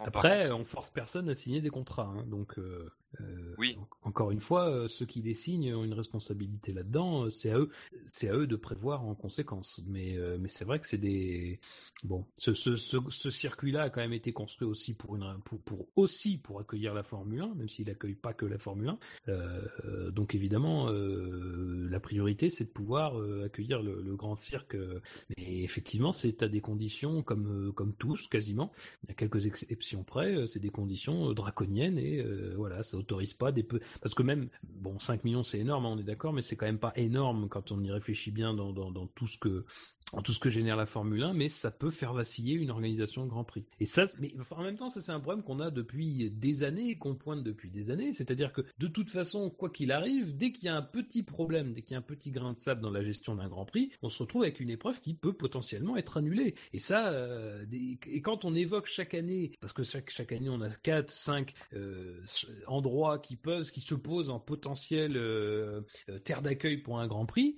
Après, on force personne à signer des contrats, hein, donc euh, euh. Encore une fois, euh, ceux qui les signent ont une responsabilité là-dedans. C'est à eux, c'est à eux de prévoir en conséquence. Mais mais c'est vrai que c'est des bon. Ce, ce, ce, circuit-là a quand même été construit aussi pour une pour, pour aussi pour accueillir la Formule 1, même s'il accueille pas que la Formule 1. donc évidemment, la priorité c'est de pouvoir accueillir le, le, grand cirque. Mais effectivement, c'est à des conditions comme comme tous quasiment. Il y a quelques exceptions près, euh, c'est des conditions euh, draconiennes et euh, voilà, ça autorise pas des peu parce que même bon 5 millions c'est énorme, hein, on est d'accord, mais c'est quand même pas énorme quand on y réfléchit bien dans, dans, tout ce que tout ce que génère la Formule 1, mais ça peut faire vaciller une organisation de Grand Prix. Et ça, mais en même temps, ça c'est un problème qu'on a depuis des années, qu'on pointe depuis des années. C'est-à-dire que de toute façon, quoi qu'il arrive, dès qu'il y a un petit problème, dès qu'il y a un petit grain de sable dans la gestion d'un Grand Prix, on se retrouve avec une épreuve qui peut potentiellement être annulée. Et ça, euh, et quand on évoque chaque année, parce que chaque, chaque année on a 4, 5 euh, endroits qui peuvent, qui se posent en potentiel euh, terre d'accueil pour un Grand Prix,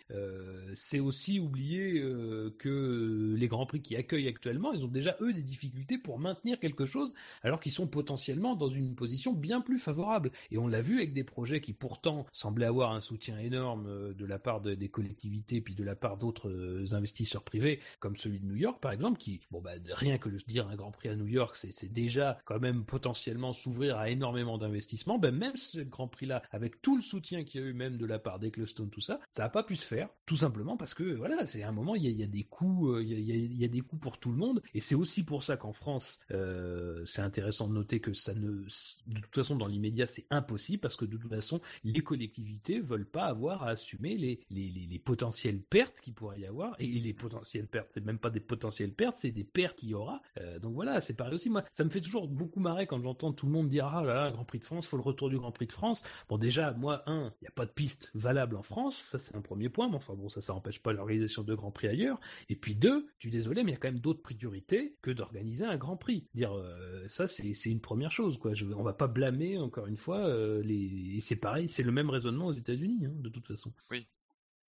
c'est aussi oublier euh, que les grands prix qui accueillent actuellement, ils ont déjà eux des difficultés pour maintenir quelque chose, alors qu'ils sont potentiellement dans une position bien plus favorable. Et on l'a vu avec des projets qui pourtant semblaient avoir un soutien énorme euh, de la part des collectivités, puis de la part d'autres euh, investisseurs privés, comme celui de New York par exemple, qui, bon bah rien que de dire un Grand Prix à New York, c'est déjà quand même potentiellement s'ouvrir à énormément d'investissements. Ben même ce Grand Prix-là, avec tout le soutien qu'il y a eu même de la part d'Ecclestone, tout ça, ça n'a pas pu se faire, tout simplement parce que voilà, c'est un moment il y a, des coûts, euh, il y, a, il y a des coûts pour tout le monde, et c'est aussi pour ça qu'en France, euh, c'est intéressant de noter que ça ne, de toute façon, dans l'immédiat, c'est impossible parce que de toute façon, les collectivités veulent pas avoir à assumer les, les, les, potentielles pertes qu'il pourrait y avoir, et les potentielles pertes, c'est même pas des potentielles pertes, c'est des pertes qu'il y aura. Euh, donc voilà, c'est pareil aussi. Moi, ça me fait toujours beaucoup marrer quand j'entends tout le monde dire ah là là, Grand Prix de France, faut le retour du Grand Prix de France. Bon déjà, moi, un, il n'y a pas de piste valable en France, ça c'est un premier point, mais enfin bon, ça, ça n'empêche pas l'organisation de Grand Prix ailleurs. Et puis deux, je suis désolé, mais il y a quand même d'autres priorités que d'organiser un Grand Prix. Dire euh, ça, c'est une première chose, quoi. Je, on va pas blâmer encore une fois euh, les. Et c'est pareil, c'est le même raisonnement aux États-Unis, hein, de toute façon. Oui.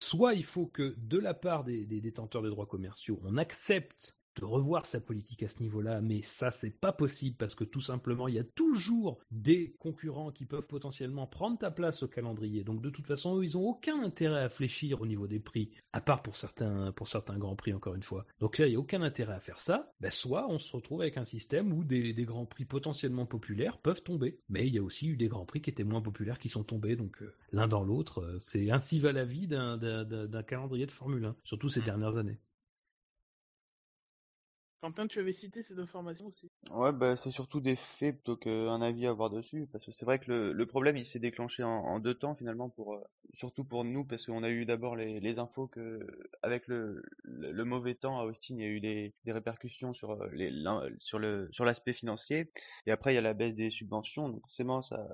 Soit il faut que de la part des, des détenteurs de droits commerciaux, on accepte de revoir sa politique à ce niveau-là, mais ça c'est pas possible parce que tout simplement il y a toujours des concurrent qui peuvent potentiellement prendre ta place au calendrier. Donc de toute façon, eux, ils ont aucun intérêt à fléchir au niveau des prix, à part pour certains pour certains grands prix encore une fois. Donc là, il y a aucun intérêt à faire ça. Ben, soit on se retrouve avec un système où des, grands prix potentiellement populaires peuvent tomber, mais il y a aussi eu des grands prix qui étaient moins populaires qui sont tombés. Donc euh, l'un dans l'autre, euh, c'est ainsi va la vie d'un calendrier de Formule 1, surtout ces dernières années. Quentin, tu avais cité cette information aussi. Ouais, bah c'est surtout des faits plutôt qu'un avis à avoir dessus, parce que c'est vrai que le, le, problème il s'est déclenché en, deux temps finalement pour euh, surtout pour nous, parce qu'on a eu d'abord les, les, infos que avec le, le, mauvais temps à Austin, il y a eu des, des répercussions sur euh, les sur le sur l'aspect financier, et après il y a la baisse des subventions, donc forcément ça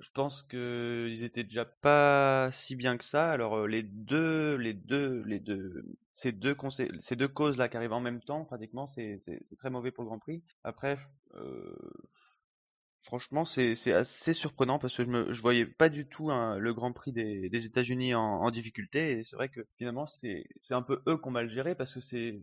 je pense qu'ils étaient déjà pas si bien que ça. Alors euh, les deux, les deux, les deux, ces deux causes là qui arrivent en même temps, pratiquement, c'est très mauvais pour le Grand Prix. Après, euh, Franchement, c'est assez surprenant parce que je me voyais pas du tout le Grand Prix des, États-Unis en, difficulté et c'est vrai que finalement c'est un peu eux qui ont mal géré parce que c'est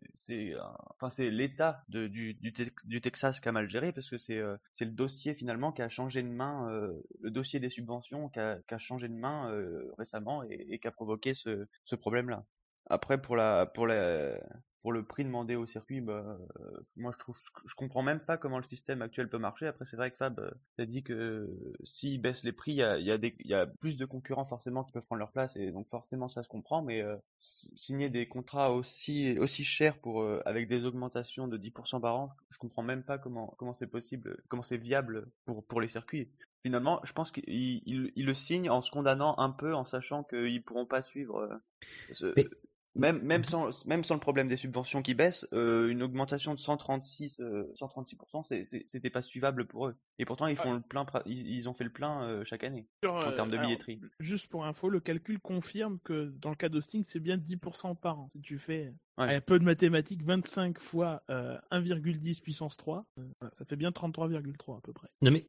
enfin c'est l'État du, du, Texas qui a mal géré parce que c'est euh, le dossier finalement qui a changé de main euh, le dossier des subventions qui a, changé de main euh, récemment et, et, qui a provoqué ce ce problème là. Après pour la pour la pour le prix demandé au circuit, bah, euh, moi je trouve, je, comprends même pas comment le système actuel peut marcher. Après, c'est vrai que Fab euh, a dit que s'ils baissent les prix, il y a, plus de concurrents forcément qui peuvent prendre leur place, et donc forcément ça se comprend. Mais euh, signer des contrats aussi chers pour avec des augmentations de 10% par an, je comprends même pas comment c'est possible, comment c'est viable pour pour les circuits. Finalement, je pense qu'ils le signent en se condamnant un peu, en sachant qu'ils pourront pas suivre. Ce, même, même, sans, même sans le problème des subventions qui baissent, euh, une augmentation de 136, euh, 136%, c'était pas suivable pour eux. Et pourtant, ils font le plein, ils, ont fait le plein euh, chaque année en termes de euh, billetterie. juste pour info, le calcul confirme que dans le cas d'Austin, c'est bien 10% par an. Si tu fais un peu de mathématiques, 25 fois 1,10 puissance 3, ça fait bien 33,3 à peu près. Non mais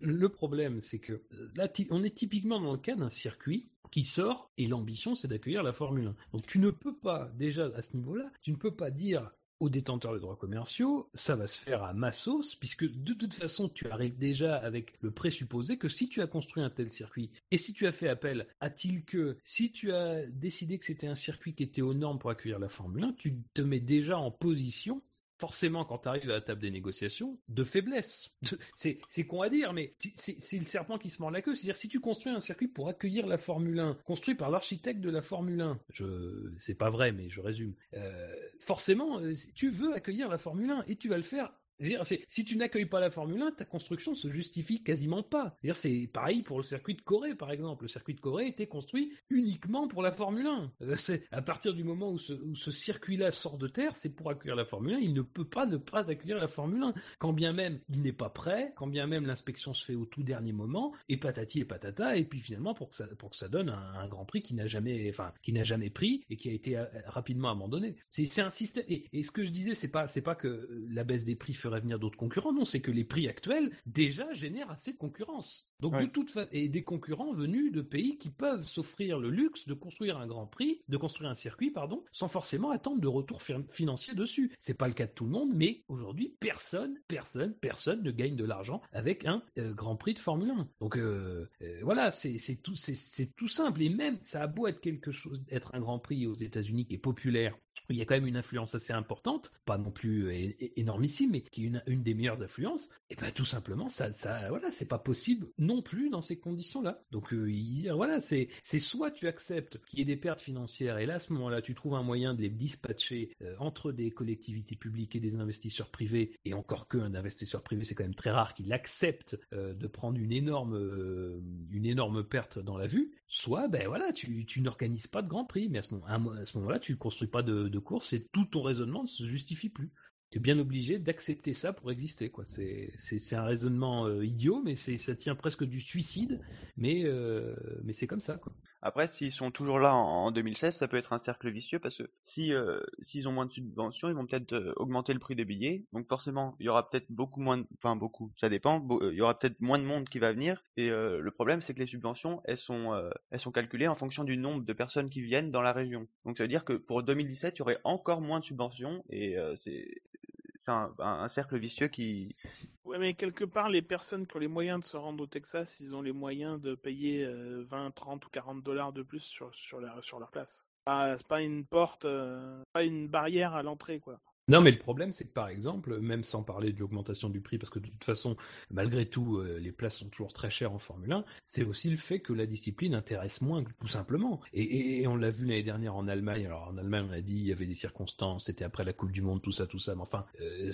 le problème, c'est que là, on est typiquement dans le cas d'un circuit qui sort et l'ambition c'est d'accueillir la Formule 1. Donc tu ne peux pas déjà à ce niveau-là, tu ne peux pas dire aux détenteurs de droits commerciaux, ça va se faire à ma sauce, puisque de toute façon, tu arrives déjà avec le présupposé que si tu as construit un tel circuit, et si tu as fait appel à-t-il que, si tu as décidé que c'était un circuit qui était aux normes pour accueillir la Formule 1, tu te mets déjà en position forcément, quand tu arrives à la table des négociations, de faiblesse. C'est, con à dire, mais c'est, le serpent qui se mord la queue. C'est-à-dire, si tu construis un circuit pour accueillir la Formule 1, construit par l'architecte de la Formule 1, je, c'est pas vrai, mais je résume. Euh, forcément, euh, tu veux accueillir la Formule 1 et tu vas le faire si tu n'accueilles pas la Formule 1, ta construction se justifie quasiment pas. C'est pareil pour le circuit de Corée, par exemple. Le circuit de Corée était construit uniquement pour la Formule 1. Euh, à partir du moment où ce, circuit-là sort de terre, c'est pour accueillir la Formule 1. Il ne peut pas ne pas accueillir la Formule 1. Quand bien même il n'est pas prêt, quand bien même l'inspection se fait au tout dernier moment, et patati et patata, et puis finalement pour que ça, donne un, Grand Prix qui n'a jamais, enfin, jamais pris et qui a été euh, rapidement abandonné. C'est un système. Et, ce que je disais, c'est pas, pas que la baisse des prix ferait venir d'autres concurrents. Non, c'est que les prix actuels déjà génèrent assez de concurrence. Donc de toute façon, et des concurrents venus de pays qui peuvent s'offrir le luxe de construire un grand prix, de construire un circuit, pardon, sans forcément attendre de retour financier dessus. C'est pas le cas de tout le monde, mais aujourd'hui, personne, personne, personne ne gagne de l'argent avec un euh, Grand Prix de Formule 1. Donc euh, euh, voilà, c'est tout, c'est tout simple. Et même ça a beau être quelque chose, être un Grand Prix aux États-Unis qui est populaire il y a quand même une influence assez importante, pas non plus énormissime, mais qui est une, des meilleures influences, et ben tout simplement, ça, ça, voilà, c'est pas possible non plus dans ces conditions-là. Donc euh, voilà, c'est, c'est soit tu acceptes qu'il y ait des pertes financières, et là à ce moment-là, tu trouves un moyen de les dispatcher euh, entre des collectivités publiques et des investisseurs privés, et encore qu'un investisseur privé, c'est quand même très rare qu'il accepte euh, de prendre une énorme, une énorme perte dans la vue. Soit, ben voilà, tu, tu n'organises pas de Grand Prix, mais à ce, moment, à ce moment-là, tu ne construis pas de de course et tout ton raisonnement ne se justifie plus. Tu es bien obligé d'accepter ça pour exister. Quoi. C'est, un raisonnement euh, idiot, mais ça tient presque du suicide, mais, euh, mais c'est comme ça. Quoi. Après, s'ils sont toujours là en, 2016, ça peut être un cercle vicieux parce que si euh, s'ils ont moins de subventions, ils vont peut-être augmenter le prix des billets. Donc forcément, il y aura peut-être beaucoup moins, de... enfin beaucoup, ça dépend. il y aura peut-être moins de monde qui va venir. Et le problème, c'est que les subventions, elles sont, elles sont calculées en fonction du nombre de personnes qui viennent dans la région. Donc ça veut dire que pour 2017, il y aurait encore moins de subventions et c'est c'est un, cercle vicieux qui. Ouais, mais quelque part, les personnes qui ont les moyens de se rendre au Texas, ils ont les moyens de payer 20, euh, 30 ou 40 dollars de plus sur, leur place. c'est pas une porte, euh, pas une barrière à l'entrée, quoi. Non, mais le problème, c'est que par exemple, même sans parler de l'augmentation du prix, parce que de toute façon, malgré tout, euh, les places sont toujours très chères en Formule 1, c'est aussi le fait que la discipline intéresse moins, tout simplement. Et, on l'a vu l'année dernière en Allemagne. Alors en Allemagne, on a dit il y avait des circonstances, c'était après la Coupe du Monde, tout ça, tout ça. Mais enfin, euh,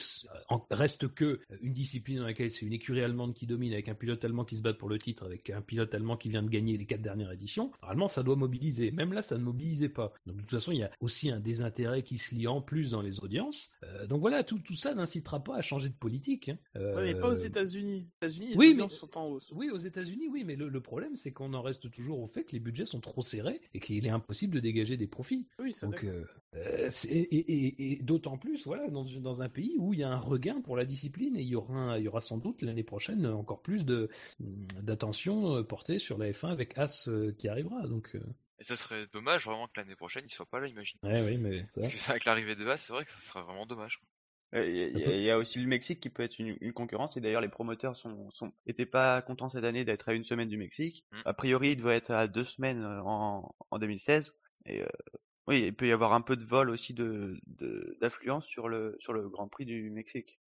reste que une discipline dans laquelle c'est une écurie allemande qui domine, avec un pilote allemand qui se bat pour le titre, avec un pilote allemand qui vient de gagner les quatre dernières éditions. Normalement, ça doit mobiliser. Même là, ça ne mobilisait pas. Donc de toute façon, il y a aussi un désintérêt qui se lie en plus dans les audiences. Euh, donc voilà, tout, tout ça n'incitera pas à changer de politique. Hein. mais pas aux euh, États-Unis. États-Unis, oui, mais... sont en hausse. Oui, aux États-Unis, oui, mais le, problème, c'est qu'on en reste toujours au fait que les budgets sont trop serrés et qu'il est impossible de dégager des profits. Oui, ça donc, euh, et, d'autant plus, voilà, dans, dans, un pays où il y a un regain pour la discipline et il y aura, il y aura sans doute l'année prochaine encore plus de d'attention portée sur la F1 avec As qui arrivera. Donc et ce serait dommage vraiment que l'année prochaine il soit pas là, imagine. Ouais, oui, mais. Parce que avec l'arrivée de As, c'est vrai que ce serait vraiment dommage. Il y, a aussi le Mexique qui peut être une, concurrence et d'ailleurs les promoteurs sont, sont étaient pas contents cette année d'être à une semaine du Mexique. Mm. A priori, il doit être à deux semaines euh, en, en 2016 et euh, oui, il peut y avoir un peu de vol aussi de d'affluence sur le sur le Grand Prix du Mexique.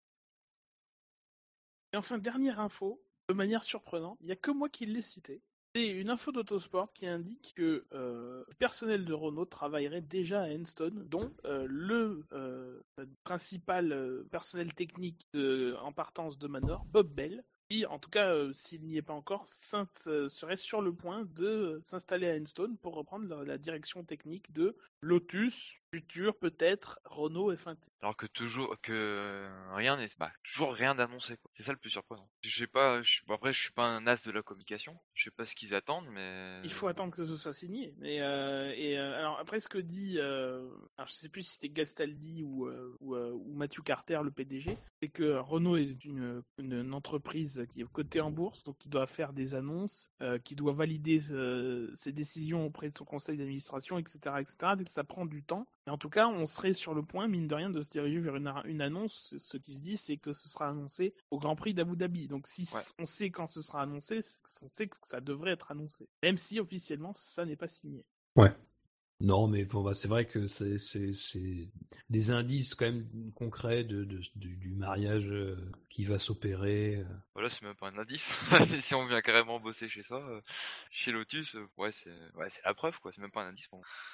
Et enfin dernière info, de manière surprenante, il y a que moi qui l'ai cité. C'est une info d'Autosport qui indique que euh, le personnel de Renault travaillerait déjà à Enstone, dont euh, le euh, principal personnel technique en partance de Manor, Bob Bell, qui, en tout cas, s'il n'y est pas encore, serait sur le point de s'installer à Enstone pour reprendre la direction technique de Lotus, futur peut-être Renault F1. Alors que toujours que rien n'est bah, toujours rien d'annoncé C'est ça le plus surprenant. Je sais pas je... après je suis pas un as de la communication, je sais pas ce qu'ils attendent mais il faut attendre que ce soit signé. Mais euh, et euh, alors après ce que dit euh... alors je sais plus si c'était Gastaldi ou euh, ou, euh, ou, Matthew Carter le PDG, c'est que Renault est une, une, entreprise qui est cotée en bourse donc qui doit faire des annonces, qui doit valider ses décisions auprès de son conseil d'administration etc etc donc ça prend du temps et en tout cas, on serait sur le point, mine de rien, de se diriger vers une, annonce. Ce qui se dit, c'est que ce sera annoncé au Grand Prix d'Abu Dhabi. Donc si on sait quand ce sera annoncé, on sait que ça devrait être annoncé. Même si officiellement, ça n'est pas signé. Ouais. Non, mais bon, bah, c'est vrai que c'est des indices quand même concrets de, du, mariage euh, qui va s'opérer. Euh. Voilà, c'est même pas un indice. si on vient carrément bosser chez ça, euh, chez Lotus, ouais, c'est ouais, la preuve, quoi. C'est même pas un indice.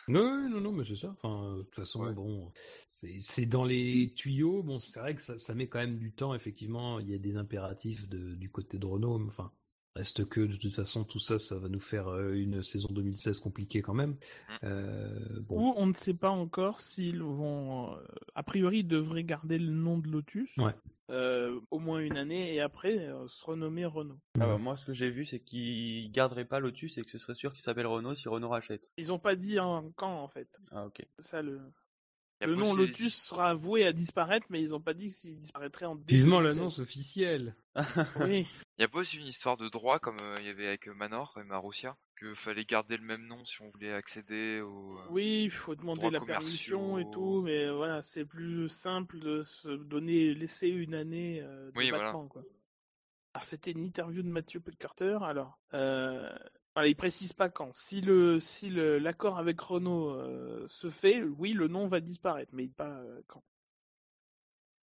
Non, non, non, mais c'est ça. Enfin, de toute façon, bon, c'est dans les tuyaux. Bon, c'est vrai que ça, ça, met quand même du temps. Effectivement, il y a des impératifs de, du côté de Renault. Enfin, Reste que de toute façon tout ça, ça va nous faire euh, une saison 2016 compliquée quand même. Mmh. Euh, Ou on ne sait pas encore s'ils vont. Euh, a priori, ils devraient garder le nom de Lotus. au moins une année et après se renommer Renault. Ah bah, moi, ce que j'ai vu, c'est qu'ils garderaient pas Lotus et que ce serait sûr qu'il s'appelle Renault si Renault rachète. Ils ont pas dit un quand en fait. Ah ok. C'est ça le. Le nom Lotus sera voué à disparaître, mais ils ont pas dit s'il disparaîtrait en Vivement l'annonce officielle. Oui, Il y a pas aussi une histoire de droit comme euh, il y avait avec Manor et Marussia, que fallait garder le même nom si on voulait accéder au. euh, oui, il faut demander la permission et tout, mais voilà, c'est plus simple de se donner, laisser une année euh, de Oui, voilà. quoi. Alors c'était une interview de Mathieu Carter. Alors, euh, voilà, il précise pas quand. Si le si le l'accord avec Renault euh, se fait, oui, le nom va disparaître, mais pas euh, quand.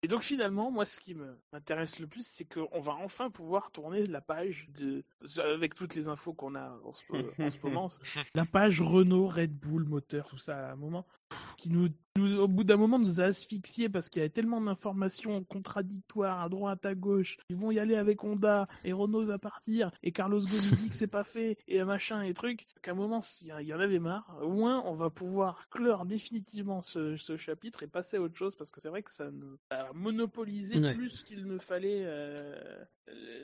Et donc finalement, moi, ce qui me- m'intéresse le plus, c'est qu'on va enfin pouvoir tourner la page de, avec toutes les infos qu'on a en ce, en ce moment, la page Renault, Red Bull, moteur, tout ça à un moment, pff, qui nous, nous- au bout d'un moment, nous a asphyxiés parce qu'il y avait tellement d'informations contradictoires à droite, à gauche. Ils vont y aller avec Honda et Renault va partir et Carlos Ghosn dit que c'est pas fait et machin et truc. Qu'à un moment, s'il y en avait marre, au moins on va pouvoir clore définitivement ce, ce chapitre et passer à autre chose parce que c'est vrai que ça, nous, a monopolisé Ouais. plus qu'il ne fallait euh,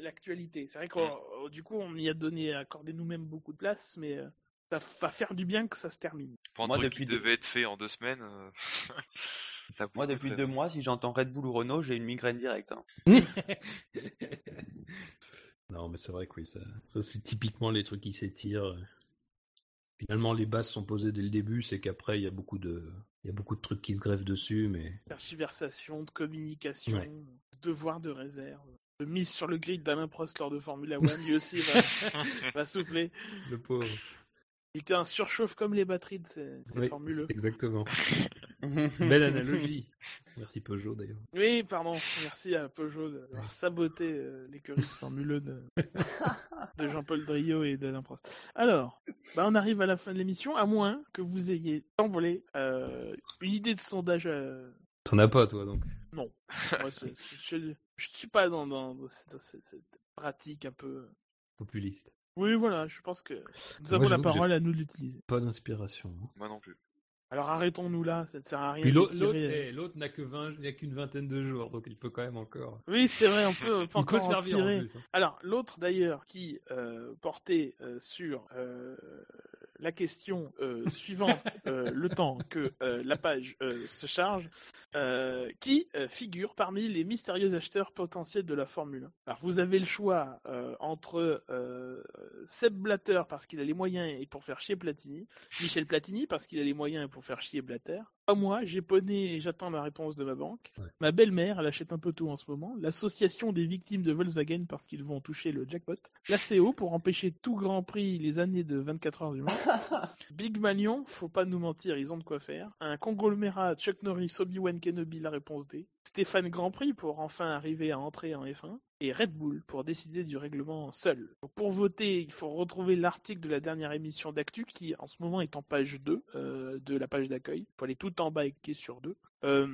l'actualité. C'est vrai que du coup, on y a donné, accordé nous-mêmes beaucoup de place, mais euh, ça va faire du bien que ça se termine. Pour un Moi, truc depuis qui deux- devait être fait en deux semaines. euh, ça Moi, depuis deux mois, si j'entends Red Bull ou Renault, j'ai une migraine directe. hein. non, mais c'est vrai que oui, ça, ça c'est typiquement les trucs qui s'étirent. Finalement, les bases sont posées dès le début, c'est qu'après, il y a beaucoup de, il y a beaucoup de trucs qui se greffent dessus, mais Tergiversation, de communication, Ouais. de devoir de réserve, de mise sur le grid d'Alain Prost lors de Formula One, lui aussi va, va souffler. le pauvre. Il était un surchauffe comme les batteries de ces, ces Oui. Formule E. Exactement. Belle analogie. Merci Peugeot d'ailleurs. Oui, pardon, merci à Peugeot d'avoir saboté euh, l'écurie de Formule E de, de Jean-Paul Drio et d'Alain Prost. Alors, bah on arrive à la fin de l'émission, à moins que vous ayez d'emblée euh, une idée de sondage euh, T'en as pas toi donc. Non. Moi, c'est- je, je, je suis pas dans, dans, dans cette, cette- cette pratique un peu. Populiste. Oui, voilà, je pense que nous Moi, avons la parole à nous l'utiliser. Pas d'inspiration. hein. Moi non plus. Alors arrêtons-nous là, ça ne sert à rien. Puis l'autre, d'étirer. l'autre, eh, l'autre n'a que 20, il n'y a qu'une vingtaine de jours, donc il peut quand même encore. Oui, c'est vrai, on peut, on peut Il peut encore en servir en tirer. plus. hein. Alors, l'autre d'ailleurs qui euh, portait euh, sur euh, la question euh, suivante, euh, le temps que euh, la page se charge, qui figure parmi les mystérieux acheteurs potentiels de la Formule 1. Alors, vous avez le choix entre Seb Blatter parce qu'il a les moyens et pour faire chier Platini, Michel Platini parce qu'il a les moyens et pour faire chier Blatter. Pas moi, j'ai poney et j'attends la réponse de ma banque. Ouais. Ma belle-mère, elle achète un peu tout en ce moment. L'association des victimes de Volkswagen parce qu'ils vont toucher le jackpot. La CO pour empêcher tout Grand Prix les années de 24 heures du Mans. Big Malion, faut pas nous mentir, ils ont de quoi faire. Un conglomérat Chuck Norris, Obi-Wan Kenobi, la réponse D. Stéphane Grand Prix pour enfin arriver à entrer en F1. Et Red Bull pour décider du règlement seul. Pour voter, il faut retrouver l'article de la dernière émission d'Actu qui en ce moment est en page 2 euh, de la page d'accueil. Il faut aller tout en bas et cliquer sur 2. Euh,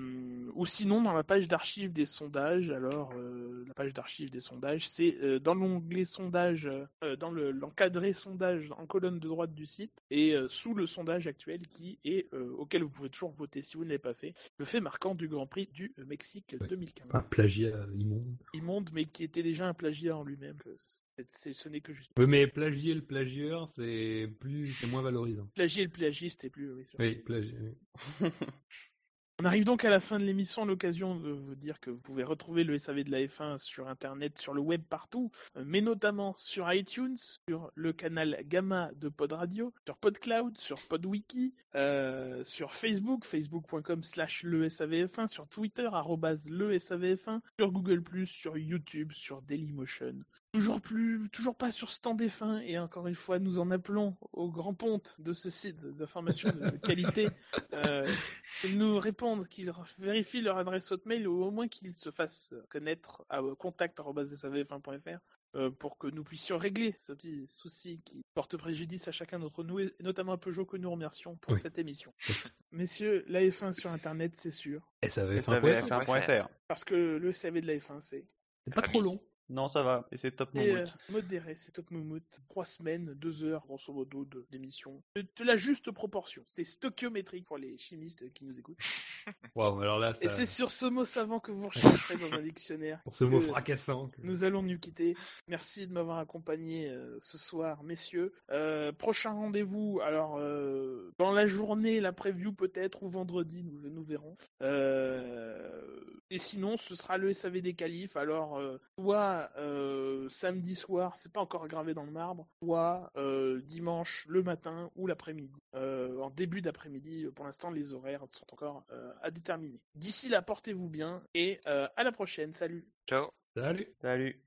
ou sinon dans la page d'archives des sondages. Alors euh, la page d'archives des sondages, c'est euh, dans l'onglet sondage, euh, dans le- l'encadré sondage en colonne de droite du site et euh, sous le sondage actuel qui est euh, auquel vous pouvez toujours voter si vous ne l'avez pas fait. Le fait marquant du Grand Prix du Mexique Ouais. 2015. Un plagiat immonde. Immonde, mais qui était déjà un plagiat en lui-même. Ce n'est que juste. Oui, mais plagier le plagieur, c'est plus, c'est moins valorisant. Plagier le plagiiste et plus. oui. Oui, plagier. oui. On arrive donc à la fin de l'émission, l'occasion de vous dire que vous pouvez retrouver le SAV de la F1 sur Internet, sur le web partout, euh, mais notamment sur iTunes, sur le canal Gamma de Pod Radio, sur PodCloud, sur PodWiki, euh, sur Facebook, facebook.com slash le SAVF1, sur Twitter, arrobase le SAVF1, sur Google+, sur YouTube, sur Dailymotion. Toujours plus, toujours pas sur Stand F1, et encore une fois, nous en appelons au grand ponte de ce site d'information de qualité. Euh, qu'ils nous répondent, qu'ils vérifient leur adresse hotmail ou au moins qu'ils se fassent connaître à contact.savf1.fr euh, pour que nous puissions régler ce petit souci qui porte préjudice à chacun d'entre nous et notamment à Peugeot que nous remercions pour Oui. cette émission. Messieurs, la F1 sur internet, c'est sûr. Et ça va être SAVF1.fr. Parce que le SAV de la F1, c'est C'est pas trop long. Non, ça va. Et c'est top Et, Moumout. euh, modéré, c'est Top Moumout. Trois semaines, deux heures, grosso modo, de- d'émission. De, de la juste proportion. C'est stoichiométrique pour les chimistes qui nous écoutent. Waouh, alors là, Et c'est sur ce mot savant que vous rechercherez dans un dictionnaire. pour ce mot fracassant. que- Nous allons nous quitter. Merci de m'avoir accompagné euh, ce soir, messieurs. Euh, prochain rendez-vous, alors euh, dans la journée, la preview peut-être, ou vendredi, nous, nous verrons. Euh, et sinon, ce sera le SAV des qualifs. Alors, euh, soit euh, samedi soir, c'est pas encore gravé dans le marbre, soit euh, dimanche le matin ou l'après-midi. Euh, en début d'après-midi, pour l'instant, les horaires sont encore euh, à déterminer. D'ici là, portez-vous bien et euh, à la prochaine. Salut Ciao. Salut Salut.